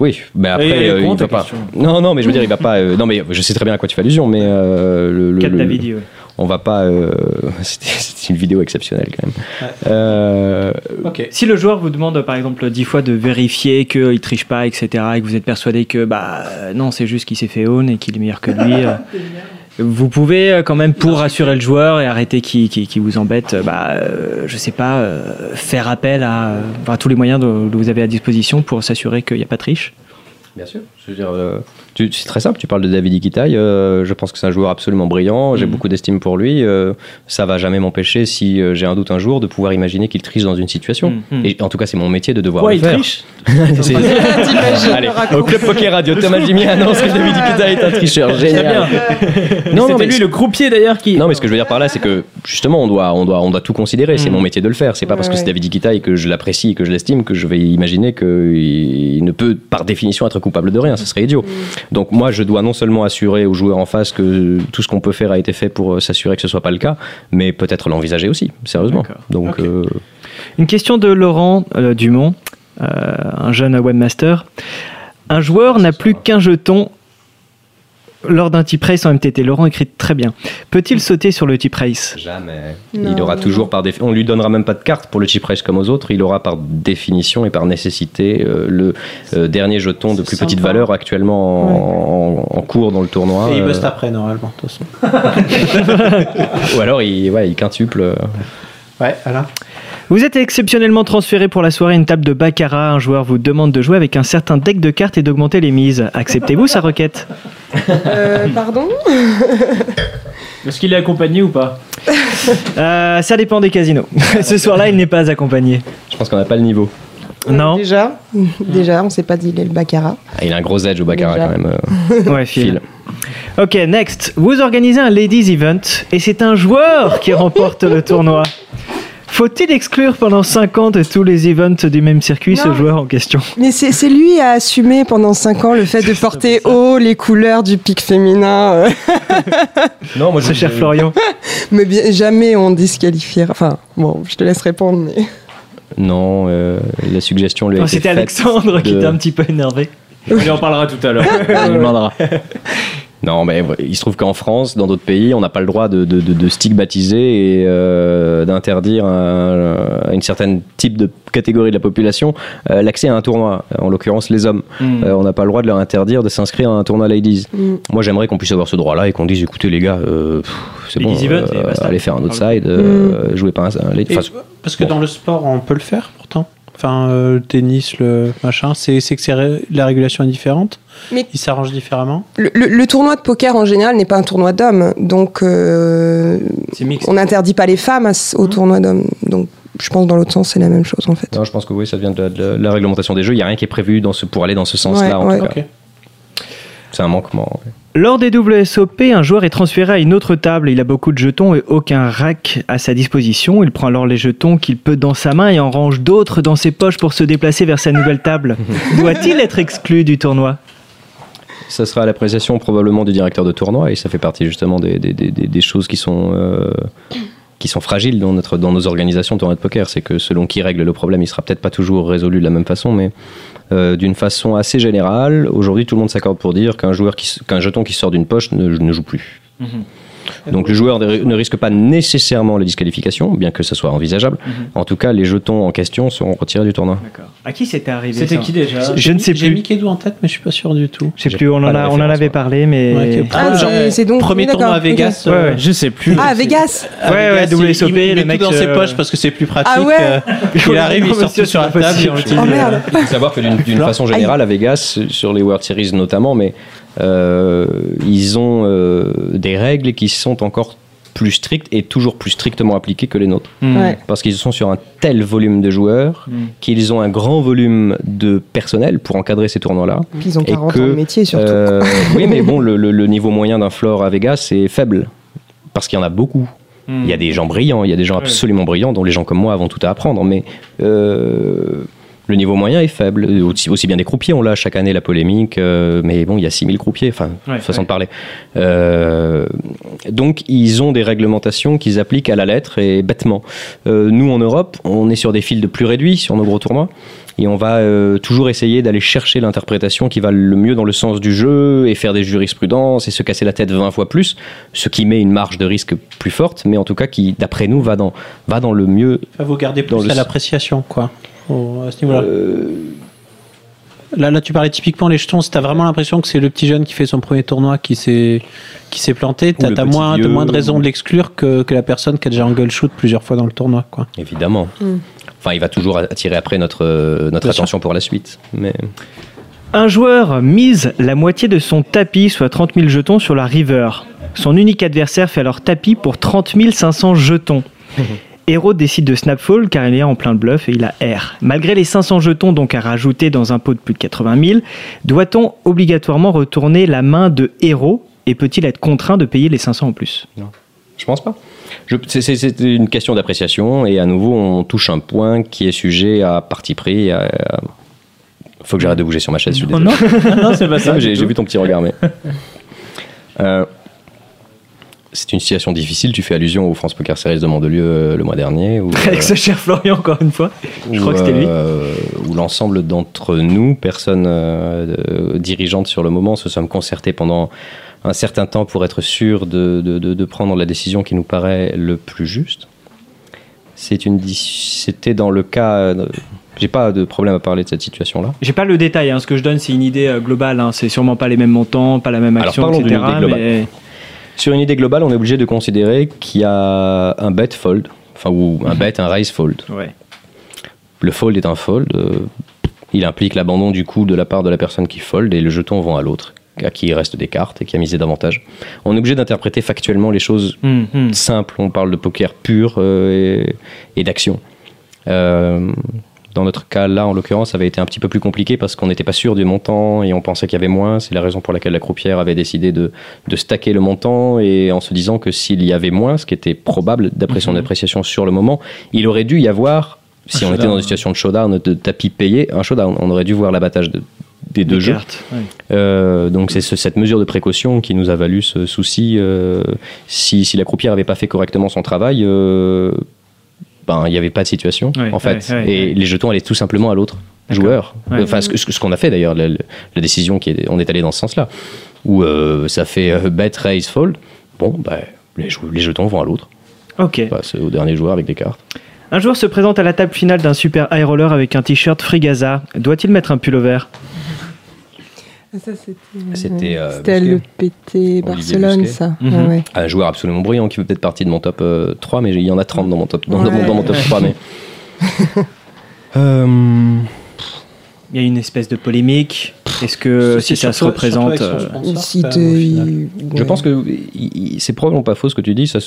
Oui, mais après, Et euh, con, il va pas. Non, non, mais je veux dire, il va pas. euh, Non, mais je sais très bien à quoi tu fais allusion, mais euh, le, le- le- ouais. on va pas. euh, [laughs] C'était c'était une vidéo exceptionnelle quand même. Ouais. Euh, Ok. Si le joueur vous demande par exemple dix fois de vérifier qu'il ne triche pas, etc., et que vous êtes persuadé que bah euh, non, c'est juste qu'il s'est fait own et qu'il est meilleur que lui, euh, [laughs] vous pouvez euh, quand même, pour rassurer le joueur et arrêter qui, qui, vous embête, euh, bah, euh, je sais pas, faire appel à, à tous les moyens dont vous avez à disposition pour s'assurer qu'il n'y a pas de triche? Bien sûr. Je veux dire, euh, c'est très simple. Tu parles de David Iquitaille. euh, je pense que c'est un joueur absolument brillant. J'ai Mhm. beaucoup d'estime pour lui. euh, ça va jamais m'empêcher, si euh, j'ai un doute un jour, de pouvoir imaginer qu'il triche dans une situation. Mhm. Et en tout cas, c'est mon métier de devoir Quoi, le il faire. triche [laughs] Allez, le au. Club Poker Radio, [laughs] Thomas Jimmy annonce que David Iquitaille est un tricheur. Génial. Non, non, C'était mais lui le croupier d'ailleurs qui. Non, mais ce que je veux dire par là, c'est que justement, on doit, on doit, on doit tout considérer. C'est Mm. mon métier de le faire. C'est pas parce que Ouais, c'est ouais. David Iquitaille que je l'apprécie et que je l'estime que je vais imaginer qu'il ne peut, par définition, être coupable de rien. Ce serait idiot. Donc moi, je dois non seulement assurer aux joueurs en face que tout ce qu'on peut faire a été fait pour euh, s'assurer que ce soit pas le cas, mais peut-être l'envisager aussi, sérieusement. Donc euh, Une question de Laurent euh, Dumont, euh, un jeune webmaster. Un joueur n'a plus qu'un jeton lors d'un tip race en MTT. Laurent écrit très bien. Peut-il sauter sur le tip race? Jamais. Non, il aura non, toujours par définition. On lui donnera même pas de carte pour le chip race comme aux autres. Il aura par définition et par nécessité euh, le euh, dernier jeton de plus Sympa. petite valeur actuellement en, en cours dans le tournoi. Et il Euh, bust après, normalement, de toute façon. [laughs] ou alors il, ouais, il quintuple. Ouais, Alain. Vous êtes exceptionnellement transféré pour la soirée à une table de baccarat. Un joueur vous demande de jouer avec un certain deck de cartes et d'augmenter les mises. Acceptez-vous sa requête Euh, pardon? [laughs] Est-ce qu'il est accompagné ou pas? Euh, Ça dépend des casinos. [laughs] Ce soir-là, il n'est pas accompagné. Je pense qu'on n'a pas le niveau. Non Déjà, [laughs] déjà, on s'est pas dit il est le baccarat. Ah, il a un gros edge au baccarat Déjà. quand même. euh, Ouais. Phil. Ok, next. Vous organisez un Ladies Event et c'est un joueur qui remporte le tournoi. Faut-il exclure pendant 5 ans de tous les events du même circuit ce joueur en question? Mais c'est lui à assumer pendant 5 ans le fait de porter haut les couleurs du pic féminin. [laughs] Non, moi [laughs] Ce cher Florian. [laughs] mais bien, jamais on disqualifiera. Enfin, bon, je te laisse répondre. Mais... Non, euh, la suggestion lui a Non, été C'était Alexandre qui était un petit peu énervé. On lui en parlera tout à l'heure. On lui demandera. Non, mais il se trouve qu'en France, dans d'autres pays, on n'a pas le droit de, de- de- de stigmatiser et euh, d'interdire à, à une certaine type de catégorie de la population euh, l'accès à un tournoi, en l'occurrence les hommes. Hmm. Euh, on n'a pas le droit de leur interdire de s'inscrire à un tournoi ladies. Mm. Moi, j'aimerais qu'on puisse avoir ce droit-là et qu'on dise écoutez, les gars, euh, c'est bon, Ladies event, euh, allez faire un outside, euh, jouez pas un, un lady. Enfin, parce que bon. dans le sport, on peut le faire pourtant? Enfin, euh, le tennis, le machin, c'est que la régulation est différente. Mais- Ils s'arrangent différemment. Le, le- le tournoi de poker en général n'est pas un tournoi d'hommes, donc euh, on n'interdit pas les femmes à au tournoi d'hommes. Donc je pense dans l'autre sens c'est la même chose en fait. non, je pense que oui, ça vient de la, de la réglementation des jeux. Il n'y a rien qui est prévu dans ce, pour aller dans ce sens-là, Ouais, en ouais. tout cas. C'est un manquement. ouais. Lors des WSOP, un joueur est transféré à une autre table. Il a beaucoup de jetons et aucun rack à sa disposition. Il prend alors les jetons qu'il peut dans sa main et en range d'autres dans ses poches pour se déplacer vers sa nouvelle table. [laughs] Doit-il être exclu du tournoi? Ça sera à l'appréciation probablement du directeur de tournoi et ça fait partie justement des, des- des- des- choses qui sont, euh, qui sont fragiles dans, notre, dans nos organisations de tournoi de poker. C'est que selon qui règle le problème, il sera peut-être pas toujours résolu de la même façon, mais euh, d'une façon assez générale, aujourd'hui tout le monde s'accorde pour dire qu'un joueur qu'un jeton qui sort d'une poche ne, ne joue plus. Donc le joueur ne risque pas nécessairement la disqualification, bien que ça soit envisageable. En tout cas, les jetons en question seront retirés du tournoi. À qui c'était arrivé C'était qui déjà Je ne sais J'ai plus. mis Kedou en tête, mais je suis pas sûr du tout. Je sais J'ai plus, on en, a, on en avait parlé, mais. Ouais. Ah, Genre, c'est- donc premier oui, tournoi à Vegas. Ouais, euh, ouais. Je sais plus. Ah à Vegas. Ouais, ouais, WSOP, il, le tout mec, dans ses euh, poches parce que c'est plus pratique. Ah ouais. euh, [laughs] il arrive, il sort sur la table. Oh euh, merde. Il faut savoir que d'une façon générale, à Vegas, sur les World Series notamment, mais euh, ils ont euh, des règles qui sont encore plus strictes et toujours plus strictement appliquées que les nôtres. Hmm. Ouais. Parce qu'ils sont sur un tel volume de joueurs, Mm. qu'ils ont un grand volume de personnel pour encadrer ces tournois-là. Ils ont Et 40 que, ans de métier surtout. Euh, oui, mais [laughs] bon, le, le- le niveau moyen d'un floor à Vegas est faible. Parce qu'il y en a beaucoup. Hmm. Il y a des gens brillants, il y a des gens absolument brillants dont les gens comme moi avons tout à apprendre, mais euh, le niveau moyen est faible. Aussi, aussi bien des croupiers, on l'a chaque année la polémique, euh, mais bon, il y a 6000 croupiers, enfin, Ouais, façon ouais. de parler. Euh, donc, ils ont des réglementations qu'ils appliquent à la lettre et bêtement. Euh, nous, en Europe, on est sur des fils de plus réduits sur nos gros tournois. Et on va euh, toujours essayer d'aller chercher l'interprétation qui va le mieux dans le sens du jeu et faire des jurisprudences et se casser la tête 20 fois plus, ce qui met une marge de risque plus forte, mais en tout cas qui, d'après nous, va dans, va dans le mieux. Enfin, vous gardez Dans plus le- à l'appréciation, quoi, au- à ce niveau-là. Euh, Là, là, tu parlais typiquement les jetons. Si t'as vraiment l'impression que c'est le petit jeune qui fait son premier tournoi qui s'est qui s'est planté, t'as petit moins, de raison de l'exclure que, que la personne qui a déjà un gueule shoot plusieurs fois dans le tournoi, quoi. évidemment. Mm. Enfin, il va toujours attirer après notre, euh, notre Bien sûr. attention pour la suite. Mais Un joueur mise la moitié de son tapis, soit 30 000 jetons, sur la river. Son unique adversaire fait alors tapis pour 30 500 jetons. [laughs] Hero décide de snapfall car il est en plein de bluff et il a R. Malgré les 500 jetons donc à rajouter dans un pot de plus de 80 000, doit-on obligatoirement retourner la main de Hero et peut-il être contraint de payer les 500 en plus? Je pense pas. C'est- une question d'appréciation et à nouveau on touche un point qui est sujet à parti pris. à- à- Faut que j'arrête de bouger sur ma chaise. Je suis désolé. non, non, c'est pas [laughs] ça. J'ai vu ton petit regard, mais. Euh, c'est une situation difficile. Tu fais allusion au France Poker Series de Mandelieu euh, le mois dernier. Où, [laughs] Avec ce cher Florian encore une fois. Je où, crois que c'était lui. euh, où l'ensemble d'entre nous, personnes euh, dirigeantes sur le moment, se sommes concertés pendant un certain temps pour être sûrs de, de- de- de prendre la décision qui nous paraît le plus juste. C'est une, dis- c'était dans le cas. euh, J'ai pas de problème à parler de cette situation-là. J'ai pas le détail, hein. ce que je donne c'est une idée euh, globale, hein. c'est sûrement pas les mêmes montants, pas la même Alors, action, parlons d'une etc. Sur une idée globale, on est obligé de considérer qu'il y a un bet fold, enfin ou un bet, un raise fold. Ouais. Le fold est un fold. euh, il implique l'abandon du coup de la part de la personne qui fold et le jeton vend à l'autre, à qui il reste des cartes et qui a misé davantage. On est obligé d'interpréter factuellement les choses hum. simples. On parle de poker pur euh, et, et d'action. Euh, dans notre cas là, en l'occurrence, ça avait été un petit peu plus compliqué parce qu'on n'était pas sûr du montant et on pensait qu'il y avait moins. C'est la raison pour laquelle la croupière avait décidé de, de stacker le montant et en se disant que s'il y avait moins, ce qui était probable d'après son appréciation sur le moment, il aurait dû y avoir, si on était dans une situation de showdown, de tapis payé, un showdown. On aurait dû voir l'abattage de- des deux Des jeux. cartes, ouais. Euh, donc c'est ce- cette mesure de précaution qui nous a valu ce souci. euh, si, si la croupière n'avait pas fait correctement son travail, euh, ben il n'y avait pas de situation Ouais, en fait, ouais, ouais, et les jetons allaient tout simplement à l'autre joueur. Enfin ce, ce qu'on a fait d'ailleurs, la, décision qui est, on est allé dans ce sens-là, où euh, ça fait euh, bet raise fold. Bon, ben les, les jetons vont à l'autre, Ok. passe au dernier joueur avec des cartes. Un joueur se présente à la table finale d'un super high roller avec un t-shirt Frigaza. Doit-il mettre un pullover Ça, c'était C'était, euh, Busquet. le PT Barcelone, Busquet. ça. Mhm. Ouais. Un joueur absolument brillant qui fait peut-être partie de mon top euh, 3, mais il y en a 30 dans mon top, dans, Ouais. dans mon top 3. Mais... [laughs] Euh, Il y a une espèce de polémique. Est-ce que si ça se représente euh, euh, Je pense que c'est probablement pas faux ce que tu dis, ça,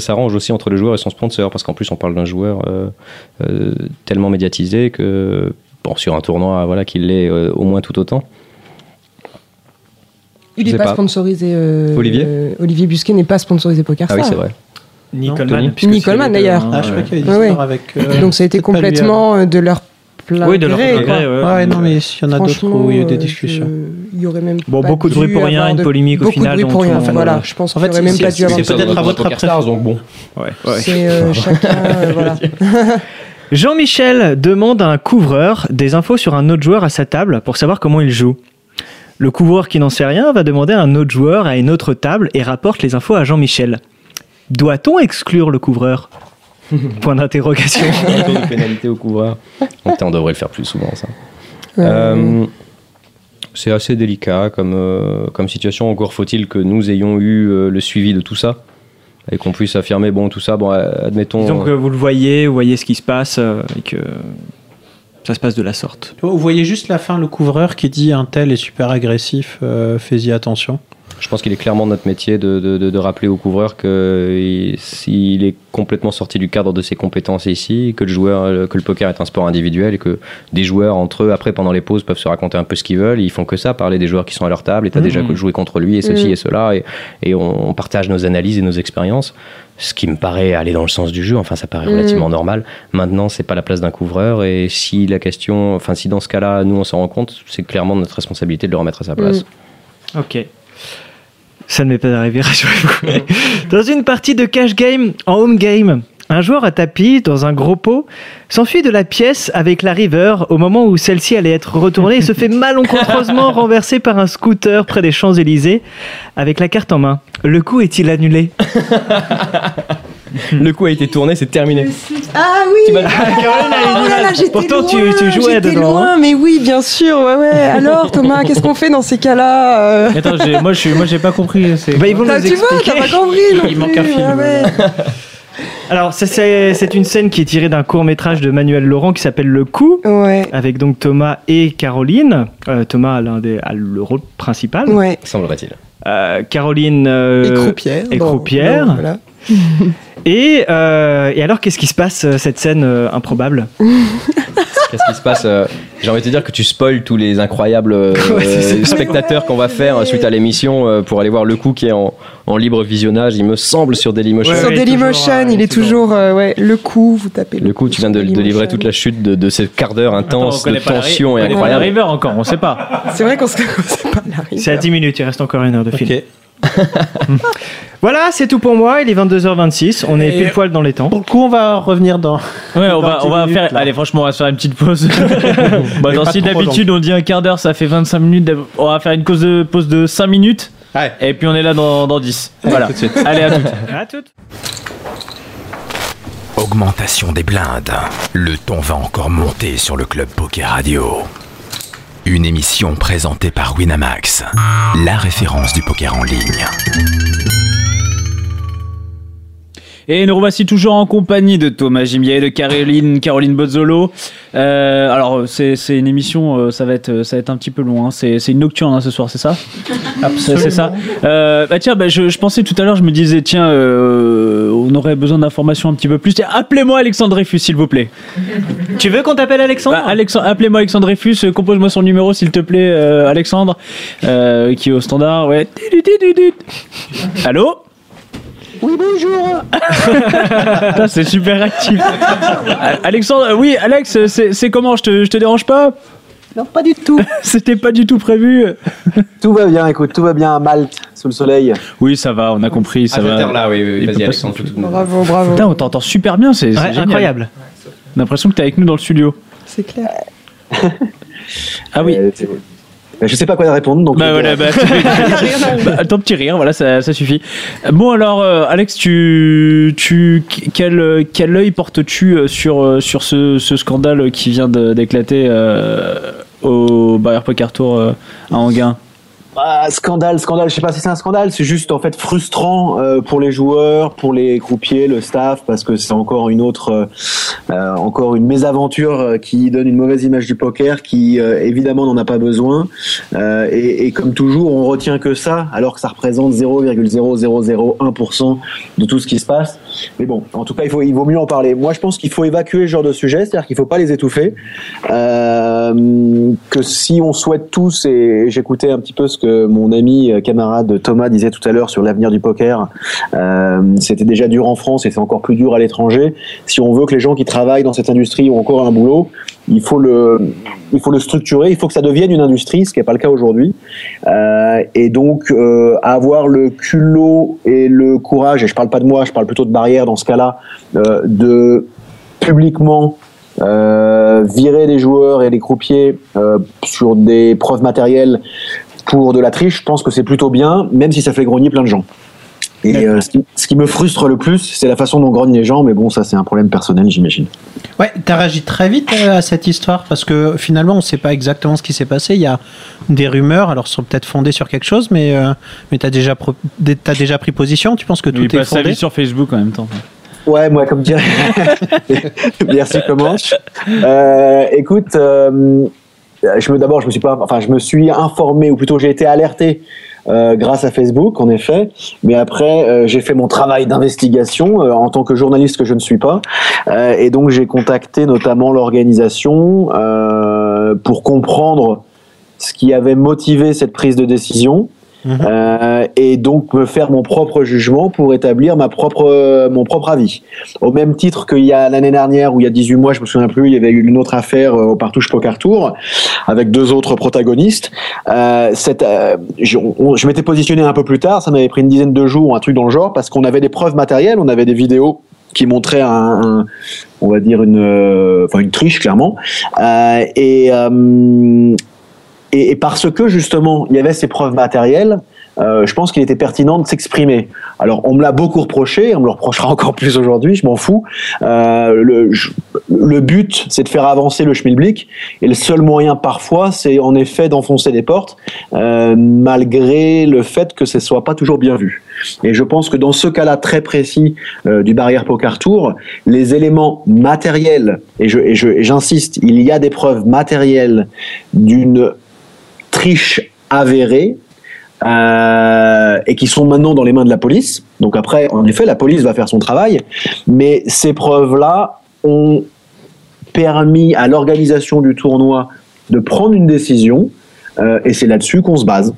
s'arrange aussi entre le joueur et son sponsor, parce qu'en plus on parle d'un joueur euh, euh, tellement médiatisé que, bon, sur un tournoi, voilà, qu'il l'est euh, au moins tout autant. Il n'est pas, pas. sponsorisé. euh, Olivier euh, Olivier Busquet n'est pas sponsorisé Poker Ah oui, c'est vrai. Nicoleman Nicoleman, d'ailleurs. hein, Ah, je crois qu'il y Ouais, ouais. histoires avec. euh, Donc ça a été lui, complètement de leur plein Oui, de leur gré, gré, ouais. Ouais, non, mais il y en a d'autres Franchement, où il y a eu des discussions. Il y aurait même Bon, pas beaucoup de bruit pour rien, une polémique au beaucoup final, de bruit donc pour rien. Voilà, je pense en qu'il fait, n'y aurait même c'est- pas dû avoir c'est peut-être à votre. Stars, donc bon. Ouais, ouais. C'est euh, [laughs] chacun, euh, voilà. [laughs] Jean-Michel demande à un couvreur des infos sur un autre joueur à sa table pour savoir comment il joue. Le couvreur qui n'en sait rien va demander à un autre joueur à une autre table et rapporte les infos à Jean-Michel. Doit-on exclure le couvreur? [laughs] Point d'interrogation. Un tour de pénalité au couvreur. On devrait le faire plus souvent, ça. Ouais. Euh, c'est assez délicat comme, euh, comme situation. Encore faut-il que nous ayons eu euh, le suivi de tout ça et qu'on puisse affirmer, bon, tout ça, bon, euh, admettons. Disons que vous le voyez, vous voyez ce qui se passe euh, et que ça se passe de la sorte. Vous voyez juste la fin, le couvreur qui dit un tel est super agressif, euh, fais-y attention. Je pense qu'il est clairement notre métier de, de- de- de rappeler au couvreur que il- s'il est complètement sorti du cadre de ses compétences ici, que le joueur, euh, que le poker est un sport individuel et que des joueurs entre eux, après pendant les pauses, peuvent se raconter un peu ce qu'ils veulent. Ils font que ça, parler des joueurs qui sont à leur table. Et t'as déjà joué contre lui et ceci Mhm. et cela, et, et on, on partage nos analyses et nos expériences. Ce qui me paraît aller dans le sens du jeu. Enfin, ça paraît Mhm. relativement normal. Maintenant, c'est pas la place d'un couvreur. Et si la question, enfin, si dans ce cas-là, nous on s'en rend compte, c'est clairement notre responsabilité de le remettre à sa place. Ok. Ça ne m'est pas arrivé, [laughs] rassurez-vous. [laughs] Dans une partie de cash game en home game, un joueur à tapis dans un gros pot s'enfuit de la pièce avec la river au moment où celle-ci allait être retournée et se fait [laughs] malencontreusement renverser par un scooter près des Champs-Élysées avec la carte en main. Le coup est-il annulé? [laughs] Le coup a été tourné, c'est terminé. Ah oui Caroline a eu du Oh là là, Pourtant, tu, loin, tu jouais j'étais dedans. hein. loin, mais oui, bien sûr, ouais, ouais. Alors, Thomas, qu'est-ce qu'on fait dans ces cas-là euh Attends, j'ai- moi, je moi, j'ai pas compris. c'est- Bah, ils vont Bah, nous Tu vois, t'as pas compris non Il manque un film. ouais. Alors, c'est c'est une scène qui est tirée d'un court métrage de Manuel Laurent qui s'appelle Le Coup, Ouais, avec donc Thomas et Caroline. Euh, Thomas a, l'un des, a le rôle principal. ouais. Semblerait-il. Euh, Caroline. euh, et croupière. et croupière. voilà. [laughs] Et, euh, et alors, qu'est-ce qui se passe, euh, cette scène euh, improbable? Qu'est-ce qui se passe J'ai envie de te dire que tu spoil tous les incroyables euh, [laughs] Ouais, spectateurs qu'on va faire suite à l'émission euh, pour aller voir le coup qui est en, en libre visionnage, il me semble, sur Dailymotion. Ouais, Sur Dailymotion, toujours, il euh, est toujours, euh, ouais, le coup, vous tapez Le coup, tu viens de, de livrer toute la chute de, de ces quarts d'heure intenses de tension et On connaît pas la incroyable. river encore, on sait pas. C'est vrai qu'on se [laughs] on sait pas la rive. C'est à 10 minutes, il reste encore une heure de film. Ok. [laughs] Voilà, c'est tout pour moi. Il est 22h26. On est Et- pile poil dans les temps. Pour le coup, on va revenir dans. Ouais, on Dans va, 10 on va minutes, faire. là. Allez, franchement, on va se faire une petite pause. [laughs] bah, Mais dans pas si d'habitude on dit un quart d'heure, ça fait 25 minutes. On va faire une pause de, pause de 5 minutes. Ouais. Et puis on est là dans, dans 10. Voilà. tout de suite. Allez, à tout. À toutes. Augmentation des blindes. Le ton va encore monter sur le Club Poker Radio. Une émission présentée par Winamax, la référence du poker en ligne. Et nous revoici toujours en compagnie de Thomas Gimier, de Caroline, Caroline Bozzolo. Euh, alors, c'est c'est une émission, euh, ça, va être, ça va être un petit peu long. hein. C'est c'est une nocturne hein, ce soir, c'est ça [laughs] C'est c'est ça. Euh, bah tiens, bah, je, je pensais tout à l'heure, je me disais, tiens, euh, on aurait besoin d'informations un petit peu plus. Appelez-moi Alexandre Dreyfus, s'il vous plaît. [laughs] Tu veux qu'on t'appelle Alexandre Bah, Alexandre, appelez-moi Alexandre Dreyfus, euh, compose-moi son numéro s'il te plaît, euh, Alexandre, euh, qui est au standard. Ouais. Allô? Oui, bonjour. [laughs] c'est super actif. Alexandre, oui, Alex, c'est comment je te, je te dérange pas Non, pas du tout. [laughs] C'était pas du tout prévu. Tout va bien, écoute, tout va bien à Malte, sous le soleil. Oui, ça va, on a compris, ça À cette va. heure-là, oui, oui, vas-y, pas Alexandre, tout le monde. Bravo, bravo. Putain, on t'entend super bien, c'est Ouais, incroyable. On a l'impression que t'es avec nous dans le studio. C'est clair. Ah oui. Euh, je sais pas quoi répondre, donc. Bah euh, voilà, bah, bah, [laughs] ton petit rire, voilà, ça, ça suffit. Bon alors, euh, Alex, tu, tu, quel, quel œil portes-tu euh, sur, euh, sur ce, ce scandale qui vient d'éclater euh, au Barrière Poker Tour euh, à Anguin? Ah, scandale, scandale. Je sais pas si c'est un scandale. C'est juste en fait frustrant euh, pour les joueurs, pour les croupiers, le staff, parce que c'est encore une autre, euh, euh, encore une mésaventure euh, qui donne une mauvaise image du poker, qui euh, évidemment n'en a pas besoin. Et, et comme toujours, on retient que ça, alors que ça représente 0,0001% de tout ce qui se passe. Mais bon, en tout cas, il faut, il vaut mieux en parler. Moi, je pense qu'il faut évacuer ce genre de sujet, c'est-à-dire qu'il faut pas les étouffer. Euh, que si on souhaite tous, et j'écoutais un petit peu ce que mon ami euh, camarade Thomas disait tout à l'heure sur l'avenir du poker, euh, c'était déjà dur en France et c'est encore plus dur à l'étranger. Si on veut que les gens qui travaillent dans cette industrie ont encore un boulot, il faut le, il faut le structurer, il faut que ça devienne une industrie, ce qui n'est pas le cas aujourd'hui. Euh, et donc euh, avoir le culot et le courage, et je parle pas de moi, je parle plutôt de barrière dans ce cas-là, euh, de publiquement virer les joueurs et les croupiers sur des preuves matérielles pour de la triche, je pense que c'est plutôt bien, même si ça fait grogner plein de gens. Et ce, qui, ce qui me frustre le plus, c'est la façon dont grognent les gens, mais bon, ça c'est un problème personnel, j'imagine. Ouais, t'as réagi très vite euh, à cette histoire parce que finalement on sait pas exactement ce qui s'est passé. Il y a des rumeurs, alors sont peut-être fondées sur quelque chose, mais euh, mais t'as déjà pro- t'as déjà pris position. Tu penses que tout Il est passe sa fondé vie sur Facebook en même temps. Ouais, moi, comme dirait. [laughs] Merci, comment euh, Écoute, euh, je me d'abord, je me suis pas, enfin, je me suis informé, ou plutôt j'ai été alerté euh, grâce à Facebook, en effet. Mais après, euh, j'ai fait mon travail d'investigation euh, en tant que journaliste que je ne suis pas, Euh, et donc j'ai contacté notamment l'organisation euh, pour comprendre ce qui avait motivé cette prise de décision. Mhm. Euh, et donc me faire mon propre jugement pour établir ma propre, mon propre avis. Au même titre qu'il y a l'année dernière ou il y a 18 mois, je me souviens plus, il y avait eu une autre affaire euh, au Partouche Poker avec deux autres protagonistes. Euh, euh, je m'étais positionné un peu plus tard, ça m'avait pris une dizaine de jours ou un truc dans le genre parce qu'on avait des preuves matérielles, on avait des vidéos qui montraient un, on va dire une, euh, enfin une triche clairement. Euh, et, euh, et, parce que justement il y avait ces preuves matérielles, euh, je pense qu'il était pertinent de s'exprimer. Alors, on me l'a beaucoup reproché, on me le reprochera [laughs] encore plus aujourd'hui, je m'en fous. Euh, le, but, c'est de faire avancer le schmilblick, et le seul moyen parfois, c'est en effet d'enfoncer les portes, euh, malgré le fait que ce soit pas toujours bien vu. Et je pense que dans ce cas-là très précis du barrière poker tour, les éléments matériels, et et je- et j'insiste, il y a des preuves matérielles d'une triche avérée, euh, et qui sont maintenant dans les mains de la police. Donc après, en effet, la police va faire son travail, mais ces preuves-là ont permis à l'organisation du tournoi de prendre une décision, euh, et c'est là-dessus qu'on se base.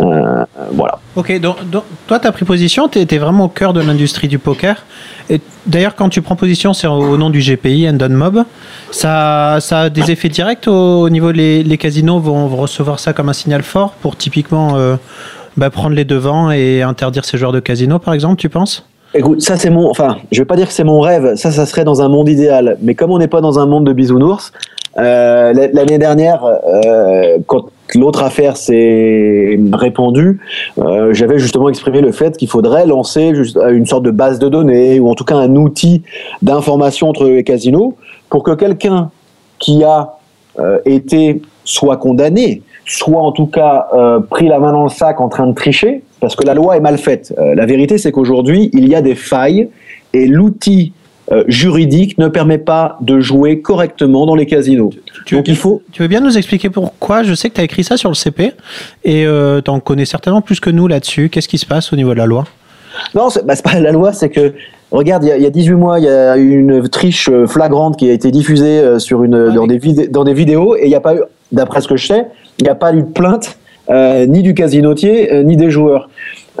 Euh, voilà. Ok, donc, donc, toi, tu as pris position, tu étais vraiment au cœur de l'industrie du poker. Et d'ailleurs, quand tu prends position, c'est au, nom du GPI, Endon Mob. Ça, ça a des effets directs au, au niveau les, les casinos vont, vont recevoir ça comme un signal fort pour typiquement euh, bah, prendre les devants et interdire ces joueurs de casino, par exemple, tu penses? Écoute, ça c'est mon, enfin, je vais pas dire que c'est mon rêve, ça, ça serait dans un monde idéal. Mais comme on n'est pas dans un monde de bisounours, euh, l'année dernière, euh, quand l'autre affaire s'est répandue, euh, j'avais justement exprimé le fait qu'il faudrait lancer juste une sorte de base de données ou en tout cas un outil d'information entre les casinos pour que quelqu'un qui a euh, été soit condamné, soit en tout cas euh, pris la main dans le sac en train de tricher, parce que la loi est mal faite. Euh, la vérité, c'est qu'aujourd'hui, il y a des failles et l'outil euh, juridique ne permet pas de jouer correctement dans les casinos. tu, Donc il faut. Tu veux bien nous expliquer pourquoi Je sais que tu as écrit ça sur le CP et euh, tu en connais certainement plus que nous là-dessus. Qu'est-ce qui se passe au niveau de la loi? Non, c'est bah, pas la loi, c'est que. Regarde, il y, a, il y a 18 mois, il y a eu une triche euh, flagrante qui a été diffusée sur une, dans, des vidé- dans des vidéos et il n'y a pas eu, d'après ce que je sais, il n'y a pas eu de plainte euh, ni du casinotier euh, ni des joueurs.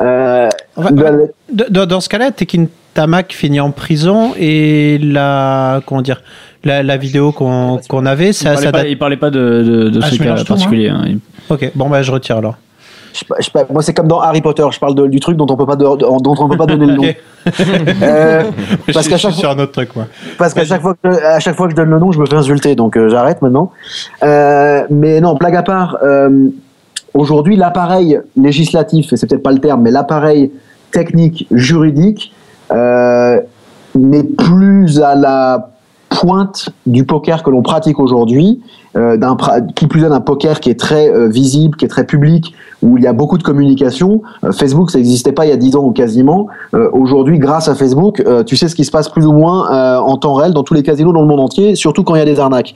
Euh, Enfin, bah, dans ce cas-là, Tekin Tamak finit en prison et la comment dire la, la vidéo qu'on qu'on avait, Il ça, parlait, ça pas, date- il parlait pas de, de, de Ah, ce cas particulier. hein. Il- Ok, bon bah je retire alors. je pas- je pas, moi, c'est comme dans Harry Potter. Je parle de- du truc dont on peut pas, de- dont on peut pas donner le [laughs] nom. Euh, [laughs] parce Je- qu'à chaque suis sur un autre truc moi. Parce qu'à chaque fois que à chaque fois que je donne le nom, je me fais insulter, donc euh, j'arrête maintenant. Euh, mais non, blague à part, euh, aujourd'hui l'appareil législatif, et c'est peut-être pas le terme, mais l'appareil technique juridique euh, n'est plus à la pointe du poker que l'on pratique aujourd'hui, euh, qui plus est d'un poker qui est très euh, visible, qui est très public, où il y a beaucoup de communication. Euh, Facebook, ça n'existait pas il y a 10 ans ou quasiment. Euh, aujourd'hui, grâce à Facebook, euh, tu sais ce qui se passe plus ou moins euh, en temps réel dans tous les casinos dans le monde entier, surtout quand il y a des arnaques.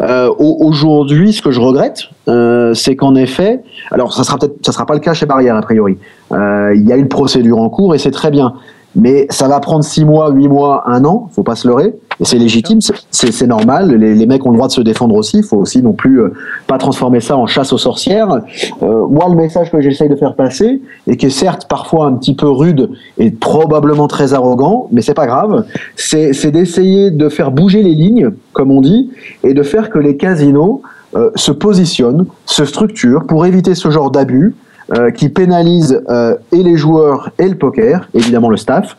Euh, au- aujourd'hui, ce que je regrette, euh, c'est qu'en effet, alors ça sera sera pas le cas chez Barrière a priori. Euh, il y a une procédure en cours et c'est très bien. Mais ça va prendre 6 mois, 8 mois, 1 an, faut pas se leurrer. Et c'est légitime, c'est- normal. Les, les mecs ont le droit de se défendre aussi. Il faut aussi non plus euh, pas transformer ça en chasse aux sorcières. Euh, moi, le message que j'essaye de faire passer, et qui est certes parfois un petit peu rude et probablement très arrogant, mais c'est pas grave, c'est c'est d'essayer de faire bouger les lignes, comme on dit, et de faire que les casinos euh, se positionnent, se structurent pour éviter ce genre d'abus euh, qui pénalise euh, et les joueurs et le poker, évidemment le staff.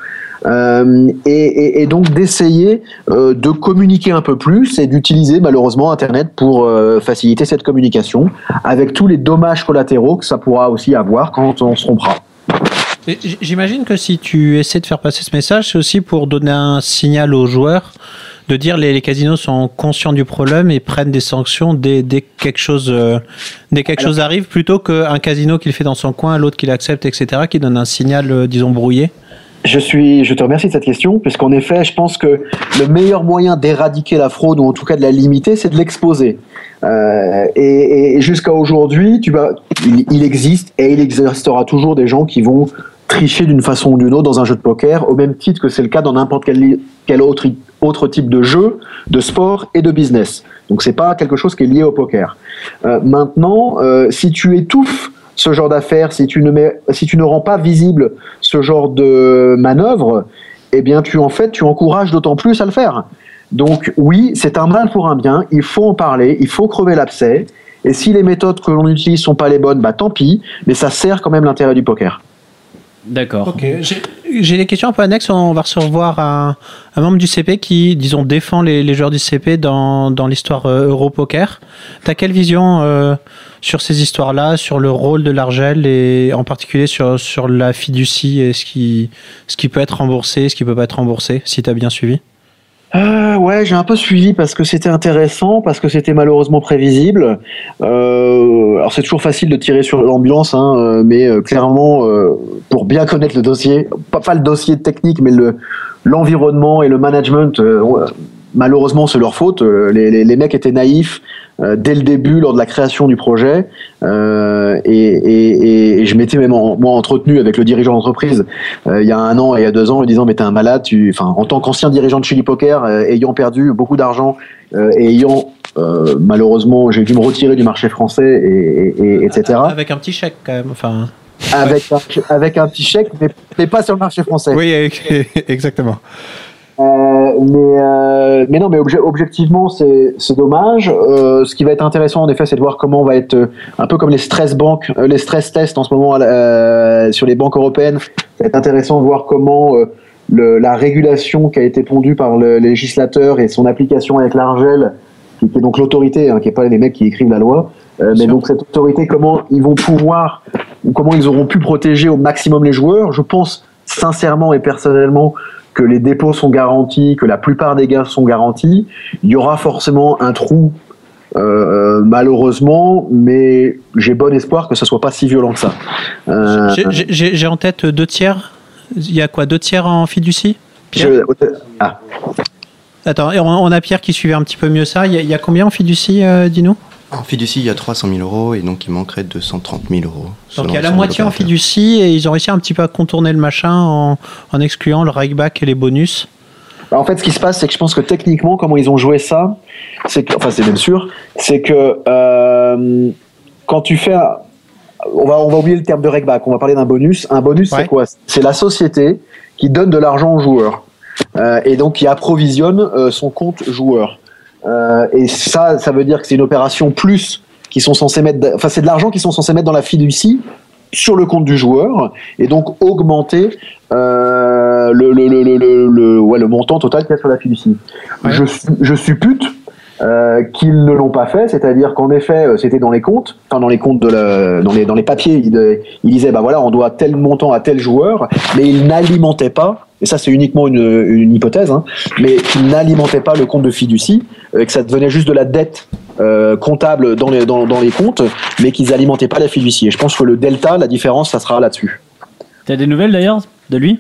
Euh, et, donc d'essayer de communiquer un peu plus et d'utiliser malheureusement Internet pour faciliter cette communication, avec tous les dommages collatéraux que ça pourra aussi avoir quand on se j- J'imagine que si tu essaies de faire passer ce message, c'est aussi pour donner un signal aux joueurs de dire les, les casinos sont conscients du problème et prennent des sanctions dès, dès que quelque chose euh, dès que quelque chose arrive plutôt qu'un casino qui le fait dans son coin, l'autre qui l'accepte, etc., qui donne un signal, euh, disons, brouillé. Je suis, je te remercie de cette question, puisqu'en effet, je pense que le meilleur moyen d'éradiquer la fraude, ou en tout cas de la limiter, c'est de l'exposer. Euh, et et jusqu'à aujourd'hui, tu vas, il, il existe et il existera toujours des gens qui vont tricher d'une façon ou d'une autre dans un jeu de poker, au même titre que c'est le cas dans n'importe quel, quel autre, autre type de jeu, de sport et de business. Donc c'est pas quelque chose qui est lié au poker. Euh, maintenant, euh, si tu étouffes ce genre d'affaires, si tu ne mets, si tu ne rends pas visible ce genre de manœuvre, eh bien tu en fait tu encourages d'autant plus à le faire. Donc oui, c'est un mal pour un bien, il faut en parler, il faut crever l'abcès. Et si les méthodes que l'on utilise sont pas les bonnes, bah tant pis, mais ça sert quand même l'intérêt du poker. D'accord. Ok, j'ai- des questions un peu annexes. On va recevoir un, un membre du CP qui, disons, défend les, les joueurs du CP dans, dans l'histoire euh, Europoker. T'as quelle vision euh, sur ces histoires-là, sur le rôle de l'Argel et en particulier sur, sur la fiducie et ce qui, ce qui peut être remboursé, ce qui peut pas être remboursé, si t'as bien suivi? Euh, ouais, j'ai un peu suivi parce que c'était intéressant, parce que c'était malheureusement prévisible. Euh, alors c'est toujours facile de tirer sur l'ambiance, hein, euh, mais euh, clairement, euh, pour bien connaître le dossier, pas, pas le dossier technique, mais le l'environnement et le management, euh, malheureusement c'est leur faute. Les, les, les mecs étaient naïfs dès le début, lors de la création du projet, euh, et, et, et je m'étais même en- moi entretenu avec le dirigeant d'entreprise euh, il y a un an et il y a deux ans, en lui disant mais t'es un malade, tu, enfin en tant qu'ancien dirigeant de Chili Poker, euh, ayant perdu beaucoup d'argent euh, et ayant euh, malheureusement j'ai dû me retirer du marché français et, et- et- etc. Avec un petit chèque quand même. Enfin, Avec un, avec un petit chèque, mais, mais pas sur le marché français. oui, [laughs] exactement. Euh, mais, euh, mais non, mais obje- objectivement, c'est c'est dommage. Euh, ce qui va être intéressant, en effet, c'est de voir comment on va être euh, un peu comme les stress banques, euh, les stress tests en ce moment euh, sur les banques européennes. Ça va être intéressant de voir comment euh, le, la régulation qui a été pondue par le législateur et son application avec l'Argel, qui, qui est donc l'autorité, hein, qui est pas les mecs qui écrivent la loi, euh, mais donc cette autorité, comment ils vont pouvoir ou comment ils auront pu protéger au maximum les joueurs? Je pense sincèrement et personnellement que les dépôts sont garantis, que la plupart des gains sont garantis. Il y aura forcément un trou, euh, malheureusement, mais j'ai bon espoir que ce soit pas si violent que ça. Euh, J'ai- en tête deux tiers. Il y a quoi Deux tiers en fiducie Pierre je- ah, Attends, on, on a Pierre qui suivait un petit peu mieux ça. Il y a, il y a combien en fiducie, euh, dis-nous En fiducie, il y a 300 000 euros et donc il manquerait 230 000 euros. Donc il y a la moitié en fiducie et ils ont réussi un petit peu à contourner le machin en, en excluant le rakeback et les bonus. Bah, En fait, ce qui se passe, c'est que je pense que techniquement, comment ils ont joué ça, c'est que, enfin, c'est même sûr, c'est que euh, quand tu fais, un- on va, on va oublier le terme de regback, on va parler d'un bonus. Un bonus, Ouais. c'est quoi? C'est la société qui donne de l'argent au joueur euh, et donc qui approvisionne euh, son compte joueur. Euh, et ça, ça veut dire que c'est une opération plus qui sont censés mettre, enfin, c'est de l'argent qu'ils sont censés mettre dans la fiducie sur le compte du joueur et donc augmenter euh, le, le, le, le, ouais, le montant total qu'il y a sur la fiducie. Ouais. Je, je suppute euh, qu'ils ne l'ont pas fait, c'est-à-dire qu'en effet, euh, c'était dans les comptes, enfin dans les comptes de la- dans les dans les papiers, ils euh, ils disaient bah voilà, on doit tel montant à tel joueur, mais ils n'alimentaient pas. Et ça, c'est uniquement une, hypothèse, hein, mais qu'ils n'alimentaient pas le compte de fiducie, euh, que ça devenait juste de la dette comptable dans les dans, dans les comptes, mais qu'ils alimentaient pas la fiducie. Et je pense que le delta, la différence, ça sera là-dessus. T'as des nouvelles d'ailleurs de lui?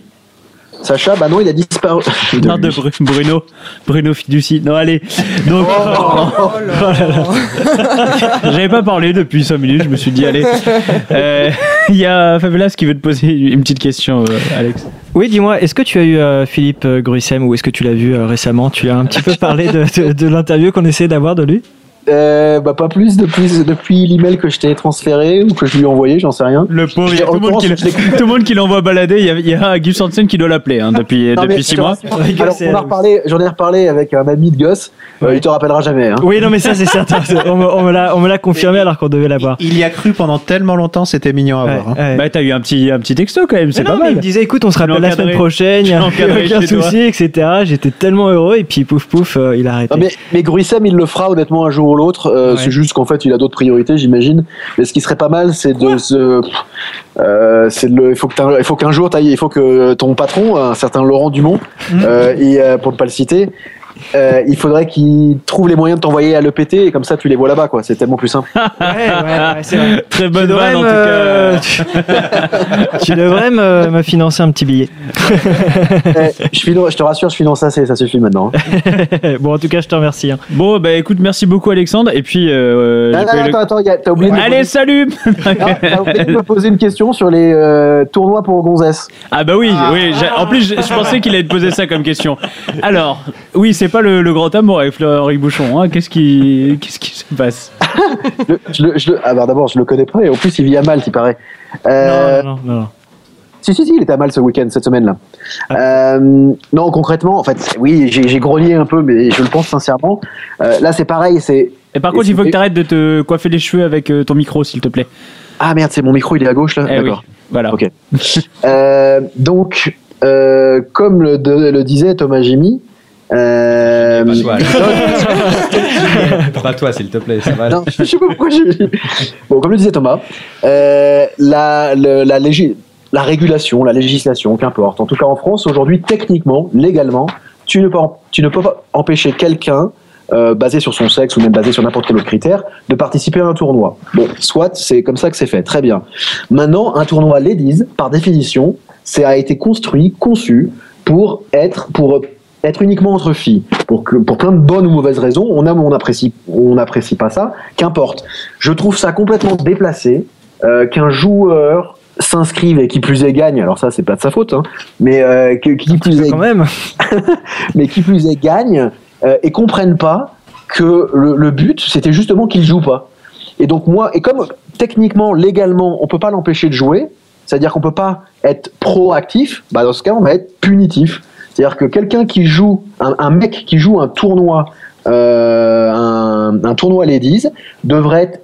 Sacha, bah non, il a disparu. [laughs] Non, de Bruno. Bruno Fiduci. Non, allez. Donc, Oh [laughs] là là. J'avais pas parlé depuis 5 minutes, je me suis dit, allez. [laughs] Euh, Il y a Favelas qui veut te poser une petite question, euh, Alex. Oui, dis-moi, est-ce que tu as eu euh, Philippe euh, Gruissem ou est-ce que tu l'as vu euh, récemment? Tu as un petit peu parlé de, de- de l'interview qu'on essayait d'avoir de lui? Euh, bah pas plus depuis depuis l'email que je t'ai transféré ou que je lui ai envoyé, j'en sais rien. Le pauvre, il y a tout le monde qui, l'occurrence, je l'ai- tout le monde qui l'envoie balader. Il y a, il y a Gus Hansen qui doit l'appeler hein, depuis, Non, depuis je 6 te mois. rassure. [laughs] Alors, on a reparlé, j'en ai reparlé avec un ami de Gus. euh, il te rappellera jamais. Hein. Oui, non, mais ça, c'est certain. [laughs] On me, on me l'a- on me l'a confirmé alors qu'on devait l'avoir. Il y a cru pendant tellement longtemps, c'était mignon à voir. hein. Ouais, ouais. Bah, t'as eu un petit, un petit texto quand même, Mais c'est non, pas mais Il mal. me disait, écoute, on se rappelle la semaine prochaine, il n'y a aucun souci, etc. J'étais tellement heureux et puis pouf pouf, euh, il a arrêté. Mais, mais Gruissem, il le fera honnêtement un jour ou l'autre. Euh, Ouais. C'est juste qu'en fait, il a d'autres priorités, j'imagine. Mais ce qui serait pas mal, c'est de se. Euh, c'est le, il faut que il faut qu'un jour, il faut que ton patron, un certain Laurent Dumont, euh, et, euh, pour ne pas le citer, euh, il faudrait qu'il trouve les moyens de t'envoyer à l'EPT et comme ça, tu les vois là-bas, quoi. C'est tellement plus simple. [laughs] Ouais, ouais, ouais, c'est vrai. Très bonne vanne en tout cas. [laughs] tu devrais me, me financer un petit billet. [laughs] Eh, je, te rassure, je finance assez, ça suffit maintenant. hein. bon, en tout cas, je te remercie. hein. Bon, bah écoute, merci beaucoup Alexandre. Et puis, euh, Non, non, le- attends, t'as oublié, de me Allez, poser- salut t'as oublié de me poser une question sur les euh, tournois pour Gonzès. Ah bah oui, oui. j'ai- En plus, je, je pensais qu'il allait te poser ça comme question. Alors, oui, c'est pas le, le grand amour avec Fleury Bouchon. Hein. Qu'est-ce qui, qu'est-ce qui se passe? Je, je le- je le- ah bah d'abord, je le connais pas et en plus, il vit à Malte, il paraît. Euh, Non, non, non, non. Si, si, si, il était à Malte ce week-end, cette semaine-là. Euh, non, concrètement, en fait, oui, j'ai grogné un peu, mais je le pense sincèrement. Euh, là, c'est pareil, c'est. Et par contre, il faut que tu arrêtes de te coiffer les cheveux avec ton micro, s'il te plaît. Ah merde, c'est mon micro, il est à gauche là. Eh oui, D'accord. voilà. Ok. Donc, comme le disait Thomas Jimmy, euh, Pas toi, [laughs] Pas toi, s'il te plaît, ça va. non, je sais pas pourquoi j'ai. Bon, comme le disait Thomas, euh, la, le- la, régulation, la législation, qu'importe. En tout cas, en France, aujourd'hui, techniquement, légalement, tu ne peux, tu ne peux pas empêcher quelqu'un, euh, basé sur son sexe ou même basé sur n'importe quel autre critère, de participer à un tournoi. Bon, soit c'est comme ça que c'est fait, très bien. Maintenant, un tournoi Ladies, par définition, ça a été construit, conçu pour être, pour être uniquement entre filles. Pour, que, pour plein de bonnes ou mauvaises raisons, on aime ou on apprécie, on n'apprécie pas ça, qu'importe. Je trouve ça complètement déplacé euh, qu'un joueur s'inscrive et qui plus est gagne, alors ça c'est pas de sa faute, hein, mais euh, qui plus est Quand même. [laughs] mais qui plus est gagne euh, et comprennent pas que le, le but c'était justement qu'il joue pas. Et donc moi, et comme techniquement, légalement, on peut pas l'empêcher de jouer, c'est-à-dire qu'on peut pas être proactif, bah dans ce cas on va être punitif. C'est-à-dire que quelqu'un qui joue, un, mec qui joue un tournoi, euh, un, tournoi ladies, devrait être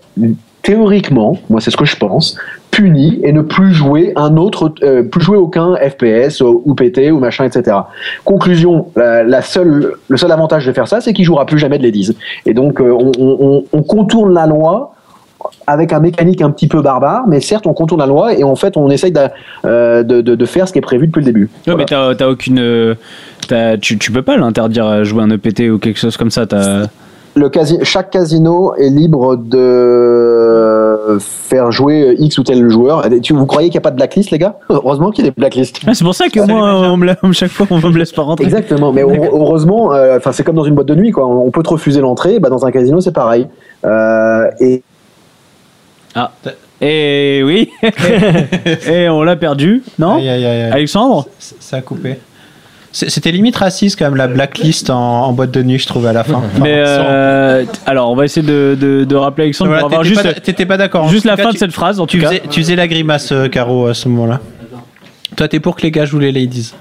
théoriquement, moi c'est ce que je pense, puni et ne plus jouer un autre, euh, plus jouer aucun FPS ou, ou PT ou machin, etc. Conclusion, la, la seule, le seul avantage de faire ça, c'est qu'il jouera plus jamais de ladies. Et donc euh, on, on- on contourne la loi avec un mécanique un petit peu barbare, mais certes on contourne la loi et en fait on essaye de, euh, de, de- de faire ce qui est prévu depuis le début. Ouais, mais t'as t'as aucune. euh, t'as- tu, tu peux pas l'interdire à jouer un EPT ou quelque chose comme ça. t'as- Le casi- chaque casino est libre de faire jouer X ou tel joueur. Tu, vous croyez qu'il n'y a pas de blacklist, les gars? [laughs] Heureusement qu'il y a des blacklists. Ah, c'est pour ça que moi, on me la- chaque fois, on me laisse pas rentrer. Exactement, mais heu- heureusement, euh, enfin c'est comme dans une boîte de nuit, quoi. On peut te refuser l'entrée, bah, dans un casino c'est pareil. Euh, et Ah. Et oui. [laughs] Et on l'a perdu, non Aïe, aïe, aïe, aïe. Alexandre Ça a coupé. C'était limite raciste quand même la blacklist en, en boîte de nuit, je trouvais à la fin. Enfin, Mais euh, alors, on va essayer de, de, de rappeler Alexandre Voilà, pour avoir juste, t'étais pas d'accord. Juste la cas, fin tu- de cette phrase. En Tu tout cas, faisais, tu faisais la grimace, euh, Caro, à ce moment-là. Toi, t'es pour que les gars jouent les ladies.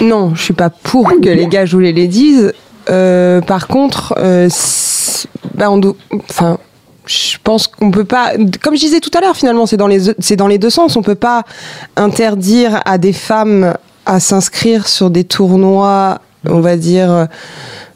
Non, je suis pas pour que les gars jouent les ladies. Euh, par contre, euh, bah, on doit- enfin, je pense qu'on peut pas, comme je disais tout à l'heure, finalement, c'est dans les c'est dans les deux sens. On peut pas interdire à des femmes à s'inscrire sur des tournois, on va dire.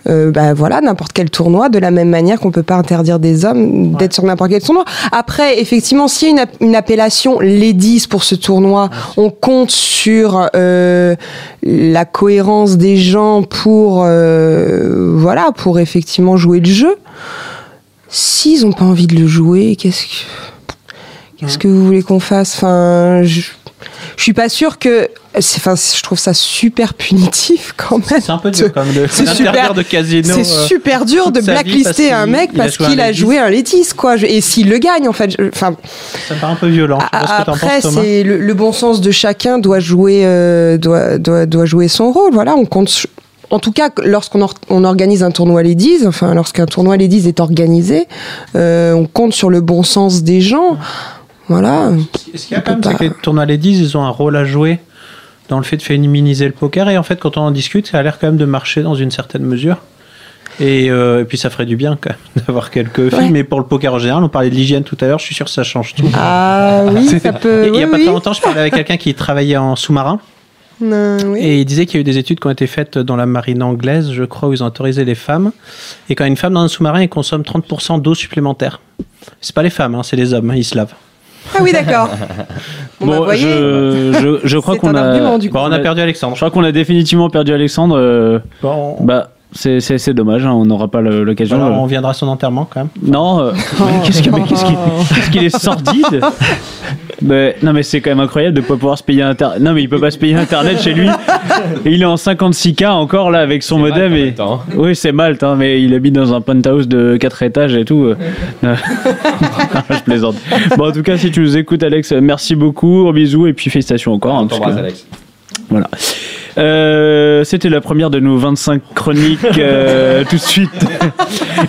euh, bah voilà, n'importe quel tournoi, de la même manière qu'on peut pas interdire des hommes d'être sur n'importe quel tournoi. Après, effectivement, s'il y a une, une appellation ladies pour ce tournoi, on compte sur euh, la cohérence des gens pour euh, voilà, pour effectivement jouer le jeu. S'ils ont pas envie de le jouer, qu'est-ce que qu'est-ce que vous voulez qu'on fasse? Enfin, je, je suis pas sûre que enfin, je trouve ça super punitif [laughs] quand même. C'est un peu dur quand même de [laughs] C'est super- de casino. C'est euh, super dur de blacklister un mec parce qu'il a joué un ladies quoi. Et s'il le gagne en fait, enfin Ça me paraît un peu violent. Je sais pas ce que t'en après, penses, c'est le, le bon sens de chacun doit jouer, euh, doit, doit, doit jouer son rôle. Voilà, on compte. En tout cas, lorsqu'on or- on organise un tournoi Ladies, enfin, lorsqu'un tournoi Ladies est organisé, euh, on compte sur le bon sens des gens. Voilà. Ce qu'il y a quand même, c'est que les tournois ladies, ils ont un rôle à jouer dans le fait de féminiser le poker? Et en fait, quand on en discute, ça a l'air quand même de marcher dans une certaine mesure. Et, euh, et puis ça ferait du bien quand même [laughs] d'avoir quelques filles. Ouais. Mais pour le poker en général, on parlait de l'hygiène tout à l'heure, je suis sûr que ça change tout. Ah oui, [laughs] ça peut. Il y a oui, pas oui. très longtemps, je parlais avec quelqu'un qui travaillait en sous-marin. Euh, oui. Et il disait qu'il y a eu des études qui ont été faites dans la marine anglaise, je crois, où ils ont autorisé les femmes. Et quand une femme dans un sous-marin, elle consomme 30% d'eau supplémentaire. C'est pas les femmes, hein, c'est les hommes, hein, ils se lavent. Ah oui, d'accord. [laughs] Bon, bah, bon, voyez, je, je, je crois qu'on a. Bon, on a perdu Alexandre. Je crois qu'on a définitivement perdu Alexandre. euh, Bon, bah, c'est- c'est c'est dommage, hein, on n'aura pas l'occasion. voilà, euh. on viendra à son enterrement quand même. Non, euh, mais [laughs] qu'est-ce que- mais qu'est-ce qu'il [laughs] qu'est-ce qu'il est sordide mais, Non mais c'est quand même incroyable de pas pouvoir se payer internet. Non mais il peut pas se payer internet chez lui. Et il est en 56K encore là avec son modem. Et... temps. Oui c'est Malte, hein, mais il habite dans un penthouse de 4 étages et tout. euh. [laughs] Non, Je plaisante. Bon en tout cas si tu nous écoutes Alex, merci beaucoup, bisous et puis félicitations encore. hein, parce que- Alex. voilà. Euh, C'était la première de nos 25 chroniques euh, [laughs] tout de suite.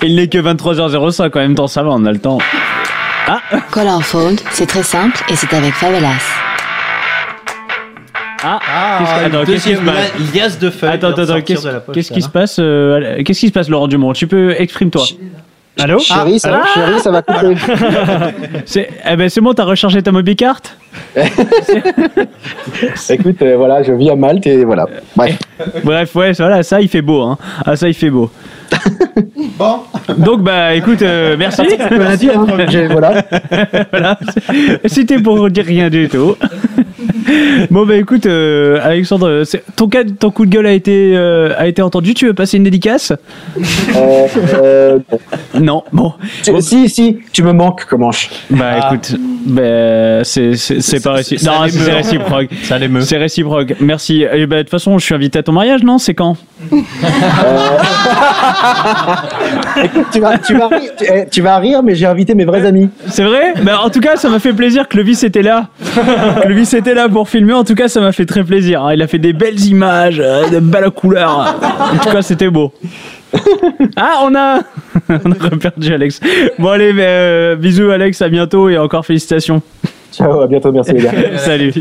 Il n'est que 23h05 en même temps, ça va, on a le temps. Call or Fold, c'est très simple et c'est avec Favelas. Ah, Ah, Qu'est-ce que- attends, qu'est-ce qui se passe liasse de feuilles. Attends, attends, qu'est-ce qui se passe euh, Qu'est-ce qui se passe, Laurent Dumont? Tu peux exprime-toi. Allô Chérie, ça, chérie, ça va couper. [laughs] C'est eh ben, c'est bon, t'as rechargé ta mobicart [laughs] Écoute, euh, voilà, je vis à Malte et voilà. Bref. Bref, ouais, voilà, ça il fait beau. Hein. Ah, ça il fait beau. [laughs] Bon, Donc, bah écoute, euh, merci. À dire, hein. J'ai- voilà. voilà. C'était pour dire rien du tout. [laughs] Bon, bah écoute, euh, Alexandre, ton, cas, ton coup de gueule a été, euh, a été entendu. Tu veux passer une dédicace Euh, euh, Non, bon. tu- si, si, tu me manques, Comanche. Bah écoute, bah, c'est c'est- c'est pas réciproque. Non, c'est réciproque. C'est réciproque. Merci. Et bah, de toute façon, je suis invité à ton mariage, non? C'est quand? [laughs] Écoute, tu vas, tu vas rire, tu, eh, tu vas rire, mais j'ai invité mes vrais amis. C'est vrai? Bah, En tout cas, ça m'a fait plaisir que Levis était là. [laughs] que Levis était là pour filmer. En tout cas, ça m'a fait très plaisir. hein. Il a fait des belles images, euh, de belles couleurs. En tout cas, c'était beau. [laughs] Ah, on a, [laughs] on a reperdu Alex. Bon, allez, mais, euh, bisous, Alex. À bientôt et encore félicitations. Ciao, à bientôt, merci les gars. [laughs] Salut.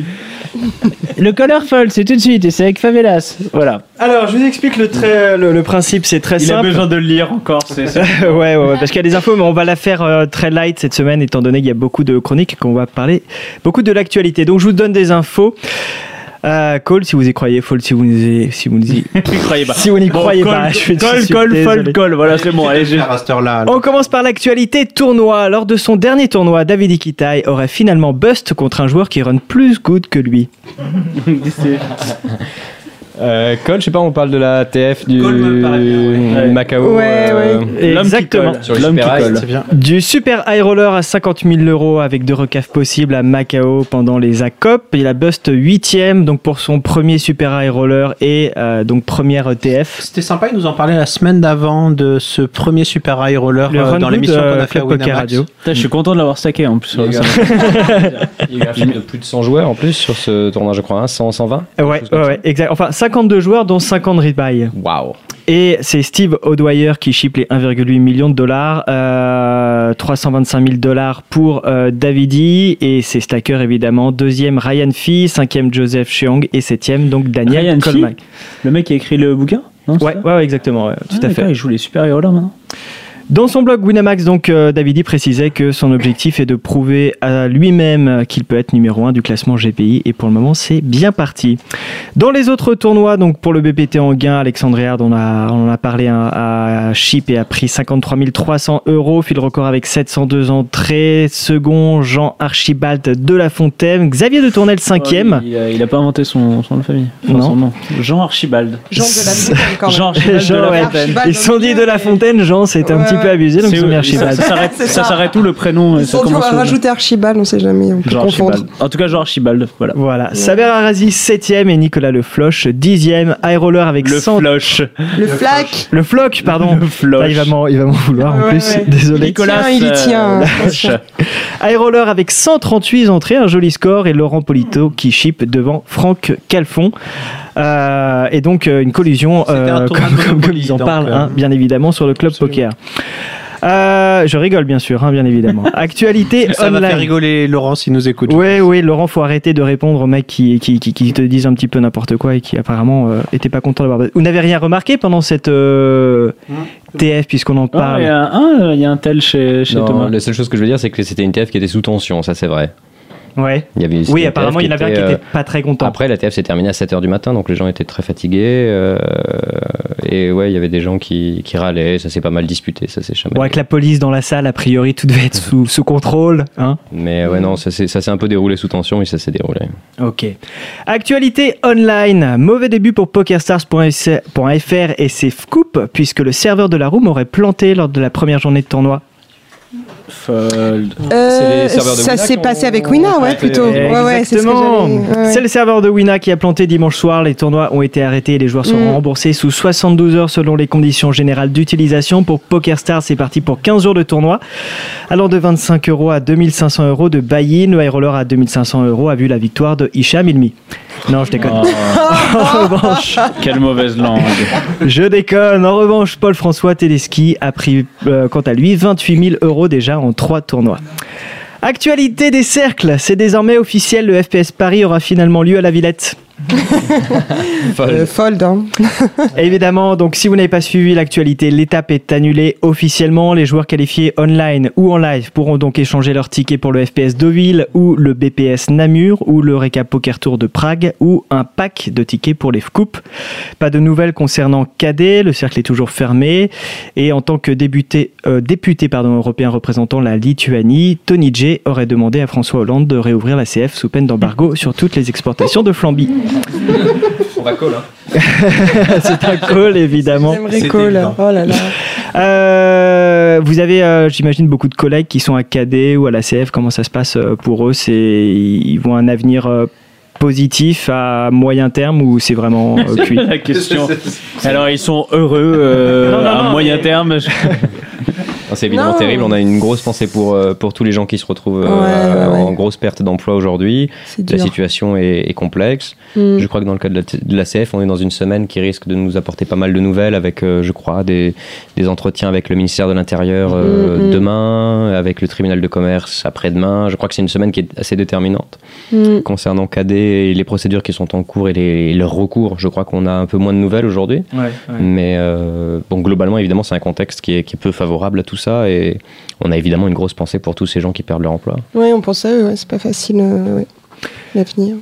Le Colorful, c'est tout de suite et c'est avec Favelas. Voilà. Alors, je vous explique le, très- le, le principe, c'est très Il a simple. besoin de le lire encore. C'est ça. [laughs] ouais, ouais, ouais, parce qu'il y a des infos, mais on va la faire euh, très light cette semaine, étant donné qu'il y a beaucoup de chroniques qu'on va parler beaucoup de l'actualité. Donc, je vous donne des infos. Euh, call si vous y croyez, fall si vous n'y si vous n'y [laughs] croyez pas. si vous n'y Bon, croyez call, pas. Je suis- je call, suis call, désolé. fold, call. Voilà, c'est bon. Allez, j'ai- à cette heure-là. On commence par l'actualité tournoi. Lors de son dernier tournoi, David Iquitai aurait finalement bust contre un joueur qui run plus good que lui. [laughs] Euh, Cole, je sais pas, on parle de la TF du Cole me paraît bien, ouais. Macao. Ouais, euh, L'homme qui Exactement. colle. Sur le L'homme qui Super High, colle. Bien. Du super high roller à 50 000 euros avec deux recaves possibles à Macao pendant les ACOP. Il a bust 8ème donc pour son premier super high roller et euh, donc première ETF. C'était sympa, il nous en parlait la semaine d'avant de ce premier super high roller Le euh, dans l'émission euh, qu'on a fait à Winamax. Radio. Putain, je suis content de l'avoir stacké en plus. Il y a eu un film de [laughs] plus de 100 joueurs en plus sur ce tournoi, je crois, hein, 100, 120 Ouais, ouais, exact. Enfin, 52 joueurs, dont 50 rebuy. Waouh! Et c'est Steve O'Dwyer qui ship les 1,8 millions de dollars, euh, 325 000 dollars pour euh, Davidi et ses stackers évidemment. Deuxième Ryan Fee, cinquième Joseph Cheong et septième donc Daniel Ryan Coleman. Le mec qui a écrit le bouquin non, Ouais, ouais, ouais, exactement, ouais, tout Ah, à fait. Il joue les super héros là maintenant. Dans son blog Winamax, donc, euh, Davidi précisait que son objectif est de prouver à lui-même qu'il peut être numéro 1 du classement GPI et pour le moment, c'est bien parti. Dans les autres tournois, donc pour le BPT en gain, Alexandre Herd, on, a, on en a parlé hein, à Chip et a pris 53 300 euros, fait le record avec 702 entrées. Second, Jean Archibald de la Fontaine. Xavier de Tournelle, cinquième. il, a, il a pas inventé son, son nom de famille. Enfin, Non. son nom. Jean Archibald. Jean de la Fontaine, quand même. Jean Archibald de la. Fontaine. Ils sont dit de la Fontaine, Jean, c'était un Ouais, petit peu abusé, donc C'est ils ont mis Archibald. Ça s'arrête C'est ça ça. s'arrête où le prénom Ils ça ont où rajouter Archibald, on sait jamais, on peut confondre. En tout cas, Jean Archibald. Voilà. Voilà, Saber Arazi 7ème et Nicolas Le Floch 10ème. High Roller avec Le 100 floche. Le flac, Le Floch, pardon. Le floche. Ah, il va m'en il va m'en vouloir en Ouais, plus, ouais. désolé. Nicolas, Tiens, il y tient, euh, hein. High Roller avec 138 entrées, un joli score et Laurent Polito qui chip devant Franck Calfon. Euh, et donc euh, une un euh, comme, ils en parlent, hein, bien évidemment, sur le club poker. Euh, je rigole bien sûr, hein, bien évidemment. [laughs] Actualité Ça va faire online. rigoler Laurent s'il nous écoute. Oui, oui, Laurent, faut arrêter de répondre aux mecs qui, qui, qui, qui te disent un petit peu n'importe quoi et qui apparemment euh, étaient pas contents d'avoir. Vous n'avez rien remarqué pendant cette euh, TF puisqu'on en parle Il y, a un- il y a un tel chez, chez Non, Thomas. La seule chose que je veux dire, c'est que c'était une TF qui était sous tension, ça c'est vrai. Ouais. Il y avait, c'était Oui, apparemment, il y en avait un qui était, était pas très content. Après, la TF s'est terminée à 7h du matin, donc les gens étaient très fatigués. euh, et ouais, il y avait des gens qui, qui râlaient, ça s'est pas mal disputé, ça s'est chamaillé. Bon, avec la police dans la salle, a priori, tout devait être sous, sous contrôle. Hein Mais ouais, non, ça s'est un peu déroulé sous tension, mais ça s'est déroulé. ok. Actualité online. Mauvais début pour PokerStars.fr et ses scoops, puisque le serveur de la room aurait planté lors de la première journée de tournoi. Fold. Euh, C'est les serveurs de ça s'est passé avec Wina, ouais, plutôt. Ouais, ouais, c'est ce ouais, le serveur de Wina qui a planté dimanche soir. Les tournois ont été arrêtés et les joueurs seront Mm. remboursés sous 72 heures selon les conditions générales d'utilisation. Pour PokerStars, c'est parti pour 15 jours de tournoi. Allant de 25 euros à 2500 euros de buy-in. Le high roller à 2500 euros a vu la victoire de Hicham Ilmi. Non, je déconne. Oh, [laughs] en revanche, quelle mauvaise langue. je déconne. En revanche, Paul-François Tedeschi a pris, euh, quant à lui, 28 000 euros déjà en trois tournois. Actualité des cercles, c'est désormais officiel, le FPS Paris aura finalement lieu à la Villette. Euh, fold. hein. [laughs] Évidemment, donc si vous n'avez pas suivi l'actualité, l'étape est annulée officiellement. Les joueurs qualifiés online ou en live pourront donc échanger leurs tickets pour le FPS Deauville ou le BPS Namur ou le Recap Poker Tour de Prague ou un pack de tickets pour les Coupes. Pas de nouvelles concernant KD, le cercle est toujours fermé. Et en tant que débuté, euh, député pardon, européen représentant la Lituanie, Tony J aurait demandé à François Hollande de réouvrir la CF sous peine d'embargo sur toutes les exportations de Flamby. On va call, hein. [laughs] C'est un call évidemment. J'aimerais call. Oh là là. Euh, vous avez, euh, j'imagine, beaucoup de collègues qui sont à KD ou à la CF. Comment ça se passe euh, pour eux? C'est ils vont un avenir euh, positif à moyen terme ou c'est vraiment euh, cuit? la question. [laughs] Alors ils sont heureux euh, Non, non, à non, moyen mais- terme. [laughs] C'est évidemment Non. terrible. On a une grosse pensée pour, euh, pour tous les gens qui se retrouvent euh, Ouais, ouais, en ouais. grosse perte d'emploi aujourd'hui. La dur. situation est, est complexe. Mm. Je crois que dans le cas de la, de la CF, on est dans une semaine qui risque de nous apporter pas mal de nouvelles avec, euh, je crois, des, des entretiens avec le ministère de l'Intérieur euh, Mm, mm. demain, avec le tribunal de commerce après-demain. Je crois que c'est une semaine qui est assez déterminante. Mm. Concernant KD et les procédures qui sont en cours et, les, et leurs recours, je crois qu'on a un peu moins de nouvelles aujourd'hui. Mais euh, bon, globalement, évidemment, c'est un contexte qui est, qui est peu favorable à tout ça et on a évidemment une grosse pensée pour tous ces gens qui perdent leur emploi. Ouais, on pense à eux, c'est pas facile euh, l'avenir.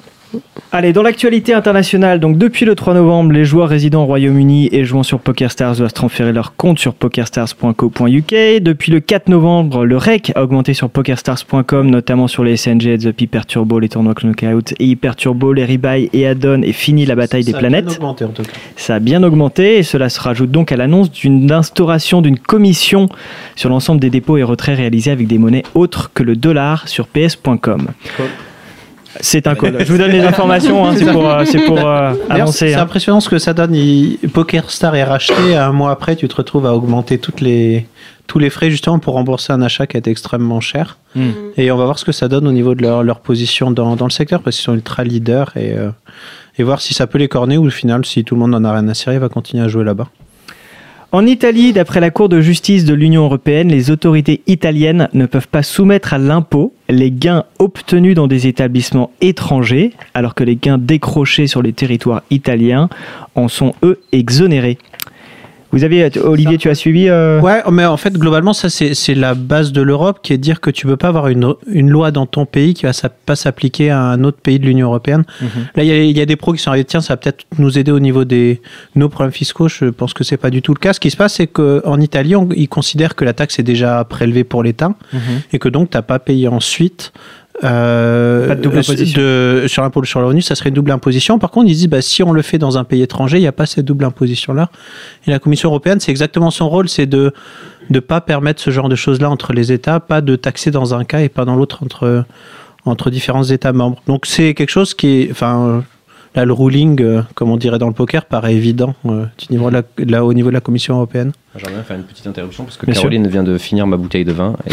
Allez, dans l'actualité internationale, donc depuis le 3 novembre, les joueurs résidant au Royaume-Uni et jouant sur PokerStars doivent transférer leur compte sur pokerstars.co.uk. Depuis le 4 novembre, le REC a augmenté sur pokerstars.com, notamment sur les SNG, Up, Hyper Turbo, les tournois Knockout et Hyper Turbo, les rebuy et add-on et fini la bataille des Ça a bien planètes. augmenté, en tout cas. Ça a bien augmenté et cela se rajoute donc à l'annonce d'une instauration d'une commission sur l'ensemble des dépôts et retraits réalisés avec des monnaies autres que le dollar sur ps.com. C'est un call. Je vous donne les [laughs] informations, hein, c'est pour, euh, c'est pour euh, annoncer. C'est hein. impressionnant ce que ça donne. Il- PokerStar est racheté. Un mois après, tu te retrouves à augmenter toutes les, tous les frais justement pour rembourser un achat qui est extrêmement cher. Hmm. Et on va voir ce que ça donne au niveau de leur, leur position dans, dans le secteur parce qu'ils sont ultra leaders et, euh, et voir si ça peut les corner ou au final, si tout le monde n'en a rien à cirer, il va continuer à jouer là-bas. En Italie, d'après la Cour de justice de l'Union européenne, les autorités italiennes ne peuvent pas soumettre à l'impôt les gains obtenus dans des établissements étrangers, alors que les gains décrochés sur les territoires italiens en sont, eux, exonérés. Vous avez, Olivier, tu as suivi euh, Ouais, mais en fait, globalement, ça, c'est c'est la base de l'Europe qui est de dire que tu peux pas avoir une, une loi dans ton pays qui va pas s'appliquer à un autre pays de l'Union européenne. Là, il y, a- il y a des pros qui sont arrivés, tiens, ça va peut-être nous aider au niveau des nos problèmes fiscaux. Je pense que c'est pas du tout le cas. Ce qui se passe, c'est qu'en Italie, on- ils considèrent que la taxe est déjà prélevée pour l'État et que donc, tu n'as pas payé ensuite. Euh, Pas de double imposition. de- sur l'impôt sur le revenu, ça serait une double imposition. Par contre, ils disent, bah, si on le fait dans un pays étranger, il n'y a pas cette double imposition-là. Et la Commission européenne, c'est exactement son rôle, c'est de ne pas permettre ce genre de choses-là entre les États, pas de taxer dans un cas et pas dans l'autre entre, entre différents États membres. Donc c'est quelque chose qui est, enfin, euh, là le ruling, euh, comme on dirait dans le poker, paraît évident euh, du niveau de la- de la- au niveau de la Commission européenne. J'aimerais bien faire une petite interruption parce que Bien sûr. Caroline vient de finir ma bouteille de vin et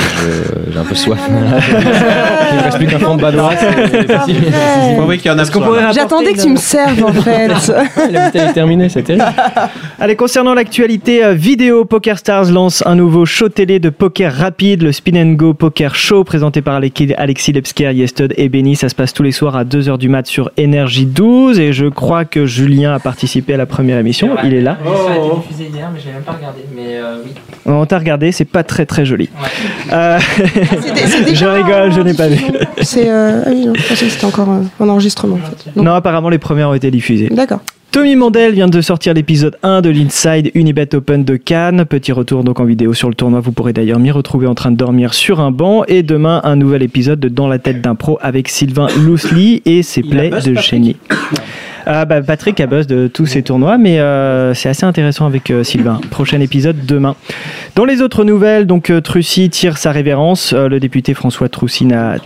j'ai un peu soif. [laughs] Il ne reste plus qu'un fond de badois. Faut avouer qu'il y en a Est-ce qu'on besoin, pourrait là. rapporter J'attendais que tu me serves en fait. [laughs] La bouteille est terminée, c'est terrible. [laughs] Allez, concernant l'actualité euh, vidéo, PokerStars lance un nouveau show télé de poker rapide, le Spin and Go Poker Show, présenté par Alexis Alexis Lepsker, Yestud et Benny. Ça se passe tous les soirs à 2h du mat sur Énergie 12. Et je crois que Julien a participé à la première émission. Il est là. Ça a été diffusé hier, mais je l'ai même pas regardé. Mais euh, oui. On t'a regardé, c'est pas très très joli. Euh, déjà [laughs] je rigole, je n'ai pas vu. C'est euh, ah oui, non, je pensais que c'était encore euh, en enregistrement. En fait. Non. Non, apparemment les premières ont été diffusées. D'accord. Tommy Mandel vient de sortir l'épisode 1 de l'Inside Unibet Open de Cannes. Petit retour donc en vidéo sur le tournoi. Vous pourrez d'ailleurs m'y retrouver en train de dormir sur un banc. Et demain, un nouvel épisode de Dans la tête d'un pro avec Sylvain Loosely et ses buzz, de génie. Ah bah, Patrick a buzz de tous ces tournois, mais euh, c'est assez intéressant avec euh, Sylvain. Prochain épisode demain. Dans les autres nouvelles, donc euh, Trucy tire sa révérence. Euh, le député François Trucy n'a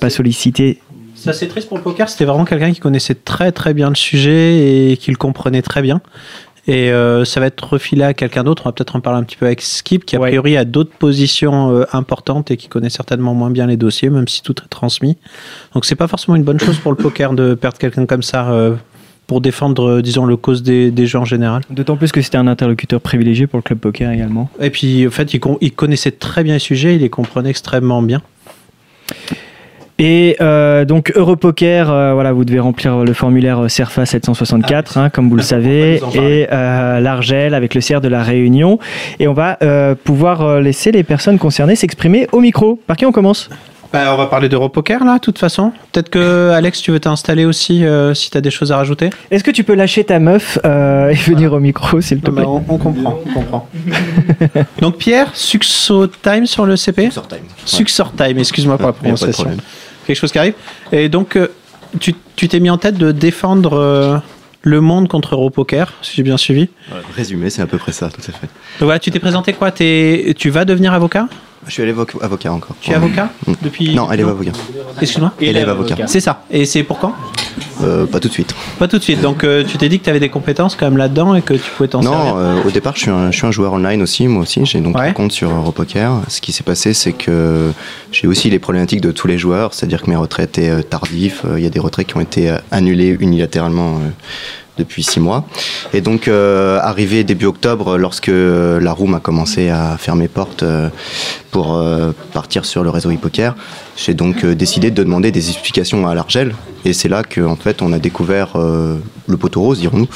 pas sollicité Ça c'est triste pour le poker, c'était vraiment quelqu'un qui connaissait très très bien le sujet et qui le comprenait très bien. Et euh, ça va être refilé à quelqu'un d'autre. On va peut-être en parler un petit peu avec Skip, qui a Ouais. priori a d'autres positions euh, importantes et qui connaît certainement moins bien les dossiers, même si tout est transmis. Donc c'est pas forcément une bonne chose pour le poker de perdre quelqu'un comme ça euh, pour défendre, disons, le cause des, des jeux en général. D'autant plus que c'était un interlocuteur privilégié pour le club poker également. Et puis en fait, il, con- il connaissait très bien les sujets, il les comprenait extrêmement bien. Et euh, donc Europoker, euh, voilà, vous devez remplir le formulaire CERFA 764, hein, comme vous le savez, en parler. et euh, l'Argel avec le CER de la Réunion. Et on va euh, pouvoir euh, laisser les personnes concernées s'exprimer au micro. Par qui on commence? Bah, on va parler d'Europoker là, de toute façon. Peut-être que Alex, tu veux t'installer aussi euh, si tu as des choses à rajouter? Est-ce que tu peux lâcher ta meuf euh, et venir au micro, s'il te plaît? Bah, on, on comprend, on comprend. [laughs] Donc Pierre, Success Time sur le CP Success Time. Success Time, excuse-moi pour la prononciation. Quelque chose qui arrive. Et donc, euh, tu tu t'es mis en tête de défendre euh, le monde contre Europoker, si j'ai bien suivi? Résumé, c'est à peu près ça, tout à fait. Donc voilà, tu t'es présenté quoi? Tu vas devenir avocat? Je suis élève avocat encore. Tu es avocat Mm. depuis Non, élève avocat. Excuse-moi Élève avocat. C'est ça. Et c'est pour quand Euh, pas tout de suite. Pas tout de suite. Donc euh, tu t'es dit que tu avais des compétences quand même là-dedans et que tu pouvais t'en servir. Non, euh, au départ, je suis, un, je suis un joueur online aussi, moi aussi. J'ai donc Ouais. un compte sur Europoker. Ce qui s'est passé, c'est que j'ai aussi les problématiques de tous les joueurs, c'est-à-dire que mes retraits étaient tardifs. Il y a des retraits qui ont été annulés unilatéralement euh, depuis six mois. Et donc, euh, arrivé début octobre, lorsque la room a commencé à fermer porte euh, pour euh, partir sur le réseau e-poker, j'ai donc décidé de demander des explications à l'Argel. Et c'est là qu'en fait, on a découvert le poteau rose, dirons-nous.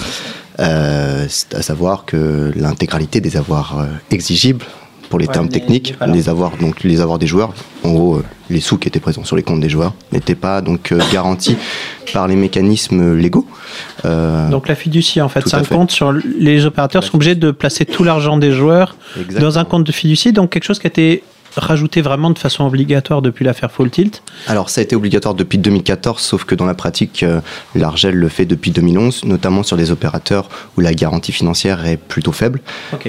À savoir que l'intégralité des avoirs exigibles pour les Ouais, termes techniques, là. les avoirs donc les avoirs des joueurs, en gros euh, les sous qui étaient présents sur les comptes des joueurs n'étaient pas donc euh, garantis [laughs] par les mécanismes légaux. Euh, Donc la fiducie, en fait, c'est un fait. compte sur les opérateurs sont obligés de placer tout l'argent des joueurs exactement. dans un compte de fiducie, donc quelque chose qui a été rajouté vraiment de façon obligatoire depuis l'affaire Full Tilt. Alors ça a été obligatoire depuis 2014, sauf que dans la pratique, euh, l'Argel le fait depuis 2011, notamment sur des opérateurs où la garantie financière est plutôt faible.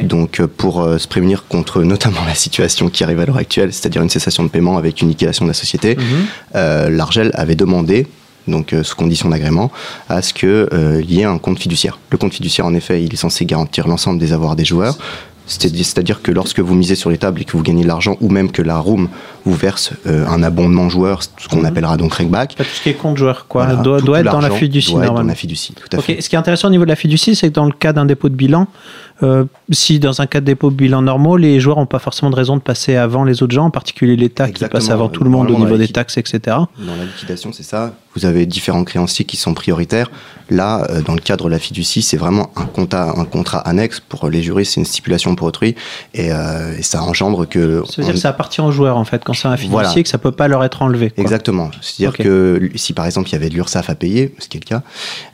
Donc euh, pour euh, se prémunir contre notamment la situation qui arrive à l'heure actuelle, c'est-à-dire une cessation de paiement avec une liquidation de la société, Mhm. euh, l'Argel avait demandé donc euh, sous condition d'agrément, à ce qu'il y ait un compte fiduciaire. Le compte fiduciaire, en effet, il est censé garantir l'ensemble des avoirs des joueurs. C'est- C'est-à-dire que lorsque vous misez sur les tables et que vous gagnez de l'argent, ou même que la room vous verse euh, un abondement joueur, ce qu'on appellera donc rakeback, tout ce qui est compte joueur, quoi, voilà, doit, tout- doit tout être dans la fiducie doit être dans la fiducie, tout à Ok, fait. Ce qui est intéressant au niveau de la fiducie, c'est que dans le cas d'un dépôt de bilan, euh, si dans un cas de dépôt de bilan normaux, les joueurs n'ont pas forcément de raison de passer avant les autres gens, en particulier l'État qui passe avant tout le monde au niveau des taxes, etc. Dans la liquidation, c'est ça. Vous avez différents créanciers qui sont prioritaires. Là, euh, dans le cadre de la fiducie, c'est vraiment un contrat, un contrat annexe. Pour les juristes, c'est une stipulation pour autrui. Et, euh, et ça engendre que... Ça veut dire que ça appartient aux joueurs, en fait, quand c'est un fiducier, Voilà. que ça peut pas leur être enlevé. quoi. Exactement. C'est-à-dire que si par exemple il y avait de l'URSSAF à payer, ce qui est le cas,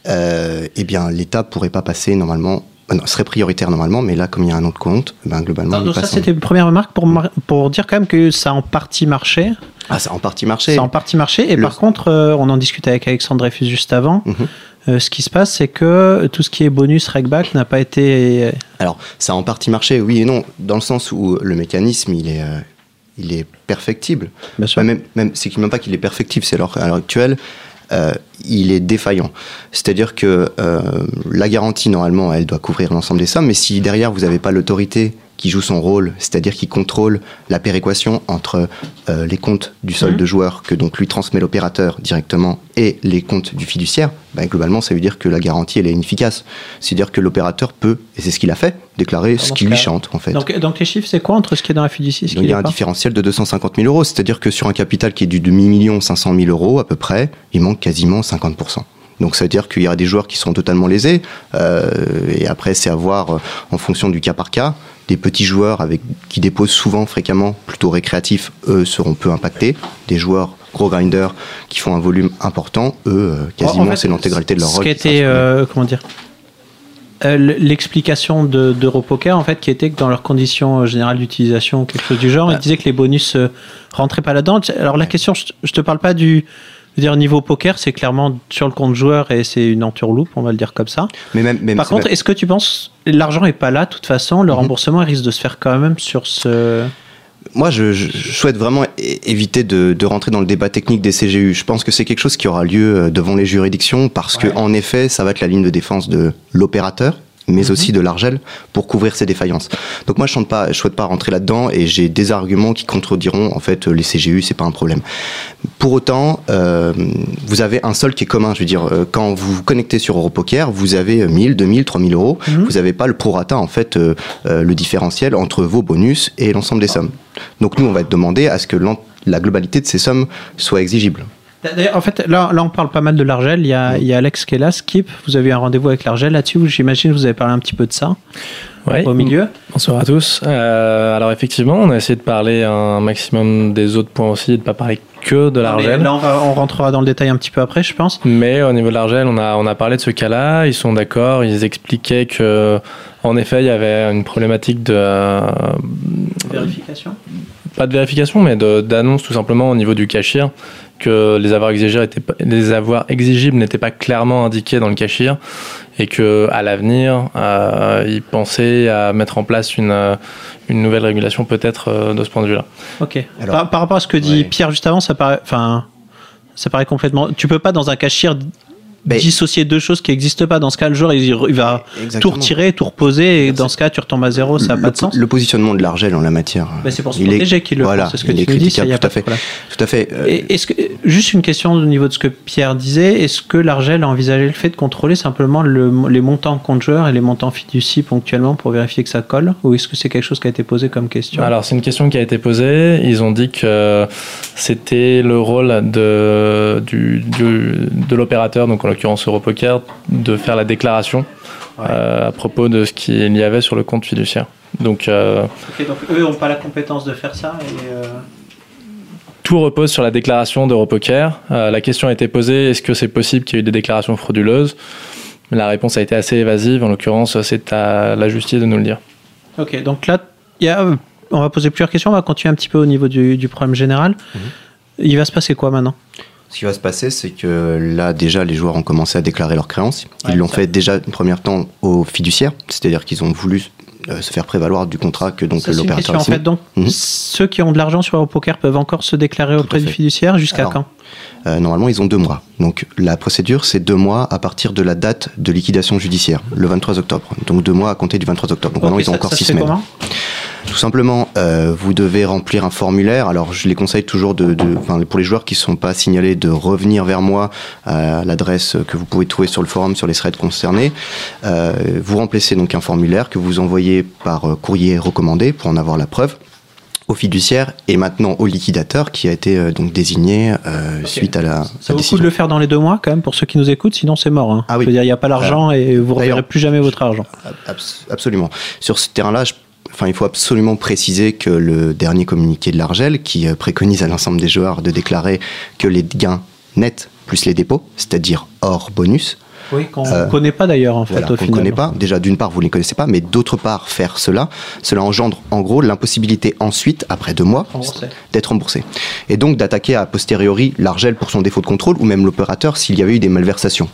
euh, eh bien l'État pourrait pas passer normalement, non, serait prioritaire normalement, mais là comme il y a un autre compte, ben, globalement Non, donc ça, c'était une première remarque pour, mar- pour dire quand même que ça a en partie marché. Ah, ça a en partie marché. Ça a en partie marché. Et Le- par contre, euh, on en discutait avec Alexandre Dreyfus juste avant. Mhm. Euh, ce qui se passe, c'est que tout ce qui est bonus, regback n'a pas été. Alors, ça a en partie marché, oui et non, dans le sens où le mécanisme, il est, euh, il est perfectible. Bien sûr. Enfin, même, même, c'est même pas qu'il est perfectible, c'est à l'heure actuelle, euh, il est défaillant. C'est-à-dire que euh, la garantie, normalement, elle doit couvrir l'ensemble des sommes, mais si derrière, vous n'avez pas l'autorité qui joue son rôle, c'est-à-dire qui contrôle la péréquation entre euh, les comptes du solde Mhm. de joueur que donc lui transmet l'opérateur directement et les comptes du fiduciaire, ben, globalement ça veut dire que la garantie elle est inefficace. C'est-à-dire que l'opérateur peut, et c'est ce qu'il a fait, déclarer ce qui lui chante en fait. Donc, donc les chiffres, c'est quoi entre ce qui est dans la fiducie et ce qui il y a un différentiel de 250 000 euros, c'est-à-dire que sur un capital qui est du demi-million 500 000 euros à peu près, il manque quasiment 50%. Donc ça veut dire qu'il y aura des joueurs qui seront totalement lésés, euh, et après c'est à voir euh, en fonction du cas par cas. Des petits joueurs avec, qui déposent souvent, fréquemment, plutôt récréatifs, eux seront peu impactés. Des joueurs gros grinders qui font un volume important, eux, euh, quasiment En fait, c'est l'intégralité de leur Ce rôle. a qui euh, comment dire L'explication de- d'Europoker, en fait, qui était que dans leurs conditions générales d'utilisation, quelque chose du genre, ils disaient que les bonus rentraient pas là-dedans. Alors la question, je, te parle pas du dire, niveau poker, c'est clairement sur le compte joueur et c'est une entourloupe, on va le dire comme ça. Mais même, même Par contre, est-ce que tu penses l'argent est pas là, de toute façon, le Mhm. remboursement il risque de se faire quand même sur ce. Moi, je, souhaite vraiment éviter de, de rentrer dans le débat technique des CGU. Je pense que c'est quelque chose qui aura lieu euh, devant les juridictions parce que, en effet, ça va être la ligne de défense de l'opérateur mais aussi de l'Argel pour couvrir ces défaillances. Donc moi je ne pas, je souhaite pas rentrer là-dedans et j'ai des arguments qui contrediront en fait les CGU, c'est pas un problème. Pour autant, euh, vous avez un sol qui est commun. Je veux dire, euh, quand vous vous connectez sur Europoker, vous avez 1000, 2000, 3000 euros. Mhm. Vous n'avez pas le prorata en fait, euh, euh, le différentiel entre vos bonus et l'ensemble des sommes. Donc nous, on va être demandé à ce que la globalité de ces sommes soit exigible. D'ailleurs, en fait, là, là, on parle pas mal de l'Argel. Il y a, il y a Alex qui est là, Skip. Vous avez eu un rendez-vous avec l'Argel là-dessus. J'imagine que vous avez parlé un petit peu de ça. Ouais. Au milieu? Bonsoir à tous. Euh, alors effectivement, on a essayé de parler un maximum des autres points aussi, et de pas parler que de l'Argel. Là, on, va- on rentrera dans le détail un petit peu après, je pense. Mais au niveau de l'Argel, on a, on a parlé de ce cas-là. Ils sont d'accord. Ils expliquaient que, en effet, il y avait une problématique de euh, Vérification? Pas de vérification, mais d'annonce tout simplement au niveau du cachir, que les avoirs exigibles étaient pas- les avoirs exigibles n'étaient pas clairement indiqués dans le cachir, et que à l'avenir, euh, ils pensaient à mettre en place une, euh, une nouvelle régulation peut-être euh, de ce point de vue-là. Ok. Alors- par, par rapport à ce que dit Ouais. Pierre juste avant, ça paraît, enfin, ça paraît complètement. Tu peux pas dans un cachir Ben- dissocier deux choses qui n'existent pas. Dans ce cas, le joueur il, il va tout retirer, tout reposer, et dans ce cas, tu retombes à zéro. Ça n'a pas de sens. Le positionnement de l'Argel en la matière. Ben, c'est pour se il est- protéger qu'il le voilà, c'est ce que tu dis, ça, critiquable, y a tout à fait. Tout à fait. Euh, Et Est-ce que juste une question au niveau de ce que Pierre disait, est-ce que l'Argel a envisagé le fait de contrôler simplement le- les montants compte joueur et les montants fiducie ponctuellement pour vérifier que ça colle, ou est-ce que c'est quelque chose qui a été posé comme question? Alors c'est une question qui a été posée. Ils ont dit que c'était le rôle de, du, du- de l'opérateur, donc l'occurrence Europoker, de faire la déclaration euh, à propos de ce qu'il y avait sur le compte fiduciaire. Donc euh, donc eux n'ont pas la compétence de faire ça. Et, euh, tout repose sur la déclaration d'Europoker. Euh, la question a été posée est-ce que c'est possible qu'il y ait eu des déclarations frauduleuses? La réponse a été assez évasive. En l'occurrence, c'est à la justice de nous le dire. Ok, donc là, il y a, on va poser plusieurs questions. On va continuer un petit peu au niveau du, du problème général. Il va se passer quoi maintenant? Ce qui va se passer, c'est que là, déjà, les joueurs ont commencé à déclarer leurs créances. Ils Ouais, l'ont fait déjà une première temps aux fiduciaires, c'est-à-dire qu'ils ont voulu euh, se faire prévaloir du contrat que donc l'opérateur en fait. Donc, Mhm. ceux qui ont de l'argent sur Europoker peuvent encore se déclarer auprès du fiduciaire jusqu'à quand? Euh, normalement, ils ont deux mois. Donc la procédure, c'est deux mois à partir de la date de liquidation judiciaire, le 23 octobre. Donc deux mois à compter du 23 octobre. Donc maintenant, ils ont ça- encore ça six semaines. Tout simplement, euh, vous devez remplir un formulaire. Alors, je les conseille toujours de, de- pour les joueurs qui ne sont pas signalés, de revenir vers moi à l'adresse que vous pouvez trouver sur le forum, sur les threads concernés. Euh, vous remplissez donc un formulaire que vous envoyez par euh, courrier recommandé pour en avoir la preuve au fiduciaire et maintenant au liquidateur qui a été euh, donc désigné euh, suite à la, Ça vaut le coup de le faire dans les deux mois quand même pour ceux qui nous écoutent, sinon c'est mort. hein. Ah oui. Je veux dire, il n'y a pas l'argent et vous ne reverrez plus jamais votre argent. Abs- Absolument. Sur ce terrain-là, je- enfin, il faut absolument préciser que le dernier communiqué de l'Argel, qui euh, préconise à l'ensemble des joueurs de déclarer que les gains nets plus les dépôts, c'est-à-dire hors bonus, Oui, qu'on Euh, ne connaît pas d'ailleurs en fait voilà, au qu'on ne connaît pas. Déjà, d'une part, vous ne les connaissez pas, mais d'autre part, faire cela, cela engendre en gros l'impossibilité ensuite, après deux mois, d'être remboursé. Et donc d'attaquer a posteriori l'Argel pour son défaut de contrôle ou même l'opérateur s'il y avait eu des malversations.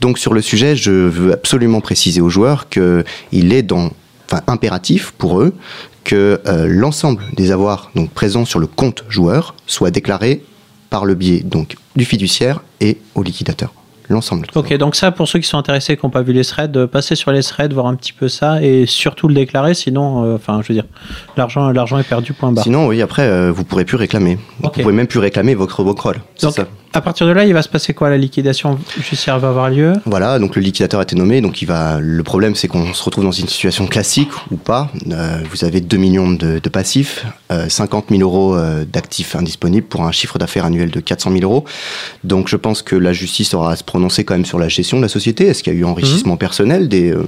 Donc sur le sujet, je veux absolument préciser aux joueurs qu'il est dans, enfin, impératif pour eux que euh, l'ensemble des avoirs donc, présents sur le compte joueur soit déclaré par le biais donc, du fiduciaire et au liquidateur. L'ensemble. Ok, donc ça, pour ceux qui sont intéressés, qui n'ont pas vu les threads, euh, passez sur les threads, voir un petit peu ça et surtout le déclarer, sinon, euh, enfin, je veux dire, l'argent, l'argent est perdu, point barre. Sinon, oui, après, euh, vous pourrez plus réclamer. Ok. Vous pouvez même plus réclamer votre bankroll. C'est Donc, ça. à partir de là, il va se passer quoi? La liquidation judiciaire va avoir lieu? Voilà, donc le liquidateur a été nommé. Donc il va. Le problème, c'est qu'on se retrouve dans une situation classique ou pas. Euh, vous avez 2 millions de, de passifs, euh, 50 000 euros d'actifs indisponibles pour un chiffre d'affaires annuel de 400 000 euros. Donc je pense que la justice aura à se prononcer quand même sur la gestion de la société. Est-ce qu'il y a eu enrichissement personnel des euh,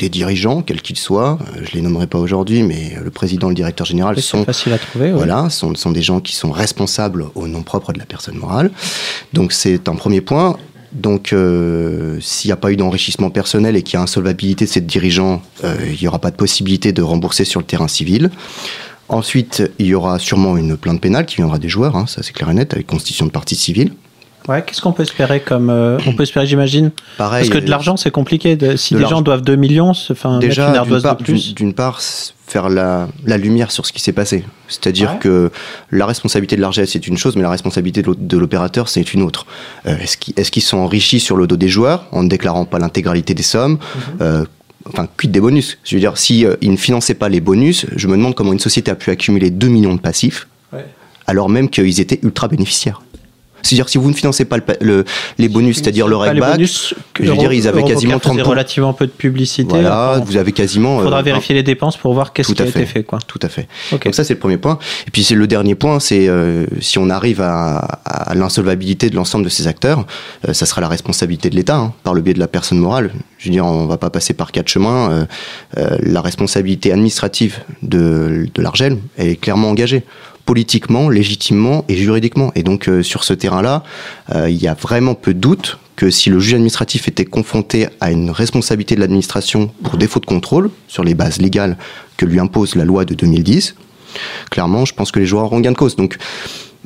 des dirigeants, quels qu'ils soient, Euh, je les nommerai pas aujourd'hui, mais le président, le directeur général Oui, sont facile à trouver. ouais. voilà, sont, sont des gens qui sont responsables au nom propre de la personne morale. Donc c'est un premier point. Donc euh, s'il n'y a pas eu d'enrichissement personnel et qu'il y a insolvabilité de ces dirigeants, euh, il n'y aura pas de possibilité de rembourser sur le terrain civil. Ensuite, il y aura sûrement une plainte pénale qui viendra des joueurs, hein, ça c'est clair et net, avec constitution de partie civile. Ouais, qu'est-ce qu'on peut espérer comme. euh, on peut espérer, j'imagine? [clears throat] Pareil. Parce que de euh, l'argent, c'est compliqué. de- si de des gens l'argent. doivent 2 millions, enfin, mettre une Déjà, ardoise de part, plus. d'une- part, faire la, la lumière sur ce qui s'est passé. C'est-à-dire Ouais. que la responsabilité de l'Argel, c'est une chose, mais la responsabilité de de l'opérateur, c'est une autre. Euh, Est-ce qu'ils sont enrichis sur le dos des joueurs en ne déclarant pas l'intégralité des sommes? Euh, Enfin, quid des bonus? Je veux dire, si euh, ils ne finançaient pas les bonus, je me demande comment une société a pu accumuler 2 millions de passifs, Ouais. alors même qu'ils étaient ultra bénéficiaires. C'est-à-dire si vous ne financez pas le, les bonus, c'est-à-dire le rec back, bonus, je veux dire, ils avaient quasiment faisait 30 relativement peu de publicité. Voilà, vous avez quasiment. faudra euh, vérifier les dépenses pour voir qu'est-ce qui a fait. été fait. Quoi. Tout à fait. Donc ça c'est le premier point. Et puis c'est le dernier point, c'est euh, si on arrive à, à l'insolvabilité de l'ensemble de ces acteurs, euh, ça sera la responsabilité de l'État hein, par le biais de la personne morale. Je veux dire, on va pas passer par quatre chemins. la responsabilité administrative de, de l'Argel elle est clairement engagée politiquement, légitimement et juridiquement. Et donc euh, sur ce terrain-là, euh, il y a vraiment peu de doute que si le juge administratif était confronté à une responsabilité de l'administration pour défaut de contrôle sur les bases légales que lui impose la loi de 2010, clairement, je pense que les joueurs auront gain de cause. Donc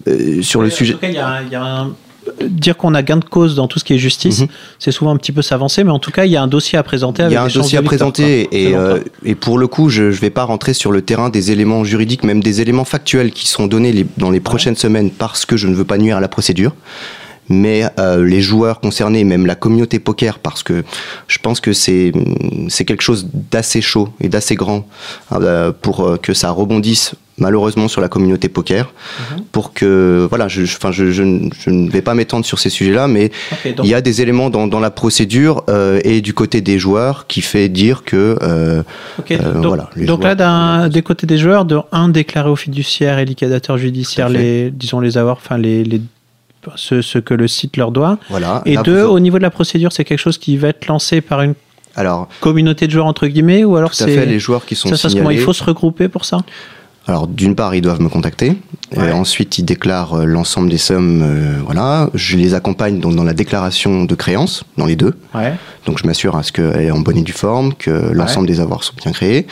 euh, sur le En sujet, tout cas, il y a un- il y a un- Dire qu'on a gain de cause dans tout ce qui est justice, c'est souvent un petit peu s'avancer, mais en tout cas, il y a un dossier à présenter. Il y a un dossier à présenter et, euh, et pour le coup, je ne vais pas rentrer sur le terrain des éléments juridiques, même des éléments factuels qui seront donnés les- dans les prochaines semaines parce que je ne veux pas nuire à la procédure. Mais euh, les joueurs concernés, même la communauté poker, parce que je pense que c'est quelque chose d'assez chaud et d'assez grand euh, pour euh, que ça rebondisse malheureusement sur la communauté poker, Mhm. pour que voilà, je, je- enfin, je, je ne- vais pas m'étendre sur ces sujets-là, mais Ok, donc- il y a des éléments dans, dans la procédure euh, et du côté des joueurs qui fait dire que euh, euh, donc, voilà, donc joueurs- là, des côtés des joueurs, de un déclaré au fiduciaire et liquidateur judiciaire, les, disons les avoir, enfin les, les ce, ce que le site leur doit. Voilà, Et deux, vous- au niveau de la procédure, c'est quelque chose qui va être lancé par une alors communauté de joueurs entre guillemets, ou alors c'est fait, les joueurs qui sont ça passe comment Il signalés. faut se regrouper pour ça? Alors d'une part, ils doivent me contacter. Euh, ensuite, ils déclarent euh, l'ensemble des sommes. euh, voilà, je les accompagne donc dans la déclaration de créance, dans les deux. Ouais. Donc je m'assure à ce qu'elle est en bonne et due forme, que l'ensemble des avoirs sont bien créés.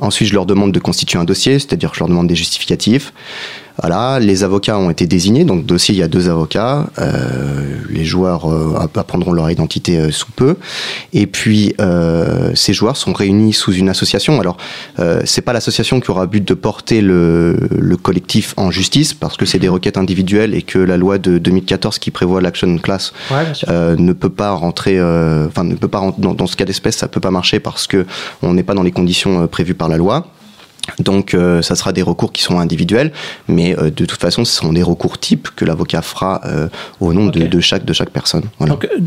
Ensuite, je leur demande de constituer un dossier, c'est-à-dire que je leur demande des justificatifs. Voilà, les avocats ont été désignés, donc dossier, il y a deux avocats. Euh, les joueurs euh, apprendront leur identité euh, sous peu. Et puis, euh, ces joueurs sont réunis sous une association. Alors, euh, c'est pas l'association qui aura but de porter le, le collectif en justice, parce que c'est des requêtes individuelles et que la loi de 2014 qui prévoit l'action class Ouais, euh, ne peut pas rentrer, euh, enfin ne peut pas rentrer dans, dans ce cas d'espèce, ça peut pas marcher parce que on n'est pas dans les conditions prévues par la loi. Donc, euh, ça sera des recours qui seront individuels, mais euh, de toute façon, ce seront des recours types que l'avocat fera euh, au nom de, de chaque de chaque personne. Voilà. Donc, euh,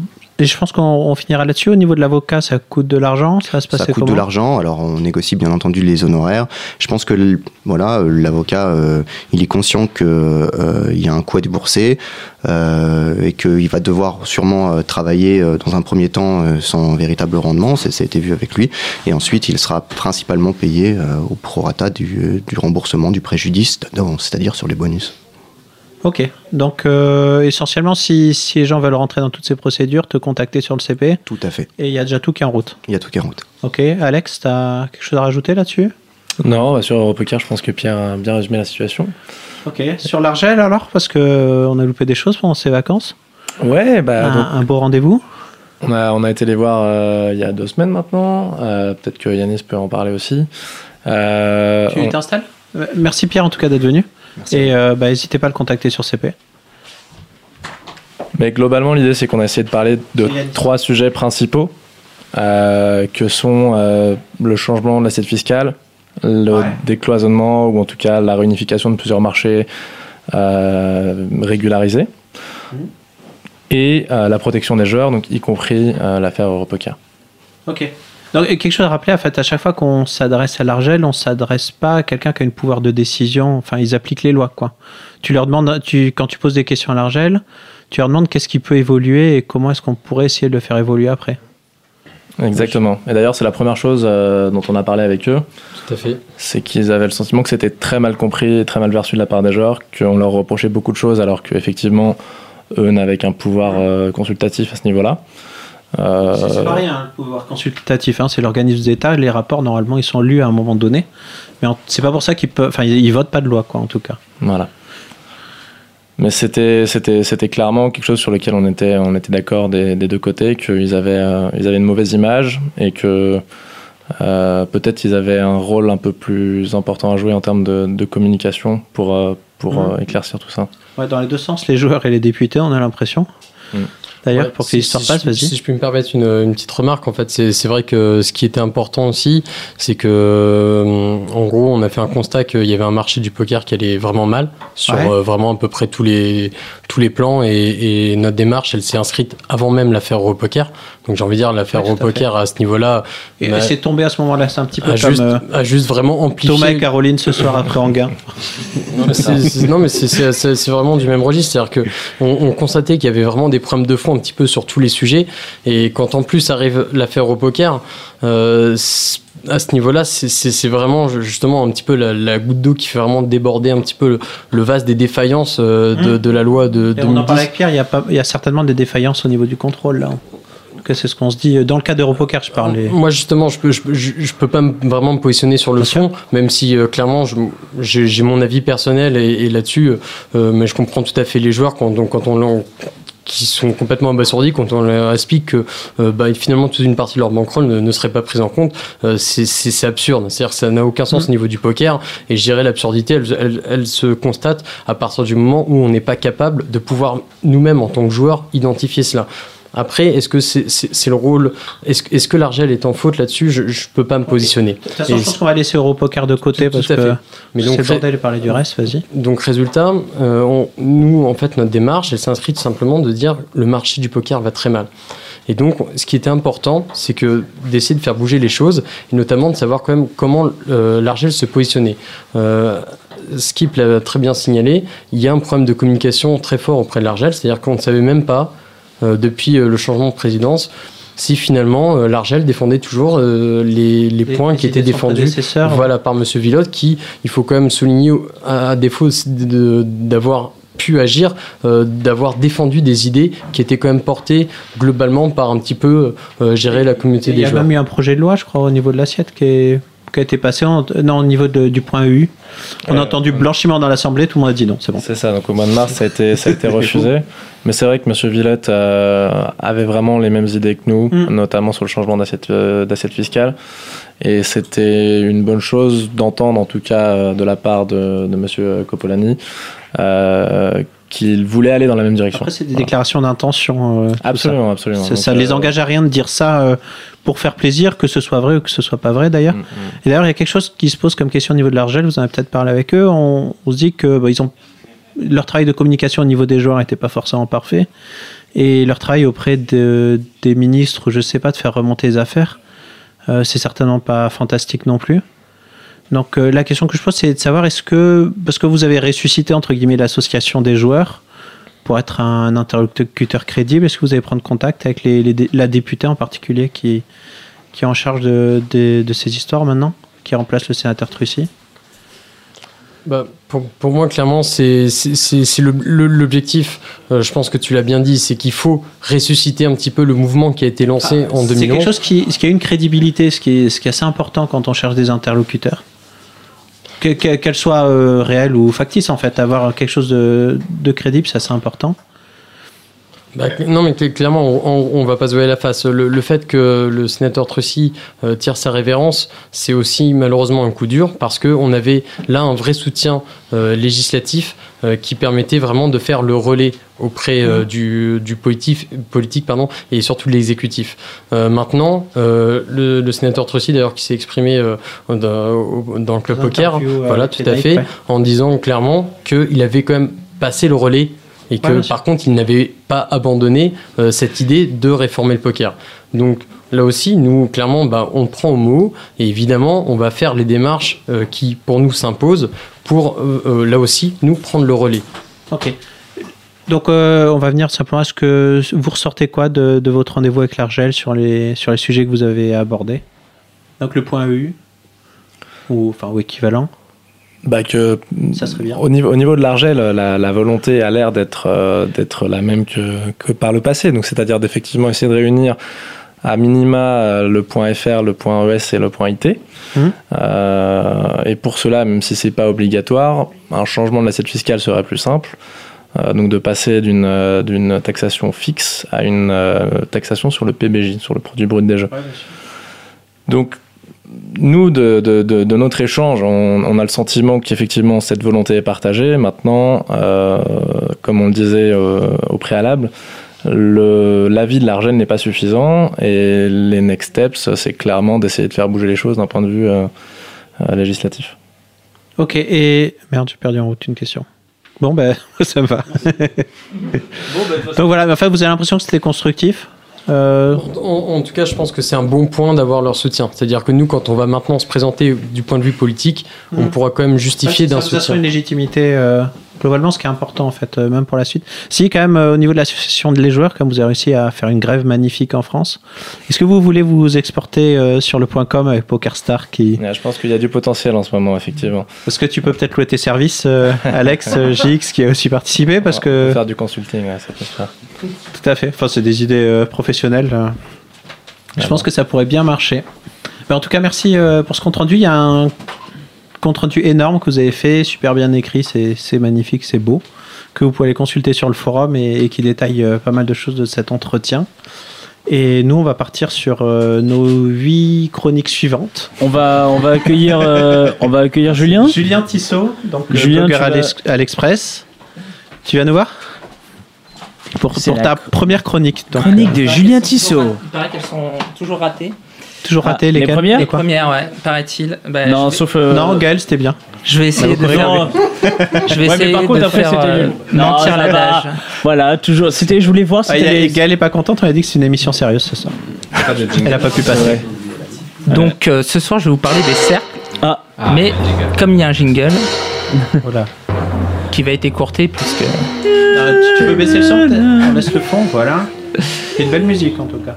et je pense qu'on on finira là-dessus. Au niveau de l'avocat, ça coûte de l'argent? Ça va se passer ça coûte de l'argent. Alors on négocie bien entendu les honoraires. Je pense que voilà, euh, l'avocat, euh, il est conscient que euh, y a un coût à débourser euh, et qu'il va devoir sûrement travailler dans un premier temps sans véritable rendement. Ça a été vu avec lui. Et ensuite, il sera principalement payé au prorata du, du remboursement du préjudice, c'est-à-dire sur les bonus. Ok. Donc, euh, essentiellement, si, si les gens veulent rentrer dans toutes ces procédures, te contacter sur le CP. Tout à fait. Et il y a déjà tout qui est en route. Il y a tout qui est en route. Ok. Alex, tu as quelque chose à rajouter là-dessus? Non, bah, sur Europoker, je pense que Pierre a bien résumé la situation. Ok. Sur l'Argel alors? Parce que euh, on a loupé des choses pendant ces vacances. Ouais, bah. un, donc, un beau rendez-vous. on, a, on a été les voir euh, il y a deux semaines maintenant. Euh, Peut-être que Yanis peut en parler aussi. Euh, Tu on- t'installes? Merci Pierre en tout cas d'être venu. Et euh, bah, n'hésitez pas à le contacter sur CP. Mais globalement, l'idée, c'est qu'on a essayé de parler de trois sujets principaux, euh, que sont euh, le changement de l'assiette fiscale, le décloisonnement, ou en tout cas la réunification de plusieurs marchés euh, régularisés, et euh, la protection des joueurs, donc y compris euh, l'affaire Europoker. Ok. Donc, quelque chose à rappeler, en fait, à chaque fois qu'on s'adresse à l'Argel, on s'adresse pas à quelqu'un qui a une pouvoir de décision. Enfin, ils appliquent les lois, quoi. Tu leur demandes, tu, quand tu poses des questions à l'Argel, tu leur demandes qu'est-ce qui peut évoluer et comment est-ce qu'on pourrait essayer de le faire évoluer après. Exactement. Et d'ailleurs, c'est la première chose euh, dont on a parlé avec eux. Tout à fait. C'est qu'ils avaient le sentiment que c'était très mal compris et très mal perçu de la part des joueurs, qu'on leur reprochait beaucoup de choses alors qu'effectivement, eux n'avaient qu'un pouvoir euh, consultatif à ce niveau-là. Euh, C'est pas rien, le pouvoir consultatif, hein, c'est l'organisme d'État. Les rapports, normalement, ils sont lus à un moment donné. Mais c'est pas pour ça qu'ils peuvent. Enfin, ils, ils votent pas de loi, quoi, en tout cas. Voilà. Mais c'était, c'était, c'était clairement quelque chose sur lequel on était, on était d'accord des, des deux côtés, qu'ils avaient, euh, ils avaient une mauvaise image et que euh, peut-être ils avaient un rôle un peu plus important à jouer en termes de, de communication pour, euh, pour euh, éclaircir tout ça. Ouais, dans les deux sens, les joueurs et les députés, on a l'impression. Mm. D'ailleurs, Ouais, pour que si- l'histoire si passe, je- vas-y. Si je puis me permettre une, une petite remarque, en fait, c'est c'est vrai que ce qui était important aussi, c'est que, euh, en gros, on a fait un constat qu'il y avait un marché du poker qui allait vraiment mal sur Ouais. euh, vraiment à peu près tous les tous les plans et, et notre démarche, elle s'est inscrite avant même l'affaire Europoker. Donc j'ai envie de dire l'affaire Ouais, tout à Europoker à ce niveau-là. Et bah, c'est tombé à ce moment-là, c'est un petit peu a comme juste, euh, a juste vraiment amplifié. Thomas et Caroline ce soir après [laughs] Anguin. Non, mais c'est- c'est- non, mais c'est- c'est c'est- c'est vraiment du même registre. C'est-à-dire que on, on constatait qu'il y avait vraiment des problèmes de fond un petit peu sur tous les sujets. Et quand en plus arrive l'affaire au poker, euh, à ce niveau-là, c'est- vraiment justement un petit peu la, la goutte d'eau qui fait vraiment déborder un petit peu le, le vase des défaillances euh, de, Mmh. de la loi de on en 2010. parlait avec Pierre, il y, a pas- il y a certainement des défaillances au niveau du contrôle là. C'est ce qu'on se dit euh, dans le cas d'Europoker, je parlais. Moi justement, je peux, je, peux- je, je peux pas vraiment me positionner sur le fond, même si euh, clairement j'ai mon avis personnel et, et là-dessus, euh, mais je comprends tout à fait les joueurs quand, donc, quand on qui sont complètement abasourdis quand on leur explique que euh, bah, finalement toute une partie de leur bankroll ne, ne serait pas prise en compte, euh, c'est- absurde. C'est-à-dire que ça n'a aucun sens au niveau du poker et je dirais l'absurdité, elle, elle- elle se constate à partir du moment où on n'est pas capable de pouvoir nous-mêmes en tant que joueurs identifier cela. Après, est-ce que c'est le rôle Est-ce que l'Argel est en faute là-dessus? Je ne peux pas me positionner. De toute façon, Et je pense qu'on va laisser Europoker de côté parce tout que c'est le bordel de parler du reste, vas-y. donc résultat, euh, on- nous en fait notre démarche, elle s'inscrit tout simplement de dire le marché du poker va très mal. Et donc ce qui était important, c'est que d'essayer de faire bouger les choses et notamment de savoir quand même comment euh, l'Argel se positionnait. Euh, Skip l'a très bien signalé, il y a un problème de communication très fort auprès de l'Argel, c'est-à-dire qu'on ne savait même pas depuis euh, le changement de présidence si finalement euh, l'Argel défendait toujours euh, les, les Les- points les qui étaient défendus voilà, par Monsieur Villotte, qui, il faut quand même souligner, à, à défaut d'avoir pu agir, euh, d'avoir défendu des idées qui étaient quand même portées globalement par un petit peu euh, gérer la communauté Il des y a joueurs. même eu un projet de loi, je crois, au niveau de l'assiette qui, est- qui a été passé en- non, au niveau de- du point EU. On a entendu blanchiment dans l'Assemblée, tout le monde a dit non, c'est bon. C'est ça, donc au mois de mars, ça a été, ça a été [laughs] refusé. Mais c'est vrai que M. Villette euh, avait vraiment les mêmes idées que nous, Mm. notamment sur le changement d'assiette euh, d'assiette fiscale. Et c'était une bonne chose d'entendre, en tout cas euh, de la part de, de M. Copolani, euh, qu'il voulait aller dans la même direction. Après, c'est des déclarations d'intention. euh, Absolument, ça. absolument. Ça, euh, les engage à rien de dire ça euh, pour faire plaisir, que ce soit vrai ou que ce soit pas vrai d'ailleurs. Mm, Et d'ailleurs, il y a quelque chose qui se pose comme question au niveau de l'Argel, vous en avez peut-être parlé avec eux. On, on se dit que bah, ils ont leur travail de communication au niveau des joueurs n'était pas forcément parfait. Et leur travail auprès de- des ministres, je sais pas, de faire remonter les affaires, euh, c'est certainement pas fantastique non plus. Donc euh, la question que je pose, c'est de savoir est-ce que, parce que vous avez ressuscité entre guillemets l'association des joueurs pour être un interlocuteur crédible, est-ce que vous allez prendre contact avec la députée en particulier qui, est en charge de, de- de ces histoires maintenant, qui remplace le sénateur Trucy? Bah, pour, pour moi, clairement, c'est c'est- c'est- c'est l'objectif. Euh, je pense que tu l'as bien dit, c'est qu'il faut ressusciter un petit peu le mouvement qui a été lancé en Ah, C'est 2011. quelque chose qui, qui a une crédibilité, ce qui, est, ce qui est assez important quand on cherche des interlocuteurs. Que- que- Qu'elle soit euh, réelle ou factice, en fait, avoir quelque chose de, de crédible, c'est assez important. Bah, non, mais cl- clairement, on, on va pas se voiler la face. Le, le fait que le sénateur Trucy euh, tire sa révérence, c'est aussi malheureusement un coup dur parce qu'on avait là un vrai soutien euh, législatif euh, qui permettait vraiment de faire le relais auprès euh, du, du politique, politique pardon, et surtout de l'exécutif. Euh, maintenant, euh, le, le sénateur Trucy, d'ailleurs, qui s'est exprimé euh, dans, dans le club poker, euh, voilà, tout à fait, ouais. en disant clairement qu'il avait quand même passé le relais et que Ouais, par contre il n'avait pas abandonné euh, cette idée de réformer le poker. Donc là aussi, nous clairement, bah, on prend au mot et évidemment on va faire les démarches euh, qui pour nous s'imposent pour euh, là aussi nous prendre le relais. Ok. Donc, euh, on va venir simplement. Est-ce que vous ressortez quoi de, de votre rendez-vous avec l'Argel sur les, sur les sujets que vous avez abordés? Donc, le point EU, ou, enfin, ou équivalent. Bah que, Ça serait bien. Au niveau, au niveau de l'Argel, la, la volonté a l'air d'être euh, d'être la même que, que par le passé. Donc, c'est-à-dire d'effectivement essayer de réunir à minima euh, le point FR, le point ES et le point IT. Mhm. Euh, et pour cela, même si c'est pas obligatoire, un changement de l'assiette fiscale serait plus simple. Euh, donc de passer d'une euh, taxation fixe à une taxation sur le PBJ, sur le produit brut des jeux. Donc, nous, de, de- de- de notre échange, on, on a le sentiment qu'effectivement cette volonté est partagée. Maintenant, euh, comme on le disait euh, au préalable, le l'avis de l'Argel n'est pas suffisant et les next steps, c'est clairement d'essayer de faire bouger les choses d'un point de vue euh, euh, législatif. Ok, et merde, j'ai perdu en route une question. Bon, ben, [laughs] ça me va. Donc voilà, mais enfin, vous avez l'impression que c'était constructif? Euh, En, en tout cas, je pense que c'est un bon point d'avoir leur soutien. C'est-à-dire que nous, quand on va maintenant se présenter du point de vue politique, on Mhm. pourra quand même justifier d'un soutien. une légitimité euh, globalement, ce qui est important en fait, euh, même pour la suite. Si quand même euh, au niveau de l'association des joueurs, comme vous avez réussi à faire une grève magnifique en France, est-ce que vous voulez vous exporter euh, sur le point .com avec PokerStar qui Ouais, je pense qu'il y a du potentiel en ce moment, effectivement. Est-ce que tu peux peut-être louer tes services, Alex, [laughs] JX, qui a aussi participé parce que faire du consulting, ouais, ça peut se faire. Tout à fait. Enfin, c'est des idées professionnelles. euh. Je Ah pense bon. que ça pourrait bien marcher. Mais en tout cas, merci pour ce compte rendu. Il y a un compte rendu énorme que vous avez fait, super bien écrit, c'est c'est magnifique, c'est beau, que vous pouvez aller consulter sur le forum et, et qui détaille euh, pas mal de choses de cet entretien. Et nous, on va partir sur euh, nos huit chroniques suivantes. On va, on va accueillir, euh, on va accueillir Julien. Julien Tissot, donc le Julien, blogueur à vas- l'Ex- à l'Express. Tu vas nous voir pour, ta première chronique. donc, Chronique euh, de Julien Tissot. Il paraît qu'elles sont toujours ratées. Toujours raté Ah, les lesquelles premières Les Quoi premières, ouais, paraît-il. Bah, Non, vais- sauf. euh, Non, Gaël, c'était bien. Je vais essayer de Bah, faire. non. Je vais Ouais, mais essayer par contre, de après, faire c'était euh, mentir ça l'adage. va. Voilà, toujours. C'était, je voulais voir. Ah, les- Gaël est pas contente, on a dit que c'est une émission sérieuse ce soir. Elle a pas pu passer. Donc euh, ce soir, je vais vous parler des cercles. Ah. Mais comme il y a un jingle Voilà. qui va être écourté, puisque Euh, tu, tu peux baisser le son peut-être On laisse le fond, voilà. [laughs] C'est une belle musique en tout cas.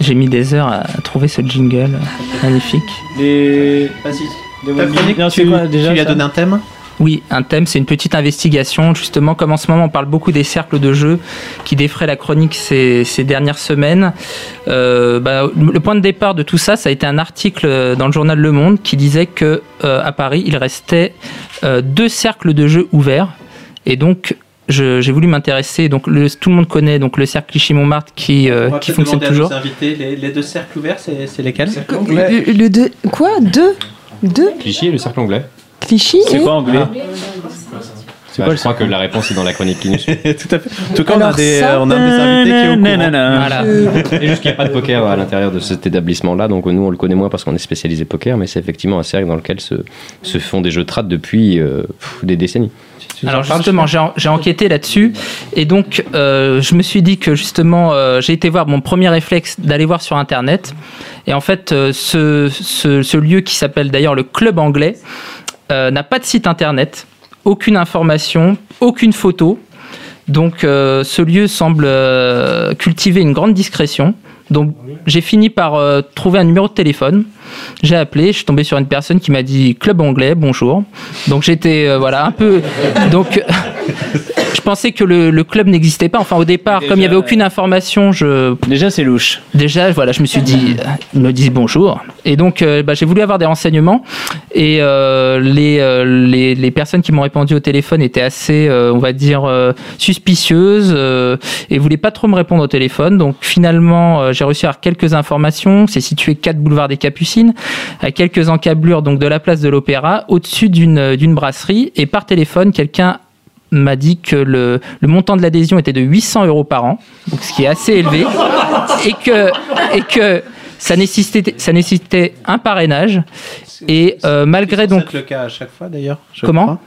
J'ai mis des heures à trouver ce jingle magnifique. Vas-y. web- chronique, Non, tu, quoi, déjà, tu lui as donné un thème Oui, un thème, c'est une petite investigation. Justement, comme en ce moment, on parle beaucoup des cercles de jeu qui défraient la chronique ces, ces dernières semaines. Euh, bah, le point de départ de tout ça, ça a été un article dans le journal Le Monde qui disait que euh, à Paris, il restait euh, deux cercles de jeux ouverts. Et donc, j'ai voulu m'intéresser. Donc, le- tout le monde connaît donc le cercle Clichy-Montmartre qui, euh, On va qui fonctionne à toujours. nos invités, les, les deux cercles ouverts, c'est c'est lesquels Le, le deux, quoi Deux Deux Clichy et le cercle anglais. Clichy C'est quoi anglais Bah, je crois que la réponse est dans la chronique qui nous suit. [laughs] Tout à fait. En tout cas, on a, des, ça- euh, on a des invités qui est au courant. Nanana. Voilà. Et juste qu'il n'y a pas de poker à l'intérieur de cet établissement-là, donc nous on le connaît moins parce qu'on est spécialisé poker, mais c'est effectivement un cercle dans lequel se, se font des jeux de trad depuis euh, pff, des décennies. Alors justement, j'ai en- j'ai enquêté là-dessus et donc euh, je me suis dit que justement euh, j'ai été voir mon premier réflexe d'aller voir sur internet et en fait euh, ce, ce- ce lieu qui s'appelle d'ailleurs le club anglais n'a pas de site internet, aucune information, aucune photo. Donc ce lieu semble cultiver une grande discrétion. Donc j'ai fini par euh, trouver un numéro de téléphone. J'ai appelé, je suis tombé sur une personne qui m'a dit club anglais, bonjour. Donc j'étais euh, voilà un peu donc [laughs] pensais que le, le club n'existait pas. Enfin au départ, comme il n'y avait aucune information, je Déjà, c'est louche. déjà voilà, je me suis dit euh, ils me disent bonjour et donc euh, bah, j'ai voulu avoir des renseignements et euh, les, euh, les les personnes qui m'ont répondu au téléphone étaient assez euh, on va dire euh, suspicieuses euh, et voulaient pas trop me répondre au téléphone. Donc finalement, euh, j'ai réussi à avoir quelques informations. C'est situé 4 boulevard des Capucines, à quelques encablures donc de la place de l'Opéra, au-dessus d'une d'une brasserie. Et par téléphone, quelqu'un m'a dit que le, le montant de l'adhésion était de 800 euros par an, donc ce qui est assez élevé, et que, et que ça, nécessitait, ça nécessitait un parrainage. Et euh, malgré C'est donc être le cas à chaque fois d'ailleurs. Comment.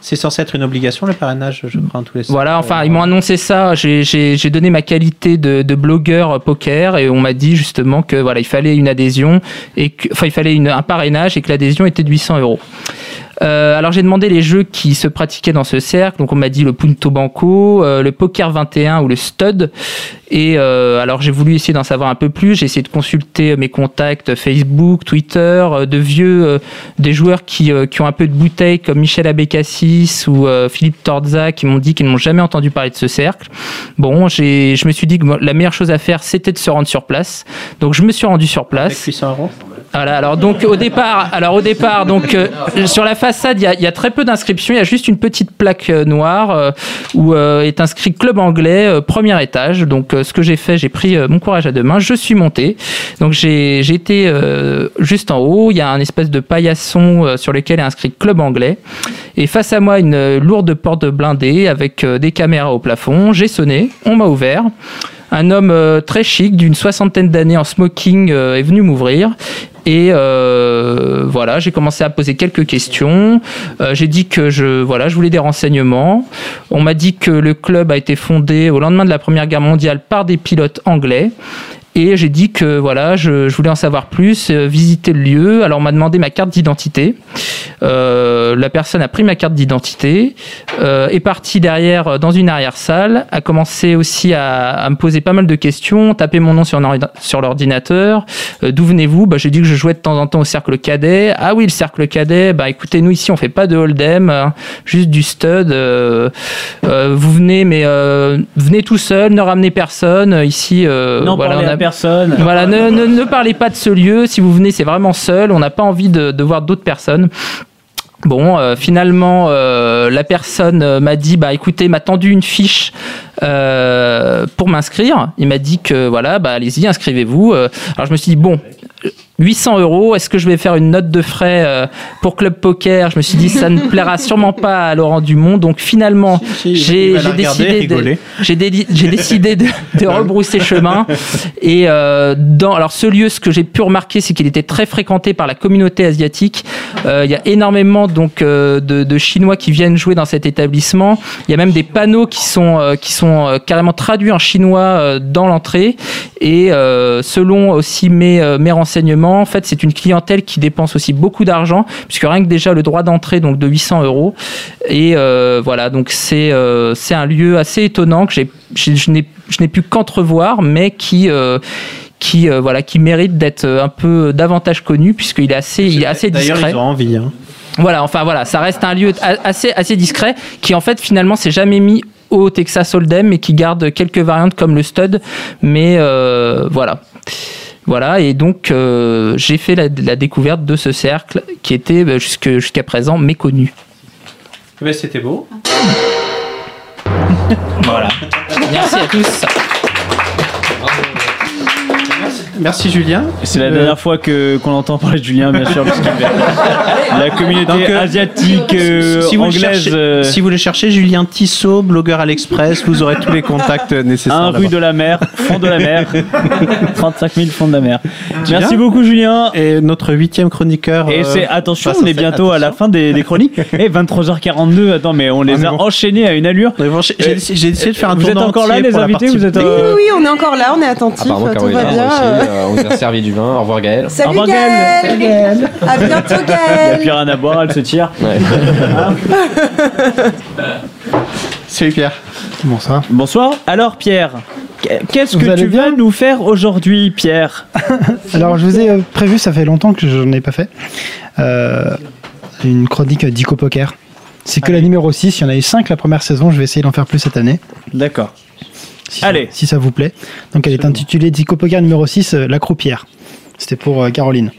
C'est censé être une obligation le parrainage, je crois, en tous les sens. Voilà, enfin, ils m'ont annoncé ça. J'ai- donné ma qualité de, de blogueur poker et on m'a dit justement que voilà, il fallait une adhésion et que, enfin, il fallait une, un parrainage et que l'adhésion était de 800 euros. Euh, alors j'ai demandé les jeux qui se pratiquaient dans ce cercle. Donc on m'a dit le Punto Banco, euh, le Poker 21 ou le Stud. Et euh, alors j'ai voulu essayer d'en savoir un peu plus. J'ai essayé de consulter mes contacts Facebook, Twitter, euh, de vieux, euh, des joueurs qui, euh, qui ont un peu de bouteille comme Michel Abécassis ou euh, Philippe Torza qui m'ont dit qu'ils n'ont jamais entendu parler de ce cercle. Bon, j'ai, je me suis dit que la meilleure chose à faire c'était de se rendre sur place. Donc je me suis rendu sur Avec place. 800 euros Voilà, alors donc au départ, alors au départ, donc euh, sur la façade, il y a, très peu d'inscriptions. Il y a juste une petite plaque euh, noire euh, où est inscrit club anglais, premier étage. Donc ce que j'ai fait, j'ai pris mon courage à deux mains, je suis monté. Donc j'ai été juste en haut. Il y a un espèce de paillasson sur lequel est inscrit club anglais. Et face à moi, une lourde porte blindée avec des caméras au plafond. J'ai sonné, on m'a ouvert. Un homme très chic, d'une soixantaine d'années en smoking, est venu m'ouvrir. Et euh, voilà, j'ai commencé à poser quelques questions. Euh, j'ai dit que je, voilà, je voulais des renseignements. On m'a dit que le club a été fondé au lendemain de la Première Guerre mondiale par des pilotes anglais. Et j'ai dit que voilà, je, je voulais en savoir plus, euh, visiter le lieu. Alors on m'a demandé ma carte d'identité. Euh, la personne a pris ma carte d'identité, euh, est partie derrière euh, dans une arrière-salle, a commencé aussi à, à me poser pas mal de questions, taper mon nom sur, l'ordinateur. Euh, D'où venez-vous? Bah, J'ai dit que je jouais de temps en temps au cercle cadet. Ah oui, le cercle cadet, bah écoutez, nous ici on fait pas de hold'em, hein, juste du stud. Euh, euh, vous venez, mais euh, venez tout seul, ne ramenez personne. Ici, euh, Non, voilà, on à personne. Voilà, ne, parlez pas de ce lieu. Si vous venez, c'est vraiment seul. On n'a pas envie de, voir d'autres personnes. Bon, euh, finalement, euh, la personne euh, m'a dit, bah écoutez, m'a tendu une fiche pour m'inscrire. Il m'a dit que voilà, bah allez-y, inscrivez-vous. Alors je me suis dit bon. 800 euros, est-ce que je vais faire une note de frais euh, pour Club Poker? Je me suis dit, ça ne plaira sûrement pas à Laurent Dumont. Donc finalement, j'ai décidé, de, j'ai décidé de, de rebrousser chemin. Et euh, dans alors ce lieu, ce que j'ai pu remarquer, c'est qu'il était très fréquenté par la communauté asiatique. Euh, Il y a énormément donc euh, de, de Chinois qui viennent jouer dans cet établissement. Il y a même des panneaux qui sont euh, qui sont carrément traduits en chinois dans l'entrée. Et euh, selon aussi mes mes renseignements, en fait, c'est une clientèle qui dépense aussi beaucoup d'argent, puisque rien que déjà le droit d'entrée donc de 800 euros. Et euh, voilà, donc c'est euh, c'est un lieu assez étonnant que j'ai je n'ai je n'ai pu qu'entrevoir, mais qui euh, qui voilà qui mérite d'être un peu davantage connu puisqu'il est assez il est assez D'ailleurs, discret. ils ont envie. hein. Voilà, enfin voilà, ça reste un lieu assez, assez discret qui en fait finalement s'est jamais mis au Texas Hold'em mais qui garde quelques variantes comme le stud. Mais euh, voilà. Voilà, et donc euh, j'ai fait la, la découverte de ce cercle qui était bah, jusque- jusqu'à présent méconnu. Mais c'était beau. [laughs] Voilà. Merci à tous. Merci Julien. C'est la Euh, dernière fois que qu'on entend parler de Julien, bien sûr, parce fait la communauté Donc, euh, asiatique euh, si vous, le anglaise. cherchez, euh, si vous le cherchez, Julien Tissot, blogueur à l'Express, vous aurez tous les contacts nécessaires. un rue de la mer, fond de la mer, [laughs] 35 000 fonds de la mer. Julien Merci beaucoup Julien. Et notre huitième chroniqueur. Et euh, c'est attention, on est bientôt à la fin des, des chroniques. [laughs] Et 23h42, attends, mais on les Ah, a bon. enchaînés à une allure. J'ai j'ai essayé de faire un Vous êtes encore là, les invités partie- Vous êtes Oui, euh, oui, oui, on est encore là, on est attentifs, Apparemment, tout va bien. Euh. on nous a servi du vin. Au revoir Gaël. Salut revoir, Gaël Gaël. À bientôt Il n'y a Gaël plus rien à boire, elle se tire. [laughs] Salut Pierre. Bonsoir. Bonsoir. Alors Pierre, qu'est-ce que tu bien vas nous faire aujourd'hui, Pierre? [laughs] Alors, je vous ai euh, prévu, ça fait longtemps que je n'en ai pas fait, euh, une chronique d'Ico Poker. C'est que la numéro 6, il y en a eu 5 la première saison, je vais essayer d'en faire plus cette année. D'accord. Si Allez. Ça, si ça vous plaît. Donc, elle est intitulée Dico Poker numéro 6, euh, La Croupière. C'était pour euh, Caroline.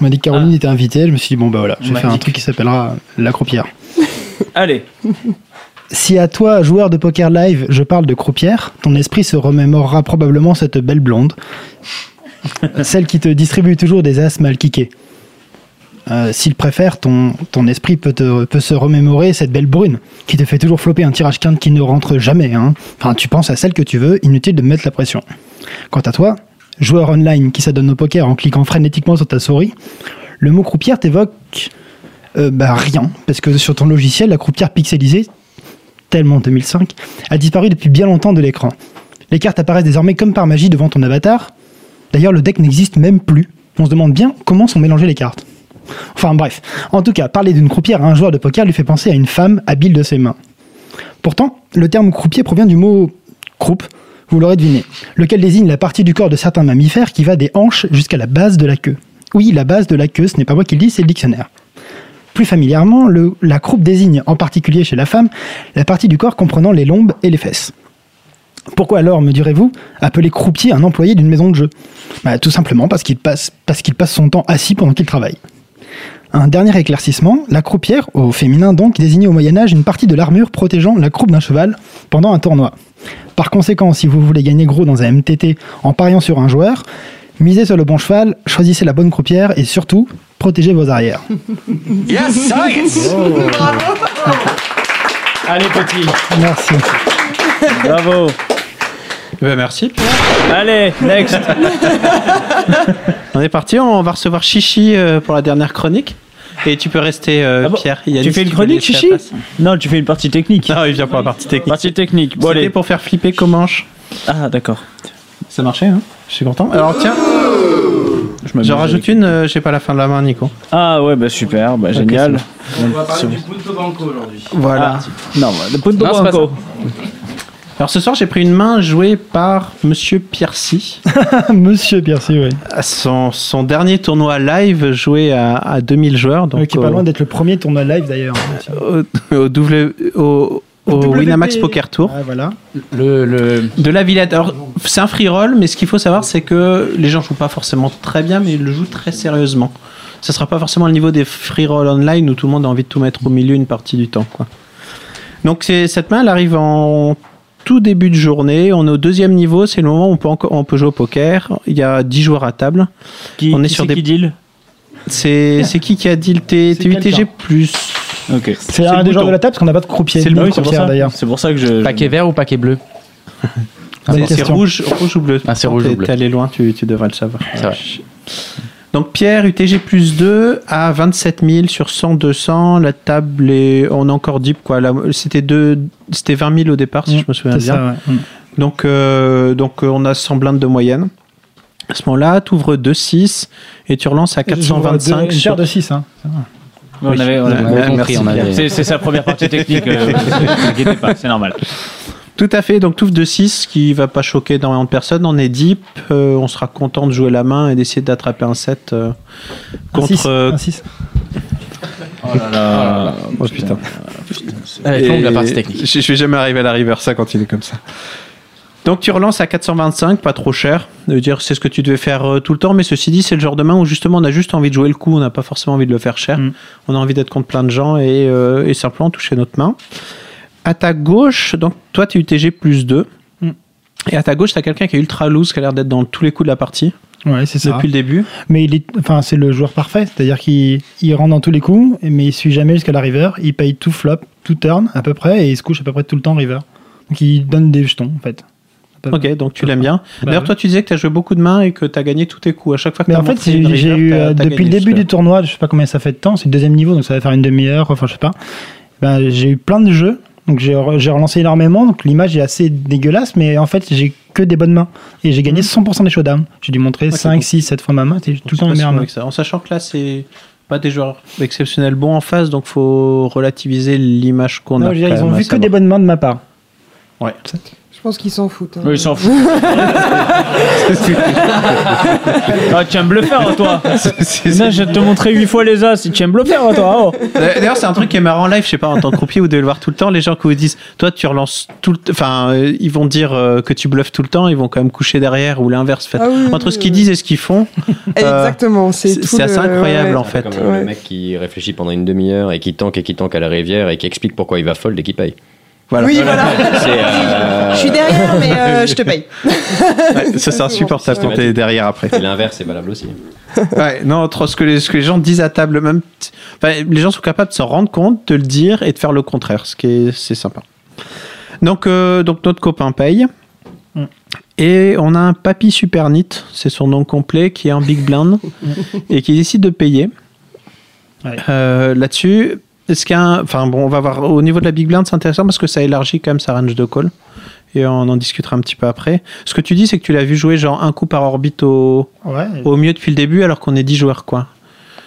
On m'a dit que Caroline était invitée, je me suis dit, bon, bah voilà, je vais faire un truc qui s'appellera La Croupière. [laughs] Allez. Si à toi, joueur de poker live, je parle de croupière, ton esprit se remémorera probablement cette belle blonde, [laughs] celle qui te distribue toujours des as mal kickés. Euh, S'il préfère, ton, esprit peut se remémorer cette belle brune qui te fait toujours flopper un tirage quinte qui ne rentre jamais. hein. Enfin, tu penses à celle que tu veux, inutile de mettre la pression. Quant à toi, joueur online qui s'adonne au poker en cliquant frénétiquement sur ta souris, le mot croupière t'évoque euh, bah, rien, parce que sur ton logiciel, la croupière pixelisée, tellement 2005, a disparu depuis bien longtemps de l'écran. Les cartes apparaissent désormais comme par magie devant ton avatar. D'ailleurs, le deck n'existe même plus. On se demande bien comment sont mélangées les cartes. Enfin bref, en tout cas, parler d'une croupière à un joueur de poker lui fait penser à une femme habile de ses mains. Pourtant, le terme croupier provient du mot croupe, vous l'aurez deviné, lequel désigne la partie du corps de certains mammifères qui va des hanches jusqu'à la base de la queue. Oui, la base de la queue, ce n'est pas moi qui le dis, c'est le dictionnaire. Plus familièrement, la croupe désigne, en particulier chez la femme, la partie du corps comprenant les lombes et les fesses. Pourquoi alors, me direz-vous, appeler croupier un employé d'une maison de jeu? Bah, Tout simplement parce qu'il passe, parce qu'il passe son temps assis pendant qu'il travaille. Un dernier éclaircissement, la croupière, au féminin donc, désignait au Moyen-Âge une partie de l'armure protégeant la croupe d'un cheval pendant un tournoi. Par conséquent, si vous voulez gagner gros dans un MTT en pariant sur un joueur, misez sur le bon cheval, choisissez la bonne croupière et surtout, protégez vos arrières. [laughs] Yes, science Allez, petit. Merci. Bravo. Ben, merci. Allez, next. [laughs] On est parti, on va recevoir Chichi euh, pour la dernière chronique. Et tu peux rester, euh, Pierre. Yannis, Ah tu fais une chronique, Chichi. Non, tu fais une partie technique. Non, il vient pour la partie technique. Partie technique. Bon, C'était allez. pour faire flipper Comanche. Ah, d'accord. Ça marchait, hein Je suis content. Alors tiens, Je, j'en rajoute une, euh, j'ai pas la fin de la main, Nico. Ah ouais, bah super, bah génial. On va parler du Punto Banco aujourd'hui. Voilà. Ah, non, le Punto Non, c'est pas Banco. Alors ce soir, j'ai pris une main jouée par Monsieur Piercy. [laughs] Monsieur Piercy, oui. Son, son dernier tournoi live joué à, à 2000 joueurs. Donc Ouais, qui est pas au- loin d'être le premier tournoi live d'ailleurs. au, [laughs] au, W- au- au WP. Winamax Poker Tour. Ah, voilà. Le, De la Villette. Alors, c'est un free roll, mais ce qu'il faut savoir, c'est que les gens jouent pas forcément très bien, mais ils le jouent très sérieusement. Ça sera pas forcément le niveau des free roll online où tout le monde a envie de tout mettre au milieu une partie du temps. Quoi. Donc, c'est, cette main, elle arrive en tout début de journée. On est au deuxième niveau, c'est le moment où on peut, encore, on peut jouer au poker. Il y a 10 joueurs à table. on est qui sur c'est des qui deal? C'est, c'est qui qui a deal T- C'est TUTG plus Ok. C'est un des joueurs de la table parce qu'on n'a pas de croupier. C'est le oui, c'est pour ça. d'ailleurs. C'est pour ça que je. Paquet vert ou paquet bleu? Bonne C'est, rouge, rouge ou bleu Ah, c'est rouge ou bleu. T'es allé loin, tu, tu devrais le savoir. C'est vrai. Donc Pierre, UTG plus 2 à 27 000 sur 100, 200. La table est... On est encore deep, quoi. C'était, deux... C'était 20 000 au départ, si Mm, je me souviens bien. ça, ouais. Mm. Donc, euh, donc euh, on a 100 blindes de moyenne. À ce moment-là, tu ouvres 2-6 et tu relances à J'ouvre 425 deux- Une sur... de 6. Hein. On avait, on avait- compris, on avait- C'est, c'est sa première partie technique. euh, [laughs] ne t'inquiétez pas, c'est normal. Tout à fait, donc touffe de 6 qui va pas choquer énormément de personnes. On est deep, euh, on sera content de jouer la main et d'essayer d'attraper un 7 euh, Un contre. six, euh, un six. Oh là là. Oh putain. Elle est longue, la partie technique. Je, je vais jamais arriver à la river ça quand il est comme ça. Donc tu relances à 425, pas trop cher. Dire c'est ce que tu devais faire euh, tout le temps, mais ceci dit, c'est le genre de main où justement on a juste envie de jouer le coup, on n'a pas forcément envie de le faire cher. Mm. On a envie d'être contre plein de gens et, euh, et simplement toucher notre main. À ta gauche, donc toi tu es UTG plus 2. Mm. Et à ta gauche, tu as quelqu'un qui est ultra loose, qui a l'air d'être dans tous les coups de la partie Ouais, c'est ça. depuis le début. Mais il est, enfin, c'est le joueur parfait, c'est-à-dire qu'il il rentre dans tous les coups, mais il suit jamais jusqu'à la river. Il paye tout flop, tout turn à peu près, et il se couche à peu près tout le temps river. Donc il donne des jetons en fait. Ok, donc tu l'aimes bien. Bah D'ailleurs, toi tu disais que tu as joué beaucoup de mains et que tu as gagné tous tes coups. À chaque fois que Mais t'as en fait, j'ai eu euh, depuis le début du tournoi, je sais pas combien ça fait de temps, c'est le deuxième niveau, donc ça va faire une demi-heure, enfin je sais pas. Ben, j'ai eu plein de jeux, donc j'ai re- j'ai relancé énormément, donc l'image est assez dégueulasse, mais en fait j'ai que des bonnes mains et j'ai gagné 100% des showdowns. J'ai dû montrer Ok, 5, cool. 6, 7 fois ma main, c'était tout le temps mains. avec ça. En sachant que là, c'est pas des joueurs exceptionnels bons en face, donc faut relativiser l'image qu'on a. dire, ils ont vu que des bonnes mains de ma part. Ouais. Je pense qu'ils s'en foutent. hein. Oui, il s'en fout. [laughs] ah, tu aimes bluffer, toi. Là, je vais te montrer 8 fois les as. Tu aimes bluffer, toi. Oh. D'ailleurs, c'est un truc qui est marrant en live, je sais pas, en tant que croupier, vous devez le voir tout le temps. Les gens qui vous disent, toi, tu relances tout le t- Enfin, euh, ils vont dire euh, que tu bluffes tout le temps, ils vont quand même coucher derrière ou l'inverse. Ah oui, oui, Entre ce oui, qu'ils disent et ce qu'ils font. [laughs] euh, Exactement, c'est c'est tout c'est assez le- incroyable ouais. en fait. Comme le mec qui réfléchit pendant une demi-heure et qui tank et qui tank à la rivière et qui explique pourquoi il va fold et qui paye. Voilà. Oui, voilà. [laughs] Euh, Je suis derrière, mais euh, [laughs] je te paye. Ouais, ça, c'est insupportable quand t'es derrière après. Et l'inverse est valable aussi. Ouais, non, entre ce que, les, ce que les gens disent à table, même, t- enfin, les gens sont capables de se rendre compte, de le dire et de faire le contraire, ce qui est, c'est sympa. Donc, euh, donc notre copain paye. Mm. Et on a un papy super neat, c'est son nom complet, qui est en big blind [laughs] et qui décide de payer. Ouais. Euh, Là-dessus, est-ce qu'il y a un- enfin bon, on va voir au niveau de la big blind, c'est intéressant parce que ça élargit quand même sa range de call. Et on en discutera un petit peu après. Ce que tu dis, c'est que tu l'as vu jouer genre un coup par orbite au, Ouais, au mieux depuis le début, alors qu'on est 10 joueurs, quoi.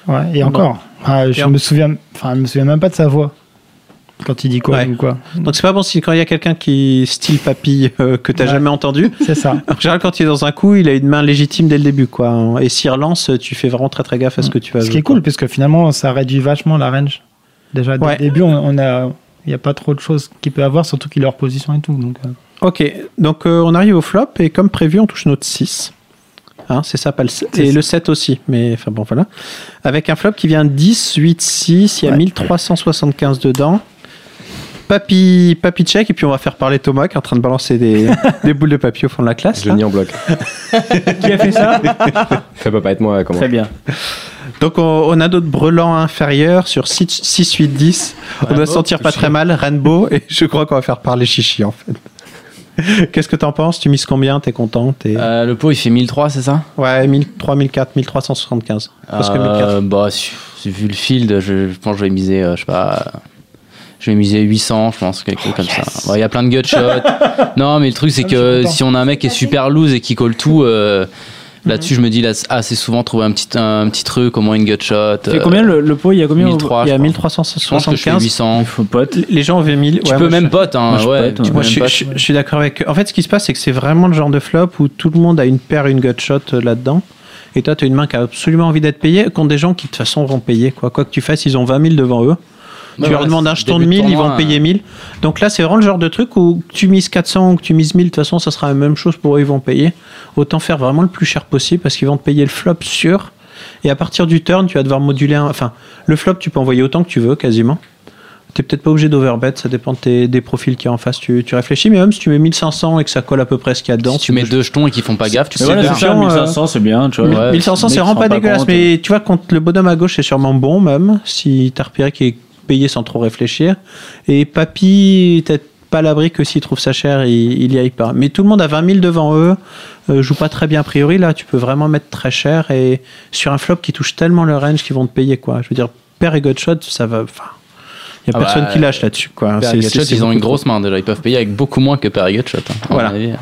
ouais, et Bon. encore. Ah, je Et en- me souviens, enfin, je me souviens même pas de sa voix quand il dit quoi Ouais. ou quoi. Donc c'est pas bon si quand il y a quelqu'un qui style papy euh, que t'as Ouais. jamais entendu. [laughs] C'est ça. En général, quand il est dans un coup, il a une main légitime dès le début, quoi. Et s'il relance, tu fais vraiment très très gaffe à ce que tu vas Ce jouer. qui est cool, parce que finalement, ça réduit vachement la range. Déjà, dès Ouais. le début, on, on a, il n'y a pas trop de choses qu'il peut avoir, surtout qu'il est hors position et tout. Donc, euh. Ok, donc euh, on arrive au flop et comme prévu, on touche notre 6. Hein, c'est ça, pas le 7. C'est Et ça. le 7 aussi, mais enfin bon, voilà. Avec un flop qui vient 10, 8, 6, il y a 1375 dedans. Papy, papy check, et puis on va faire parler Thomas qui est en train de balancer des, [laughs] des boules de papier au fond de la classe. Je là. nie en bloc. [laughs] Qui a fait ça? [laughs] Ça peut pas être moi, comment? Très bien. Donc on, on a d'autres brelans inférieurs sur 6, 6 8, 10. on doit se sentir pas très mal, Rainbow, et [laughs] je crois qu'on va faire parler Chichi en fait. [laughs] Qu'est-ce que t'en penses? Tu mises combien? T'es content? Euh, le pot, il fait 1003, c'est ça? Ouais, 1003, 1004, 1375. Parce que 1004. Euh, bah, vu le field, je, je pense que je vais miser, euh, je sais pas. Je vais miser 800, je pense, quelque chose comme ça. Bon, Il y a plein de gut shots. [laughs] non, mais le truc, c'est que content. si on a un mec qui est super loose et qui colle tout, euh, là-dessus, je me dis là, assez souvent trouver un petit, un, petit truc, au moins une gut shot. Tu fais euh, combien le, le pot Il y a combien au- 1003, Il y a je pense. 1375. Je pense que je fais 800. Il faut pote. Les gens avaient 1000. Tu ouais, peux moi, même je- pote, hein, moi, je ouais. pote, tu peux Moi, même je, suis- pote. je- je suis d'accord avec. En fait, ce qui se passe, c'est que c'est vraiment le genre de flop où tout le monde a une paire, une gut shot euh, là-dedans. Et toi, tu as une main qui a absolument envie d'être payée contre des gens qui, de toute façon, vont payer. Quoi Quoi que tu fasses, ils ont 20 000 devant eux. Tu leur demandes un jeton de début de 1000, ils vont payer 1000. Donc là, c'est vraiment le genre de truc où tu mises 400 ou que tu mises 1000, de toute façon, ça sera la même chose pour eux, ils vont payer. Autant faire vraiment le plus cher possible parce qu'ils vont te payer le flop sûr. Et à partir du turn, tu vas devoir moduler un. Enfin, le flop, tu peux envoyer autant que tu veux, quasiment. T'es peut-être pas obligé d'overbet, ça dépend de tes- des profils qu'il y a en face. Tu, tu réfléchis, mais même si tu mets 1500 et que ça colle à peu près ce qu'il y a dedans. Si tu mets deux jetons et qu'ils font pas gaffe, tu peux voilà, le c'est faire. ça, Attention, 1500, c'est bien, tu vois. Ouais, 1500, c'est vraiment pas rend pas dégueulasse, compte. mais tu vois, quand le bonhomme à gauche, c'est sûrement bon, même, si t'as repéré qu'il est payé sans trop réfléchir. Et Papy, t'es pas à l'abri que s'il trouve ça cher, il, il y aille pas. Mais tout le monde a 20 000 devant eux, euh, joue pas très bien a priori, là, tu peux vraiment mettre très cher, et sur un flop qui touche tellement le range qu'ils vont te payer, quoi. Je veux dire, pair et gutshot, ça va. Enfin, il y a Ah personne bah, qui lâche là-dessus, quoi. Père c'est- c'est ils ont une grosse main déjà. Ils peuvent payer avec beaucoup moins que Père Gutshot. Hein, à mon Voilà.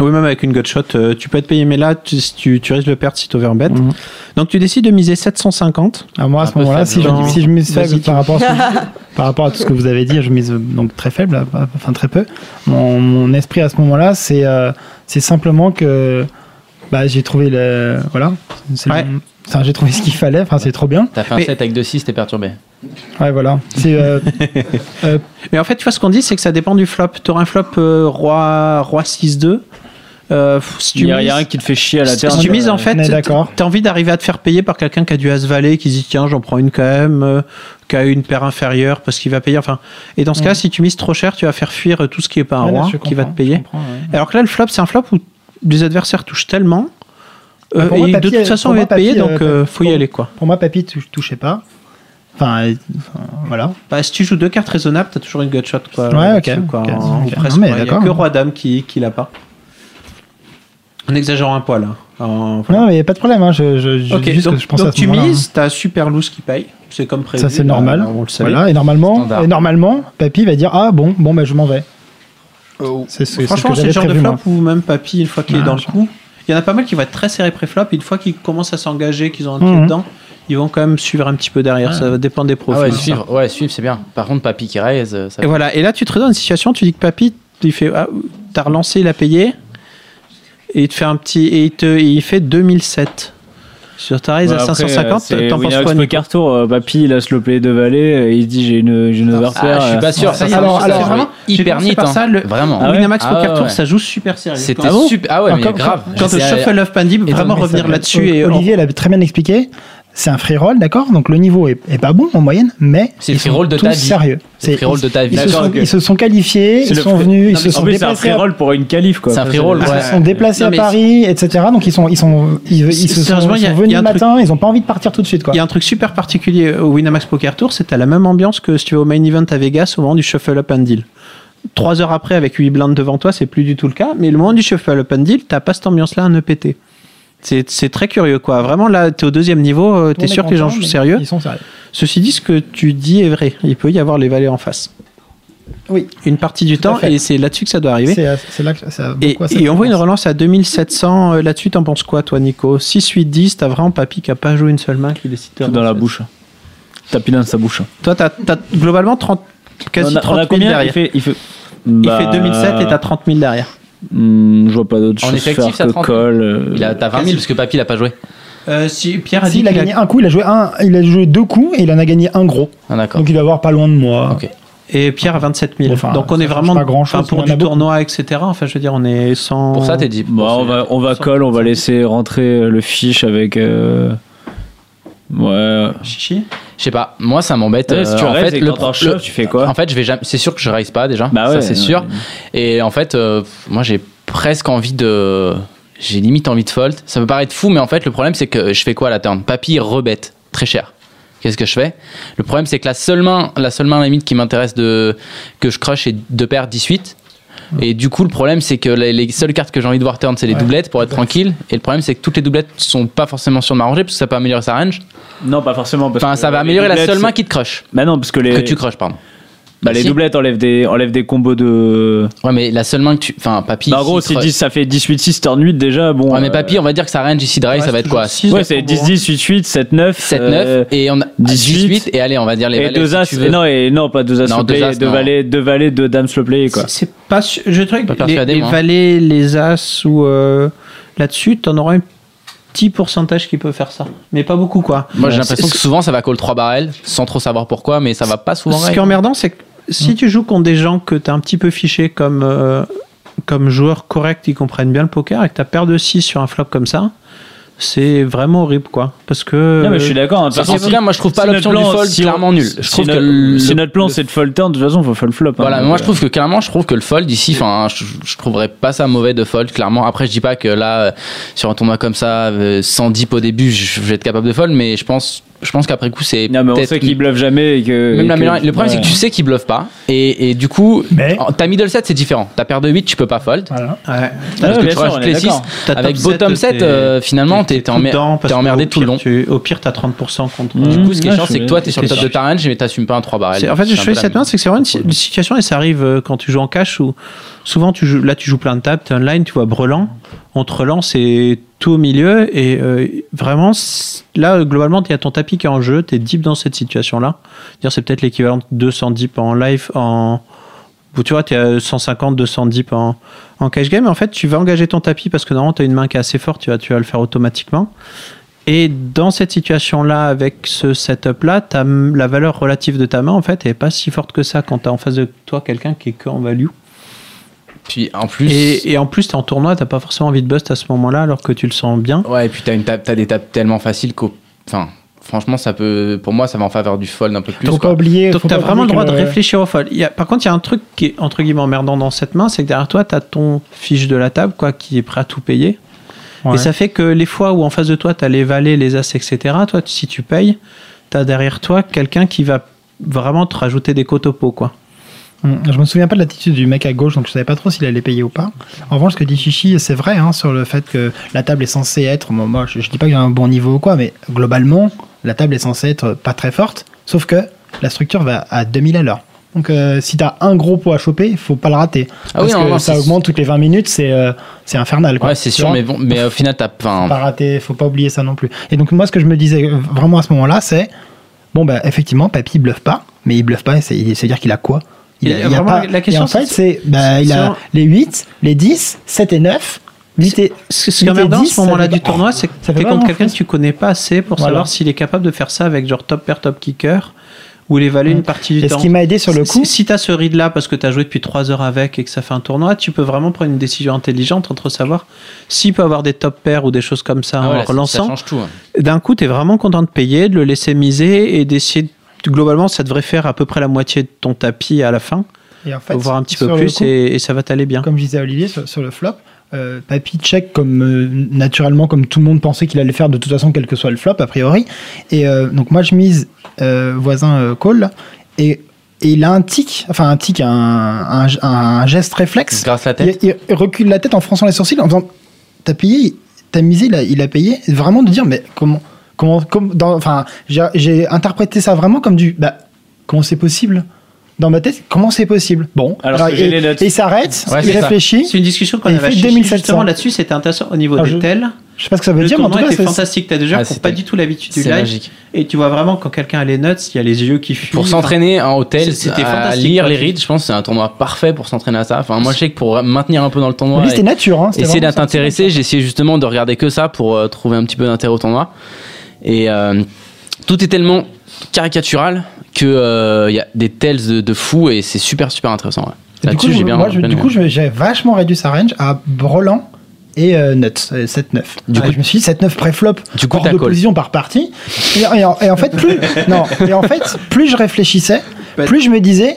Oui, même avec une gutshot, euh, tu peux être payé, mais là, tu, tu, tu risques de perdre si tu overbet. Mhm. Donc tu décides de miser 750. Alors moi, à ce moment-là, faible, si, je, si je mise faible par rapport, ce [laughs] par rapport à tout ce que vous avez dit, je mise donc très faible, enfin très peu. Mon, mon esprit à ce moment-là, c'est euh, c'est simplement que bah, j'ai trouvé le voilà, Ouais. enfin, j'ai trouvé ce qu'il fallait. Enfin, c'est trop bien. T'as fait un Mais- set avec 2-6, t'es perturbé. Ouais, voilà. Euh, [laughs] euh, Mais en fait, tu vois, ce qu'on dit, c'est que ça dépend du flop. Tu auras un flop euh, roi, roi 6-2. Euh, si tu Il y a mises- rien qui te fait chier à la si terre. tu mises, en fait, on est d'accord. tu as envie d'arriver à te faire payer par quelqu'un qui a du As-Valet, qui se dit tiens, j'en prends une quand même, euh, qui a une paire inférieure parce qu'il va payer. Enfin, et dans ce Mm. cas, si tu mises trop cher, tu vas faire fuir tout ce qui est pas un ouais, roi qui va te payer. ouais. Alors que là, le flop, c'est un flop où les adversaires touchent tellement. euh, moi, et de toute façon, on va être payé, donc euh, euh, faut y pour- aller quoi. Pour moi, Papy tou- touchait pas. Enfin, euh, voilà. Bah, si tu joues deux cartes raisonnables, t'as toujours une gutshot quoi. Ouais, ok, quoi, presque, Non, mais quoi. Il y a d'accord. que roi dame qui, qui l'a pas. En exagérant un poil. hein. En- Non, mais il n'y a pas de problème. Hein. Je, je, je Ok, dis juste donc, que je pense donc à ce tu moment-là, hein. mises, t'as super loose qui paye. C'est comme prévu. Ça, c'est bah, normal. On le savait. Voilà, et normalement, Standard. et normalement, Papy va dire Ah bon, bon bah, je m'en vais. C'est ce, Franchement, ce c'est le genre de flop moi. où même Papy, une fois qu'il est Ah, dans le coup, il y en a pas mal qui vont être très serrés pré-flop. et Une fois qu'ils commencent à s'engager, qu'ils ont un pied Mhm. dedans, ils vont quand même suivre un petit peu derrière. Ça va dépendre des Ah profils. ouais, suivre, ouais, suivre, c'est bien. Par contre, Papy qui raise, euh, ça Et voilà. Et là, tu te retrouves dans une situation, tu dis que Papy, il fait, ah, t'as relancé, il a payé, et il te fait un petit, et il te, et il fait 2007. Sur ta raise Ouais, à après, 550, c'est t'en penses quoi Nico Poker Tour, euh, Papy, il a slopé deux valets, euh, il se dit j'ai une, j'ai une overpair. Ah, je suis pas sûr. Ça, alors, alors, vraiment, hyper par hein. ça, le- Vraiment. Ah ouais Winamax Ah Poker ouais, Tour, ça joue super sérieux. C'était Quand- super. Ah ouais, mais Quand- grave. Quand le C'est- shuffle of Pandy, vraiment revenir là-dessus et Olivier l'a très bien expliqué. C'est un free roll, d'accord Donc le niveau est, est pas bon en moyenne, mais C'est free roll de tous ta vie. sérieux. C'est free roll de ta vie. Ils, se sont, ils se sont qualifiés, ils sont free- venus, Non, ils se en sont plus, c'est un déplacés. free roll pour une qualif quoi. C'est un free roll, Ils ouais. se sont déplacés Non, à Paris, etc. Donc ils sont, ils sont, ils, ils se sont, ils venus le truc- matin, ils ont pas envie de partir tout de suite, quoi. Il y a un truc super particulier au Winamax Poker Tour, c'est à la même ambiance que si tu vas au main event à Vegas au moment du Shuffle Up and Deal. Trois heures après, avec 8 blindes devant toi, c'est plus du tout le cas. Mais le moment du Shuffle Up and Deal, t'as pas cette ambiance-là à ne péter. C'est c'est très curieux, quoi. Vraiment, là, t'es au deuxième niveau, euh, monde est sûr que les gens jouent sérieux. Ils sont sérieux. Ceci dit, ce que tu dis est vrai. Il peut y avoir les valets en face. Oui. Une partie du temps, et c'est là-dessus que ça doit arriver. C'est là que ça. Et, et on voit une relance à 2700 euh, là-dessus, t'en penses quoi, toi, Nico 6, 8, 10, t'as vraiment papy qui a pas joué une seule main qui décide de Tout dans la bouche. Tapis dans sa bouche. Toi, t'as as globalement 30, quasi on a, 30 on a 000 combien? Derrière. Il fait, il fait, Il Bah, fait 2007 et t'as 30 000 derrière. Hmm, je vois pas d'autre En chose effectif, faire ça que 30 000. call. euh, Il a, t'as 20 000 parce que Papy il a pas joué. Euh, si Pierre a Si, dit il a gagné un coup, il a joué un, il a joué deux coups et il en a gagné un gros. Ah d'accord. Donc il va avoir pas loin de moi. Ok. et Pierre à 27 000. Enfin, Donc on est vraiment pas grand-chose, enfin, pour en du a tournoi, etc. Enfin, je veux dire, on est sans. Pour ça, t'es dit. Bon, on va, on va call, on va laisser rentrer euh, le fiche avec. euh, Ouais. Chichi Je sais pas, moi ça m'embête. Ouais, si tu en raises fait, le pro- le- tu fais quoi En fait, je vais jamais. C'est sûr que je raise pas déjà. Bah ça ouais, c'est ouais. sûr. Et en fait, euh, moi j'ai presque envie de. J'ai limite envie de fold. Ça peut paraître fou, mais en fait, le problème c'est que je fais quoi à la turn Papy rebête, très cher. Qu'est-ce que je fais? Le problème c'est que la seule main, la seule main limite qui m'intéresse de que je crush est deux paires 18. Et du coup, le problème, c'est que les, les seules cartes que j'ai envie de voir turn, c'est les Ouais. doublettes pour être tranquille. Et le problème, c'est que toutes les doublettes sont pas forcément sur de m'arranger parce que ça peut améliorer sa range. Non, pas forcément. Parce Enfin, que ça va améliorer la seule main qui te crush. Bah non, parce que les. Que tu crushes, pardon. Bah, les Si. doublettes enlèvent des, enlèvent des combos de. Ouais, mais la seule main que tu. Enfin, papy. Bah, en gros, si crush- 10, ça fait 18-6 turn 8 déjà. Bon. Ouais, mais euh, papy, on va dire que sa range ici de raise, ça va être quoi Ouais, c'est 10-10, 8-8, 7-9. 7-9 et on a 18, 18 et allez, on va dire les Et valets. deux si as. tu veux. et non, et non, pas deux as Non, deux as, valets, deux valets, deux dames slow play, quoi. C'est pas. Je trouve que les, persuadé, les valets, les as ou euh, là-dessus, t'en auras un petit pourcentage qui peut faire ça. Mais pas beaucoup, quoi. Moi, j'ai Ouais, l'impression que souvent ça va call 3 barrels sans trop savoir pourquoi, mais ça va pas souvent. Ce qui est emmerdant, c'est que si tu joues contre des gens que tu as un petit peu fiché comme, euh, comme joueurs corrects qui comprennent bien le poker et que tu as paire de 6 sur un flop comme ça, c'est vraiment horrible quoi. Parce que. Non, mais je suis d'accord. De toute façon, moi, je trouve pas l'option du fold si on- clairement nulle. Je si trouve que notre- le- si le- notre plan c'est de fold turn, de toute façon, faut fold flop. hein. Voilà, moi euh, je trouve que clairement, je trouve que le fold ici, enfin, je, je trouverais pas ça mauvais de fold, clairement. Après, je dis pas que là, euh, sur un tournoi comme ça, euh, sans deep au début, je, je vais être capable de fold, mais je pense, je pense qu'après coup, c'est Non, mais on peut-être sait qu'il bluffe jamais et que. Même et la que- meilleure- le problème, c'est que tu sais qu'il bluffe pas. Et, et du coup, en- ta middle set, c'est différent. Ta paire de 8, tu peux pas fold. Ouais. Parce que bien tu sûr, rajoutes on est les 6. d'accord. Ta Avec bottom set, 7, t'es- euh, finalement, t'es t'es t'es que emmerdé tout le long. tu- au pire, tu as 30% contre. Du coup, ce qui est Ouais, chiant, c'est que toi, t'es sur le t'es top de ta range, mais t'assumes pas un 3 barrels. C'est- En fait, je la cette main, c'est que c'est vraiment une, situation et ça arrive euh, quand tu joues en cash où souvent tu joues, là tu joues plein de tables, tu es online, tu vois brelan, on te relance et tout au milieu et euh, vraiment là globalement il y a ton tapis qui est en jeu, tu es deep dans cette situation là. Dire c'est peut-être l'équivalent de 200 deep en live en tu vois, tu as 150, 200 deep en, cash game. En fait, tu vas engager ton tapis parce que normalement, tu as une main qui est assez forte, tu vas, tu vas le faire automatiquement. Et dans cette situation-là, avec ce setup-là, la valeur relative de ta main, en fait, n'est pas si forte que ça quand tu as en face de toi quelqu'un qui est que en value. Puis en plus. Et, et en plus, tu es en tournoi, tu pas forcément envie de bust à ce moment-là alors que tu le sens bien. Ouais, et puis t'as une t'as des tables tellement faciles qu'au. Enfin, franchement, ça peut. Pour moi, ça va en faveur du fold un peu plus. Faut pas oublier. Donc faut tu as pas vraiment le droit de réfléchir au fold. Il y a- par contre, il y a un truc qui est entre guillemets emmerdant dans cette main, c'est que derrière toi, tu as ton fiche de la table quoi, qui est prêt à tout payer. Ouais. Et ça fait que les fois où en face de toi, tu as les valets, les as, etc., toi, si tu payes, tu as derrière toi quelqu'un qui va vraiment te rajouter des cotes au pot, quoi. Hum, Je me souviens pas de l'attitude du mec à gauche, donc je savais pas trop s'il allait payer ou pas. En revanche, ce que dit Chichi, c'est vrai hein, sur le fait que la table est censée être. Bon, moi, je, je dis pas que j'ai un bon niveau ou quoi, mais globalement, la table est censée être pas très forte. Sauf que la structure va à 2000 à l'heure. Donc, euh, si t'as un gros pot à choper, faut pas le rater. Ah oui, parce non, que non, ça augmente toutes les 20 minutes, c'est euh, infernal. Quoi. Ouais, c'est sûr, mais bon, mais au final, t'as. Enfin, pas rater, faut pas oublier ça non plus. Et donc moi, ce que je me disais euh, vraiment à ce moment-là, c'est bon bah effectivement, Papy bluffe pas, mais il bluffe pas, c'est il- c'est-à-dire qu'il a quoi il Et a, il a vraiment, pas, la question, et en fait, c'est- c'est bah, il a les 8, les 10, 7 et 9. 8 et, Ce ce qui est 8 et emmerdant à 10, ce moment-là du tournoi, c'est que tu es contre quelqu'un que tu connais pas assez pour Voilà. savoir s'il est capable de faire ça avec genre top pair, top kicker, ou les valets une partie du. Et ce temps. qui m'a aidé sur le coup- Si, tu as ce read là parce que tu as joué depuis 3 heures avec et que ça fait un tournoi, tu peux vraiment prendre une décision intelligente entre savoir s'il peut avoir des top pairs ou des choses comme ça Ah ouais, en là, ça- relançant. ça change tout, hein. D'un coup, tu es vraiment content de payer, de le laisser miser et d'essayer. de- Globalement, ça devrait faire à peu près la moitié de ton tapis à la fin. Et en fait, voir un petit peu plus coup- et, et ça va t'aller bien. Comme je disais à Olivier sur, sur le flop, euh, Papy check comme euh, naturellement, comme tout le monde pensait qu'il allait faire de toute façon, quel que soit le flop, a priori. Et euh, donc moi, je mise euh, voisin euh, call, là, et, et il a un tic, enfin un tic, un, un, un geste réflexe. Grâce la tête. Il, il recule la tête en fronçant les sourcils en faisant T'as payé, t'as misé, il a, il a payé. Vraiment de dire, mais comment. Comment, comme dans, enfin, j'ai interprété ça vraiment comme du. Bah, comment c'est possible? Dans ma tête, comment c'est possible? Bon, Alors que j'ai et, les notes. et il s'arrête, Ouais, il réfléchit. C'est une discussion qu'on avait fait avec Chichi, 2700. justement là-dessus, c'était intéressant au niveau Ah, des je- tels. Je sais pas ce que ça veut le dire, mais en tout cas, c'est- fantastique. T'as des gens Ah, qui n'ont c'était- pas du tout l'habitude du live. magique. Et tu vois vraiment quand quelqu'un a les nuts, il y a les yeux qui fuient. Pour s'entraîner en hôtel, C'était à lire quoi. les reads, je pense que c'est un tournoi parfait pour s'entraîner à ça. Enfin, moi, je sais que pour maintenir un peu dans le tournoi, c'était nature, hein, essayer d'être intéressé, j'ai essayé justement de regarder que ça pour euh, trouver un petit peu d'intérêt au tournoi. Et euh, tout est tellement caricatural que euh, il y a des tells de, de fou et c'est super super intéressant. ouais. Et du coup, j'ai bien. moi, je- bien du coup, j'ai vachement réduit sa range à Brelan et euh, Nuts, euh, 7-9. Du Ouais, coup- je me suis dit 7-9 pré-flop, Du coup, hors de position par partie. Et, et en, et en fait, plus, non, et en fait, plus je réfléchissais, plus je me disais,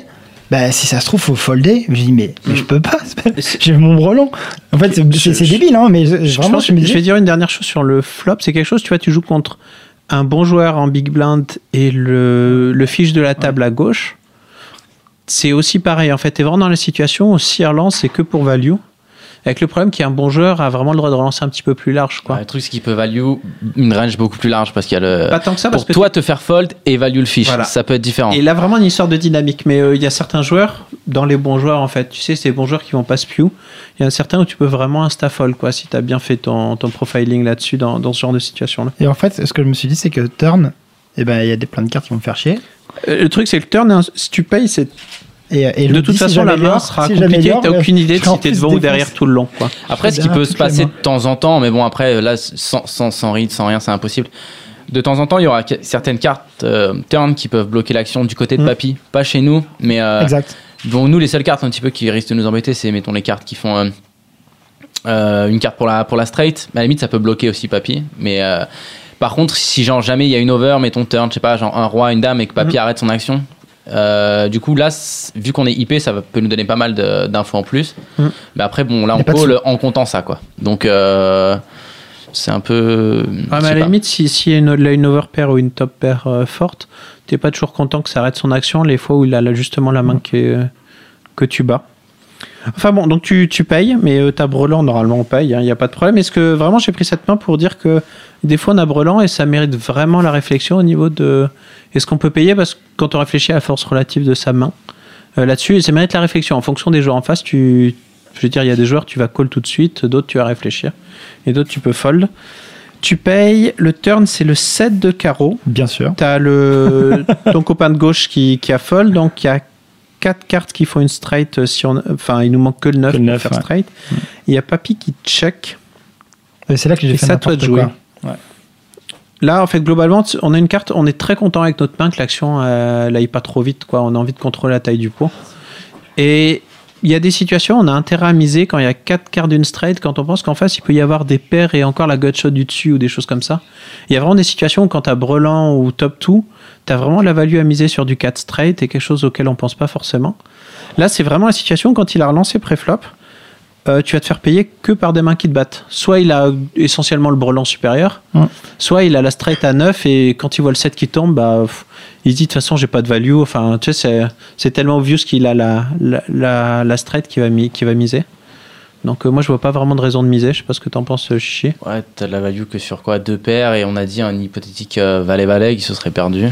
bah, si ça se trouve, faut folder. Je dis, mais, mais je peux pas, j'ai mon Brelan. En fait, c'est- débile, hein, mais je- vraiment, je me je vais dire une dernière chose sur le flop. C'est quelque chose, tu vois, tu joues contre un bon joueur en big blind et le, le fiche de la table à gauche. C'est aussi pareil. En fait, tu es vraiment dans la situation où si relance, c'est que pour value. Avec le problème qu'un bon joueur a vraiment le droit de relancer un petit peu plus large. Quoi. Ouais, le truc, c'est qu'il peut value une range beaucoup plus large parce qu'il y a le. Pas tant que ça, pour parce que toi, te faire fold et value le fish, Voilà. ça peut être différent. Et là, vraiment une histoire de dynamique. Mais euh, il y a certains joueurs, dans les bons joueurs, en fait, tu sais, c'est les bons joueurs qui vont pas spew. Il y en a certains où tu peux vraiment insta-fold, quoi, si tu as bien fait ton, ton profiling là-dessus, dans, dans ce genre de situation-là. Et en fait, ce que je me suis dit, c'est que turn, eh ben, il y a des, plein de cartes qui vont me faire chier. Euh, Le truc, c'est que le turn, hein, si tu payes, c'est. Et, et je de toute si façon, la main sera si compliquée. T'as aucune idée de si t'es devant ou derrière tout le long. Quoi. Après, ce qui peut se passer de temps en temps, mais bon, après, là, sans, sans, sans read, sans rien, c'est impossible. De temps en temps, il y aura certaines cartes euh, turn qui peuvent bloquer l'action du côté de Mm. Papy. Pas chez nous, mais. euh, Exact. Bon, nous, les seules cartes un petit peu qui risquent de nous embêter, c'est, mettons, les cartes qui font. euh, euh, une carte pour la, pour la straight. À la limite, ça peut bloquer aussi Papy. Mais. euh, par contre, si genre jamais il y a une over, mettons turn, je sais pas, genre un roi, une dame et que Papy Mm. arrête son action, euh, du coup là, vu qu'on est IP, ça peut nous donner pas mal d'infos en plus. Mm. Mais après, bon, là on call en comptant ça, quoi. Donc euh, c'est un peu. Ouais, je mais à la limite, si, si il y a une, là, une overpair ou une top pair euh, forte, t'es pas toujours content que ça arrête son action les fois où il a là, justement la main que, que tu bats. Enfin bon, donc tu, tu payes, mais euh, t'as brelan, normalement on paye, il n'y a pas de problème. Est-ce que vraiment j'ai pris cette main pour dire que des fois on a brelan et ça mérite vraiment la réflexion au niveau de est-ce qu'on peut payer? Parce que quand on réfléchit à la force relative de sa main euh, là-dessus, ça mérite la réflexion. En fonction des joueurs en face, tu, je veux dire, il y a des joueurs tu vas call tout de suite, d'autres tu vas réfléchir et d'autres tu peux fold. Tu payes, le turn c'est le 7 de carreau. Bien sûr. Tu as le, [laughs] ton copain de gauche qui, qui a fold, donc il y a quatre cartes qui font une straight. euh, enfin, il nous manque que le 9 Que le pour faire ouais. straight. Il y a Papy qui check. C'est là que j'ai fait ça, toi, de jouer. Ouais. Là, en fait, globalement, on a une carte, on est très content avec notre main que l'action euh, elle aille pas trop vite. Quoi. On a envie de contrôler la taille du pot. Et il y a des situations, on a intérêt à miser quand il y a quatre cartes d'une straight, quand on pense qu'en face, il peut y avoir des paires et encore la gutshot du dessus ou des choses comme ça. Il y a vraiment des situations où quand tu as brelan ou top 2, tu as vraiment la value à miser sur du 4 straight et quelque chose auquel on pense pas forcément. Là, c'est vraiment la situation quand il a relancé pré-flop. euh, tu vas te faire payer que par des mains qui te battent. Soit il a essentiellement le brelan supérieur, soit il a la straight à 9 et quand il voit le 7 qui tombe, bah, pff, il se dit de toute façon j'ai pas de value. Enfin, tu sais, c'est, tellement obvious qu'il a la, la, la, la straight qui va, mi- qui va miser. Donc euh, moi je vois pas vraiment de raison de miser. Je sais pas ce que t'en penses, Chichi. Ouais, t'as de la value que sur quoi? Deux paires et on a dit un hypothétique euh, valet-valet qui se serait perdu.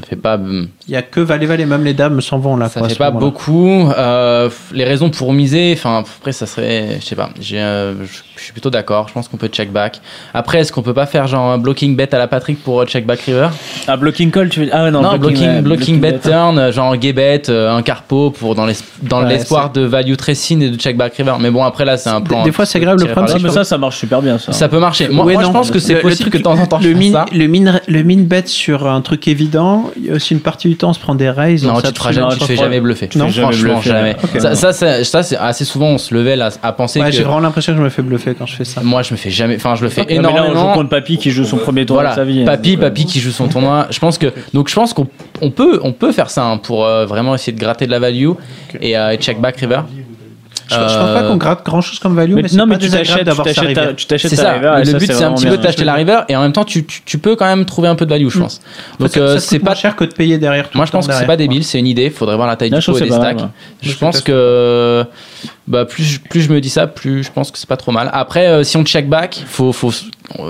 Ça fait pas. hum, Il y a que valet valet, même les dames s'en vont là. Ça quoi, fait pas beaucoup. Euh, les raisons pour miser, enfin après ça serait, je sais pas. J'ai, euh, je suis plutôt d'accord. Je pense qu'on peut check back. Après, est-ce qu'on peut pas faire genre un blocking bet à la Patrick pour euh, check back river? Ah, blocking call, tu veux Ah, non, Non, blocking, ouais, blocking, bet, bet. turn, euh, genre gay bet, euh, un carpo pour dans l'es- dans Ouais, l'espoir de value tracing et de check back river. Mais bon, après là, c'est un plan. des fois, c'est grave, le problème, mais ça, ça marche super bien, ça. Ça peut marcher. Moi, Ouais, moi, non. je pense que c'est Le- le possible truc- que de temps en temps je le min, ça. le min, le min bet sur un truc évident, il y a aussi une partie du temps on se prend des raises. Non, on tu te, feras jamais, tu te fais jamais bluffer. Non, franchement, jamais. Ça, ça, c'est- ça, c'est assez souvent, on se levait à penser Ouais, que. j'ai vraiment l'impression que je me fais bluffer quand je fais ça. Moi, je me fais jamais. Enfin, je le fais Ouais, mais là, on énormément. joue contre Papy qui joue son premier tour voilà, de sa vie. hein. Papy, Papy qui joue son tournoi. Je pense que donc je pense qu'on on peut on peut faire ça hein, pour euh, vraiment essayer de gratter de la value et, euh, et check back river. Je, je pense pas Euh, qu'on gratte grand chose comme value, mais, mais c'est non, pas mais tu t'achètes- d'avoir tu sa t'achètes ta- river. tu t'achètes C'est ta ça. river, et le ça, but c'est un petit peu de t'acheter la river et en même temps tu, tu, tu peux quand même trouver un peu de value, je pense. Donc euh, c'est pas moins cher que de payer derrière. tout moi je pense que c'est pas débile, c'est une idée. Faudrait voir la taille du pot et des stacks. Je pense que bah plus je- plus je me dis ça, plus je pense que c'est pas trop mal. Après euh, si on check back, faut faut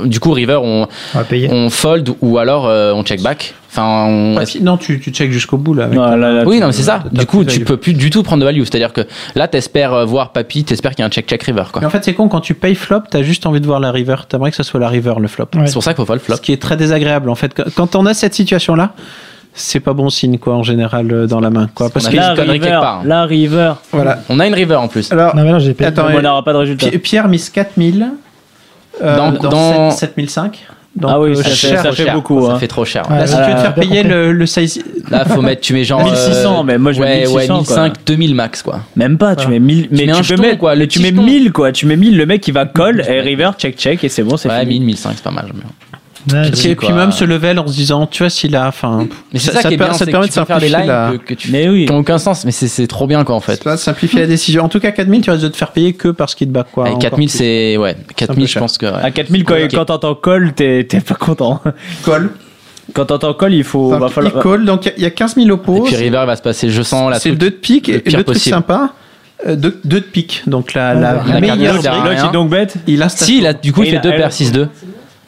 du coup river on fold ou alors euh, on check back. Enfin on Ouais, si- non, tu, tu check jusqu'au bout là. avec Non, ta- là, là, oui, tu- non, mais c'est ça. Du coup, tu value. peux plus du tout prendre de value. C'est-à-dire que là, t'espères euh, voir Papy, t'espères qu'il y a un check-check river. Quoi. Mais en fait, c'est con, quand tu payes flop, t'as juste envie de voir la river. T'aimerais que ce soit la river le flop. Ouais. C'est pour ça qu'il faut pas le flop. Ce qui est très désagréable en fait. Quand- on a cette situation-là, c'est pas bon signe quoi en général euh, dans la main quoi. Parce qu'on que a La une connerie river, quelque part. la river. voilà. On a une river en plus. Alors, Non, mais là, j'ai payé. attends, on n'aura pas de résultat. Pi- Pierre mise 4000 euh, Dans- dans, dans- 7- 7005. Donc, Ah oui, euh, ça fait- cher. ça fait beaucoup, Ça hein. fait trop cher. Là, si tu veux te faire payer le, le size. Là, faut mettre, tu mets genre. [laughs] 1600, euh, mais moi, je mets ouais, 1600, Ouais, quoi. 1500, 2000 max, quoi. Même pas, tu mets 1000 mais mets un tu peux jeton, mettre quoi, le tu mets petit jeton. 1000 quoi, tu mets 1000 le mec il va call et river check check et c'est bon, c'est Ouais, fini. 1000, 1500, c'est pas mal. mais- Et puis quoi. même ce level en se disant, tu vois, s'il a. Enfin, Mais c'est ça, qui est bien, ça te permet de faire des simplifier lives la. que, que tu, Mais oui. qui ont aucun sens, mais c'est c'est trop bien, quoi, en fait. Ça simplifier la décision. En tout cas, 4000, tu risques de te faire payer que parce qu'il te bat quoi. Avec encore 4000, plus. c'est. Ouais, un peu 4000, je pense que. ouais. À 4000 quand, quand t'entends call, t'es t'es pas content. [laughs] Call. Quand t'entends call, il faut Enfin, va falloir il call, donc il y a- il y a 15 000 Et oppos. puis River, il va se passer, je sens la C'est 2 de pique. le Et pire le truc possible. sympa, 2 de pique. Donc la, la, La rien. il donc bête. Il a Si, là, du coup, il Et fait il a- 2 elle- paires 6-2.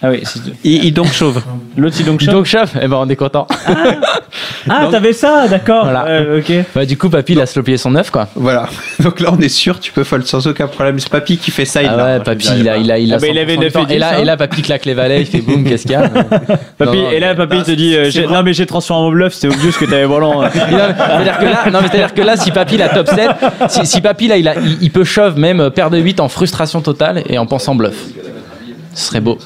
Ah oui, c'est- il, il donc chauve. l'autre il donc shove. Donc, chef, eh ben, on est content. Ah, t'avais ça, d'accord. Voilà. Euh, OK. Bah, du coup, Papy, il a slopé son 9, quoi. Voilà. [laughs] Donc là, on est sûr, tu peux fold sans aucun problème. C'est Papy qui fait ça. il Ah l'a. ouais, Papy, il a, il a, il a Ah bah, il 100% avait du 9 temps. et Et là, 10, et là, Papy claque les valets, il fait boum, qu'est-ce qu'il y a [laughs] Papy, Non, et là, papy, il te dit euh, j'ai-. Non, mais j'ai transformé en bluff, c'était obvious que t'avais volant. [laughs] Il a- C'est-à-dire que là, non, mais c'est-à-dire que là, si Papy il a top 7, si, si Papy là, il, a, il, il peut shove même paire de 8 en frustration totale et en pensant bluff. Ce serait beau.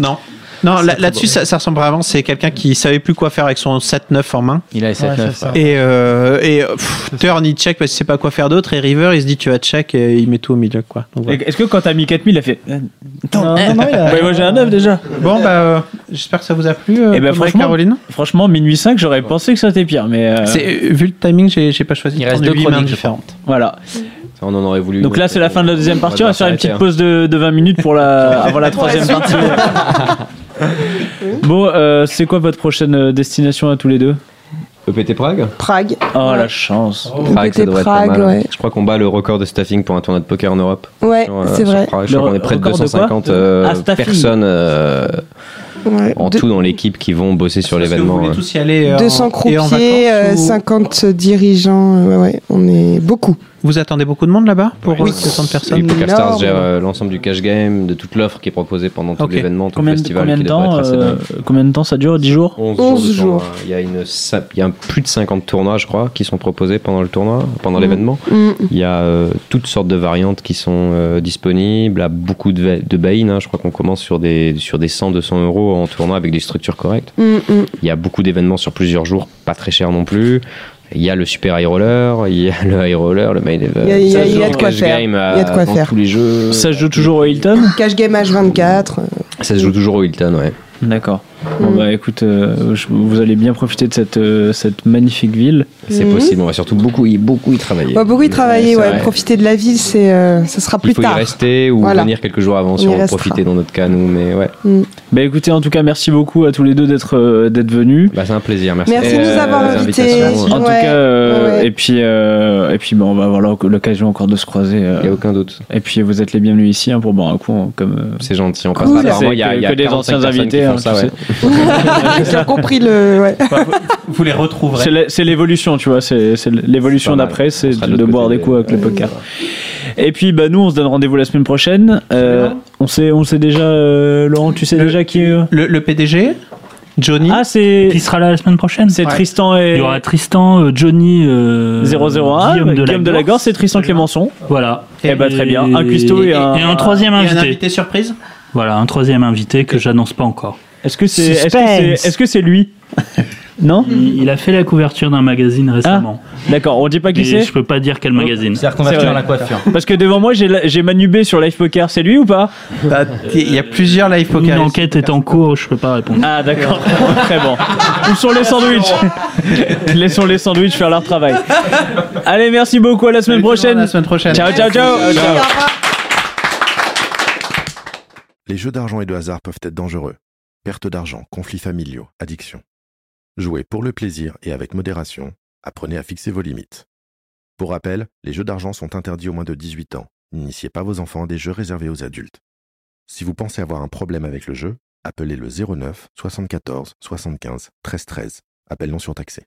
Non. Non, là- là-dessus, ça, ça ressemble vraiment. C'est quelqu'un qui savait plus quoi faire avec son 7-9 en main. Il a les 7 Ouais, 9. c'est ça. Et, euh, et euh, pff, turn, il check parce qu'il sait pas quoi faire d'autre. Et River, il se dit tu vas check et il met tout au milieu. quoi. Est-ce que quand t'as mis 4000, il a fait euh, Non, non, non, il a- Ouais, moi j'ai un 9 déjà. Bon, bah, euh, j'espère que ça vous a plu. euh, et franchement, Caroline. Franchement, minuit 5, j'aurais pensé que ça était pire, mais euh, vu le timing, j'ai, pas choisi. Il reste deux chroniques, différentes. voilà. On en aurait voulu. Donc là, c'est la fin de la deuxième partie. On va faire une petite pause de, de 20 minutes pour la, [laughs] avant la troisième partie. [laughs] bon, euh, c'est quoi votre prochaine euh, destination à tous les deux? EPT Prague Prague. Oh la chance. Prague, ça EPT doit être Prague, pas mal. ouais. Je crois qu'on bat le record de staffing pour un tournoi de poker en Europe. Ouais, euh, c'est vrai. Prague. Je Le crois qu'on est près de record de quoi 250 euh, Ah, personnes euh, Ouais. en De- tout dans l'équipe qui vont bosser sur que vous l'événement. voulez tous y aller euh, 200 en- et en croupiers, euh, ou- 50 dirigeants. Ouais, ouais, on est beaucoup. Vous attendez beaucoup de monde là-bas pour Oui. euh, 60 Et personnes PokerStars énorme. gère euh, l'ensemble du cash game, de toute l'offre qui est proposée pendant tout l'événement, tout Combien, le de- festival combien de temps euh. Combien de temps ça dure 10 jours 11 11 jours. Il y a une, il y a un- plus de 50 tournois, je crois, qui sont proposés pendant le tournoi, pendant l'événement. Mm. Il y a euh, toutes sortes de variantes qui sont euh, disponibles, à beaucoup de, de buy-in. hein. Je crois qu'on commence sur des, sur des 100, 200 euros en tournoi avec des structures correctes. Mm, mm. Il y a beaucoup d'événements sur plusieurs jours, pas très cher non plus. Il y a le super high roller, il y a le high roller, le main event. Il y a- il y de quoi cash faire. game Il y a de à- quoi faire. tous les jeux. Ça se joue toujours au Hilton? Cash game H24. euh, Ça se joue toujours au Hilton, ouais. D'accord. Bon Mm. bah écoute, euh, je- vous allez bien profiter de cette, euh, cette magnifique ville. C'est Mhm. possible. On va surtout beaucoup y, beaucoup y travailler. On va beaucoup y travailler, ouais. Profiter de la ville, c'est, euh, ça sera plus Il faut tard. y rester ou Voilà. venir quelques jours avant si On on profiter dans notre cas, nous. Mais ouais, Bah écoutez, en tout cas, merci beaucoup à tous les deux d'être euh, d'être venus. bah, c'est un plaisir. Merci, Merci de nous avoir invités. En tout cas, euh, ouais. et puis euh, et puis bah, on va avoir l'oc- l'occasion encore de se croiser. euh, Il n'y a aucun doute. et puis vous êtes les bienvenus ici hein, pour boire un coup, hein, comme. euh, C'est gentil. On Cool. passera. il y a, que- des 45 anciens invités. J'ai compris le. Ouais. Vous les retrouverez. C'est la- l'évolution, tu vois. C'est l'évolution d'après, c'est de boire des coups avec le poker. Et puis bah nous, on se donne rendez-vous la semaine prochaine. Euh, on sait, on sait déjà, euh, Laurent, tu sais Le- déjà qui. euh Le, le PDG, Johnny. Ah, c'est Qui sera là la semaine prochaine c'est Ouais. Tristan Il et y aura Tristan, euh, Johnny, euh, 001. Guillaume de Guillaume de la Gorse, c'est Tristan Clémenceau. Voilà. Eh ben, très bien. Un cuistot et un- Et un troisième Et un invité. invité surprise Voilà, un troisième invité que j'annonce pas encore. Est-ce que c'est, lui [laughs] Non. Il, il a fait la couverture d'un magazine récemment. D'accord. On dit pas qui c'est. je peux pas dire quel magazine. C'est C'est dans la coiffure. [laughs] Parce que devant moi, j'ai, la- j'ai Manubé sur Live Poker. C'est lui ou pas Bah, Il y a plusieurs live poker. Une enquête est en cours, je peux pas répondre. Ah d'accord, [laughs] très bon. Où sont les sandwichs Laissons les sandwichs faire leur travail. Allez, merci beaucoup, à la semaine prochaine. à la semaine prochaine. Ciao, ciao, ciao. Merci, Ciao. Les jeux d'argent et de hasard peuvent être dangereux. Perte d'argent, conflits familiaux, addiction. Jouez pour le plaisir et avec modération. Apprenez à fixer vos limites. Pour rappel, les jeux d'argent sont interdits aux moins de 18 ans. N'initiez pas vos enfants à des jeux réservés aux adultes. Si vous pensez avoir un problème avec le jeu, appelez le 09 74 75 13 13. Appel non surtaxé.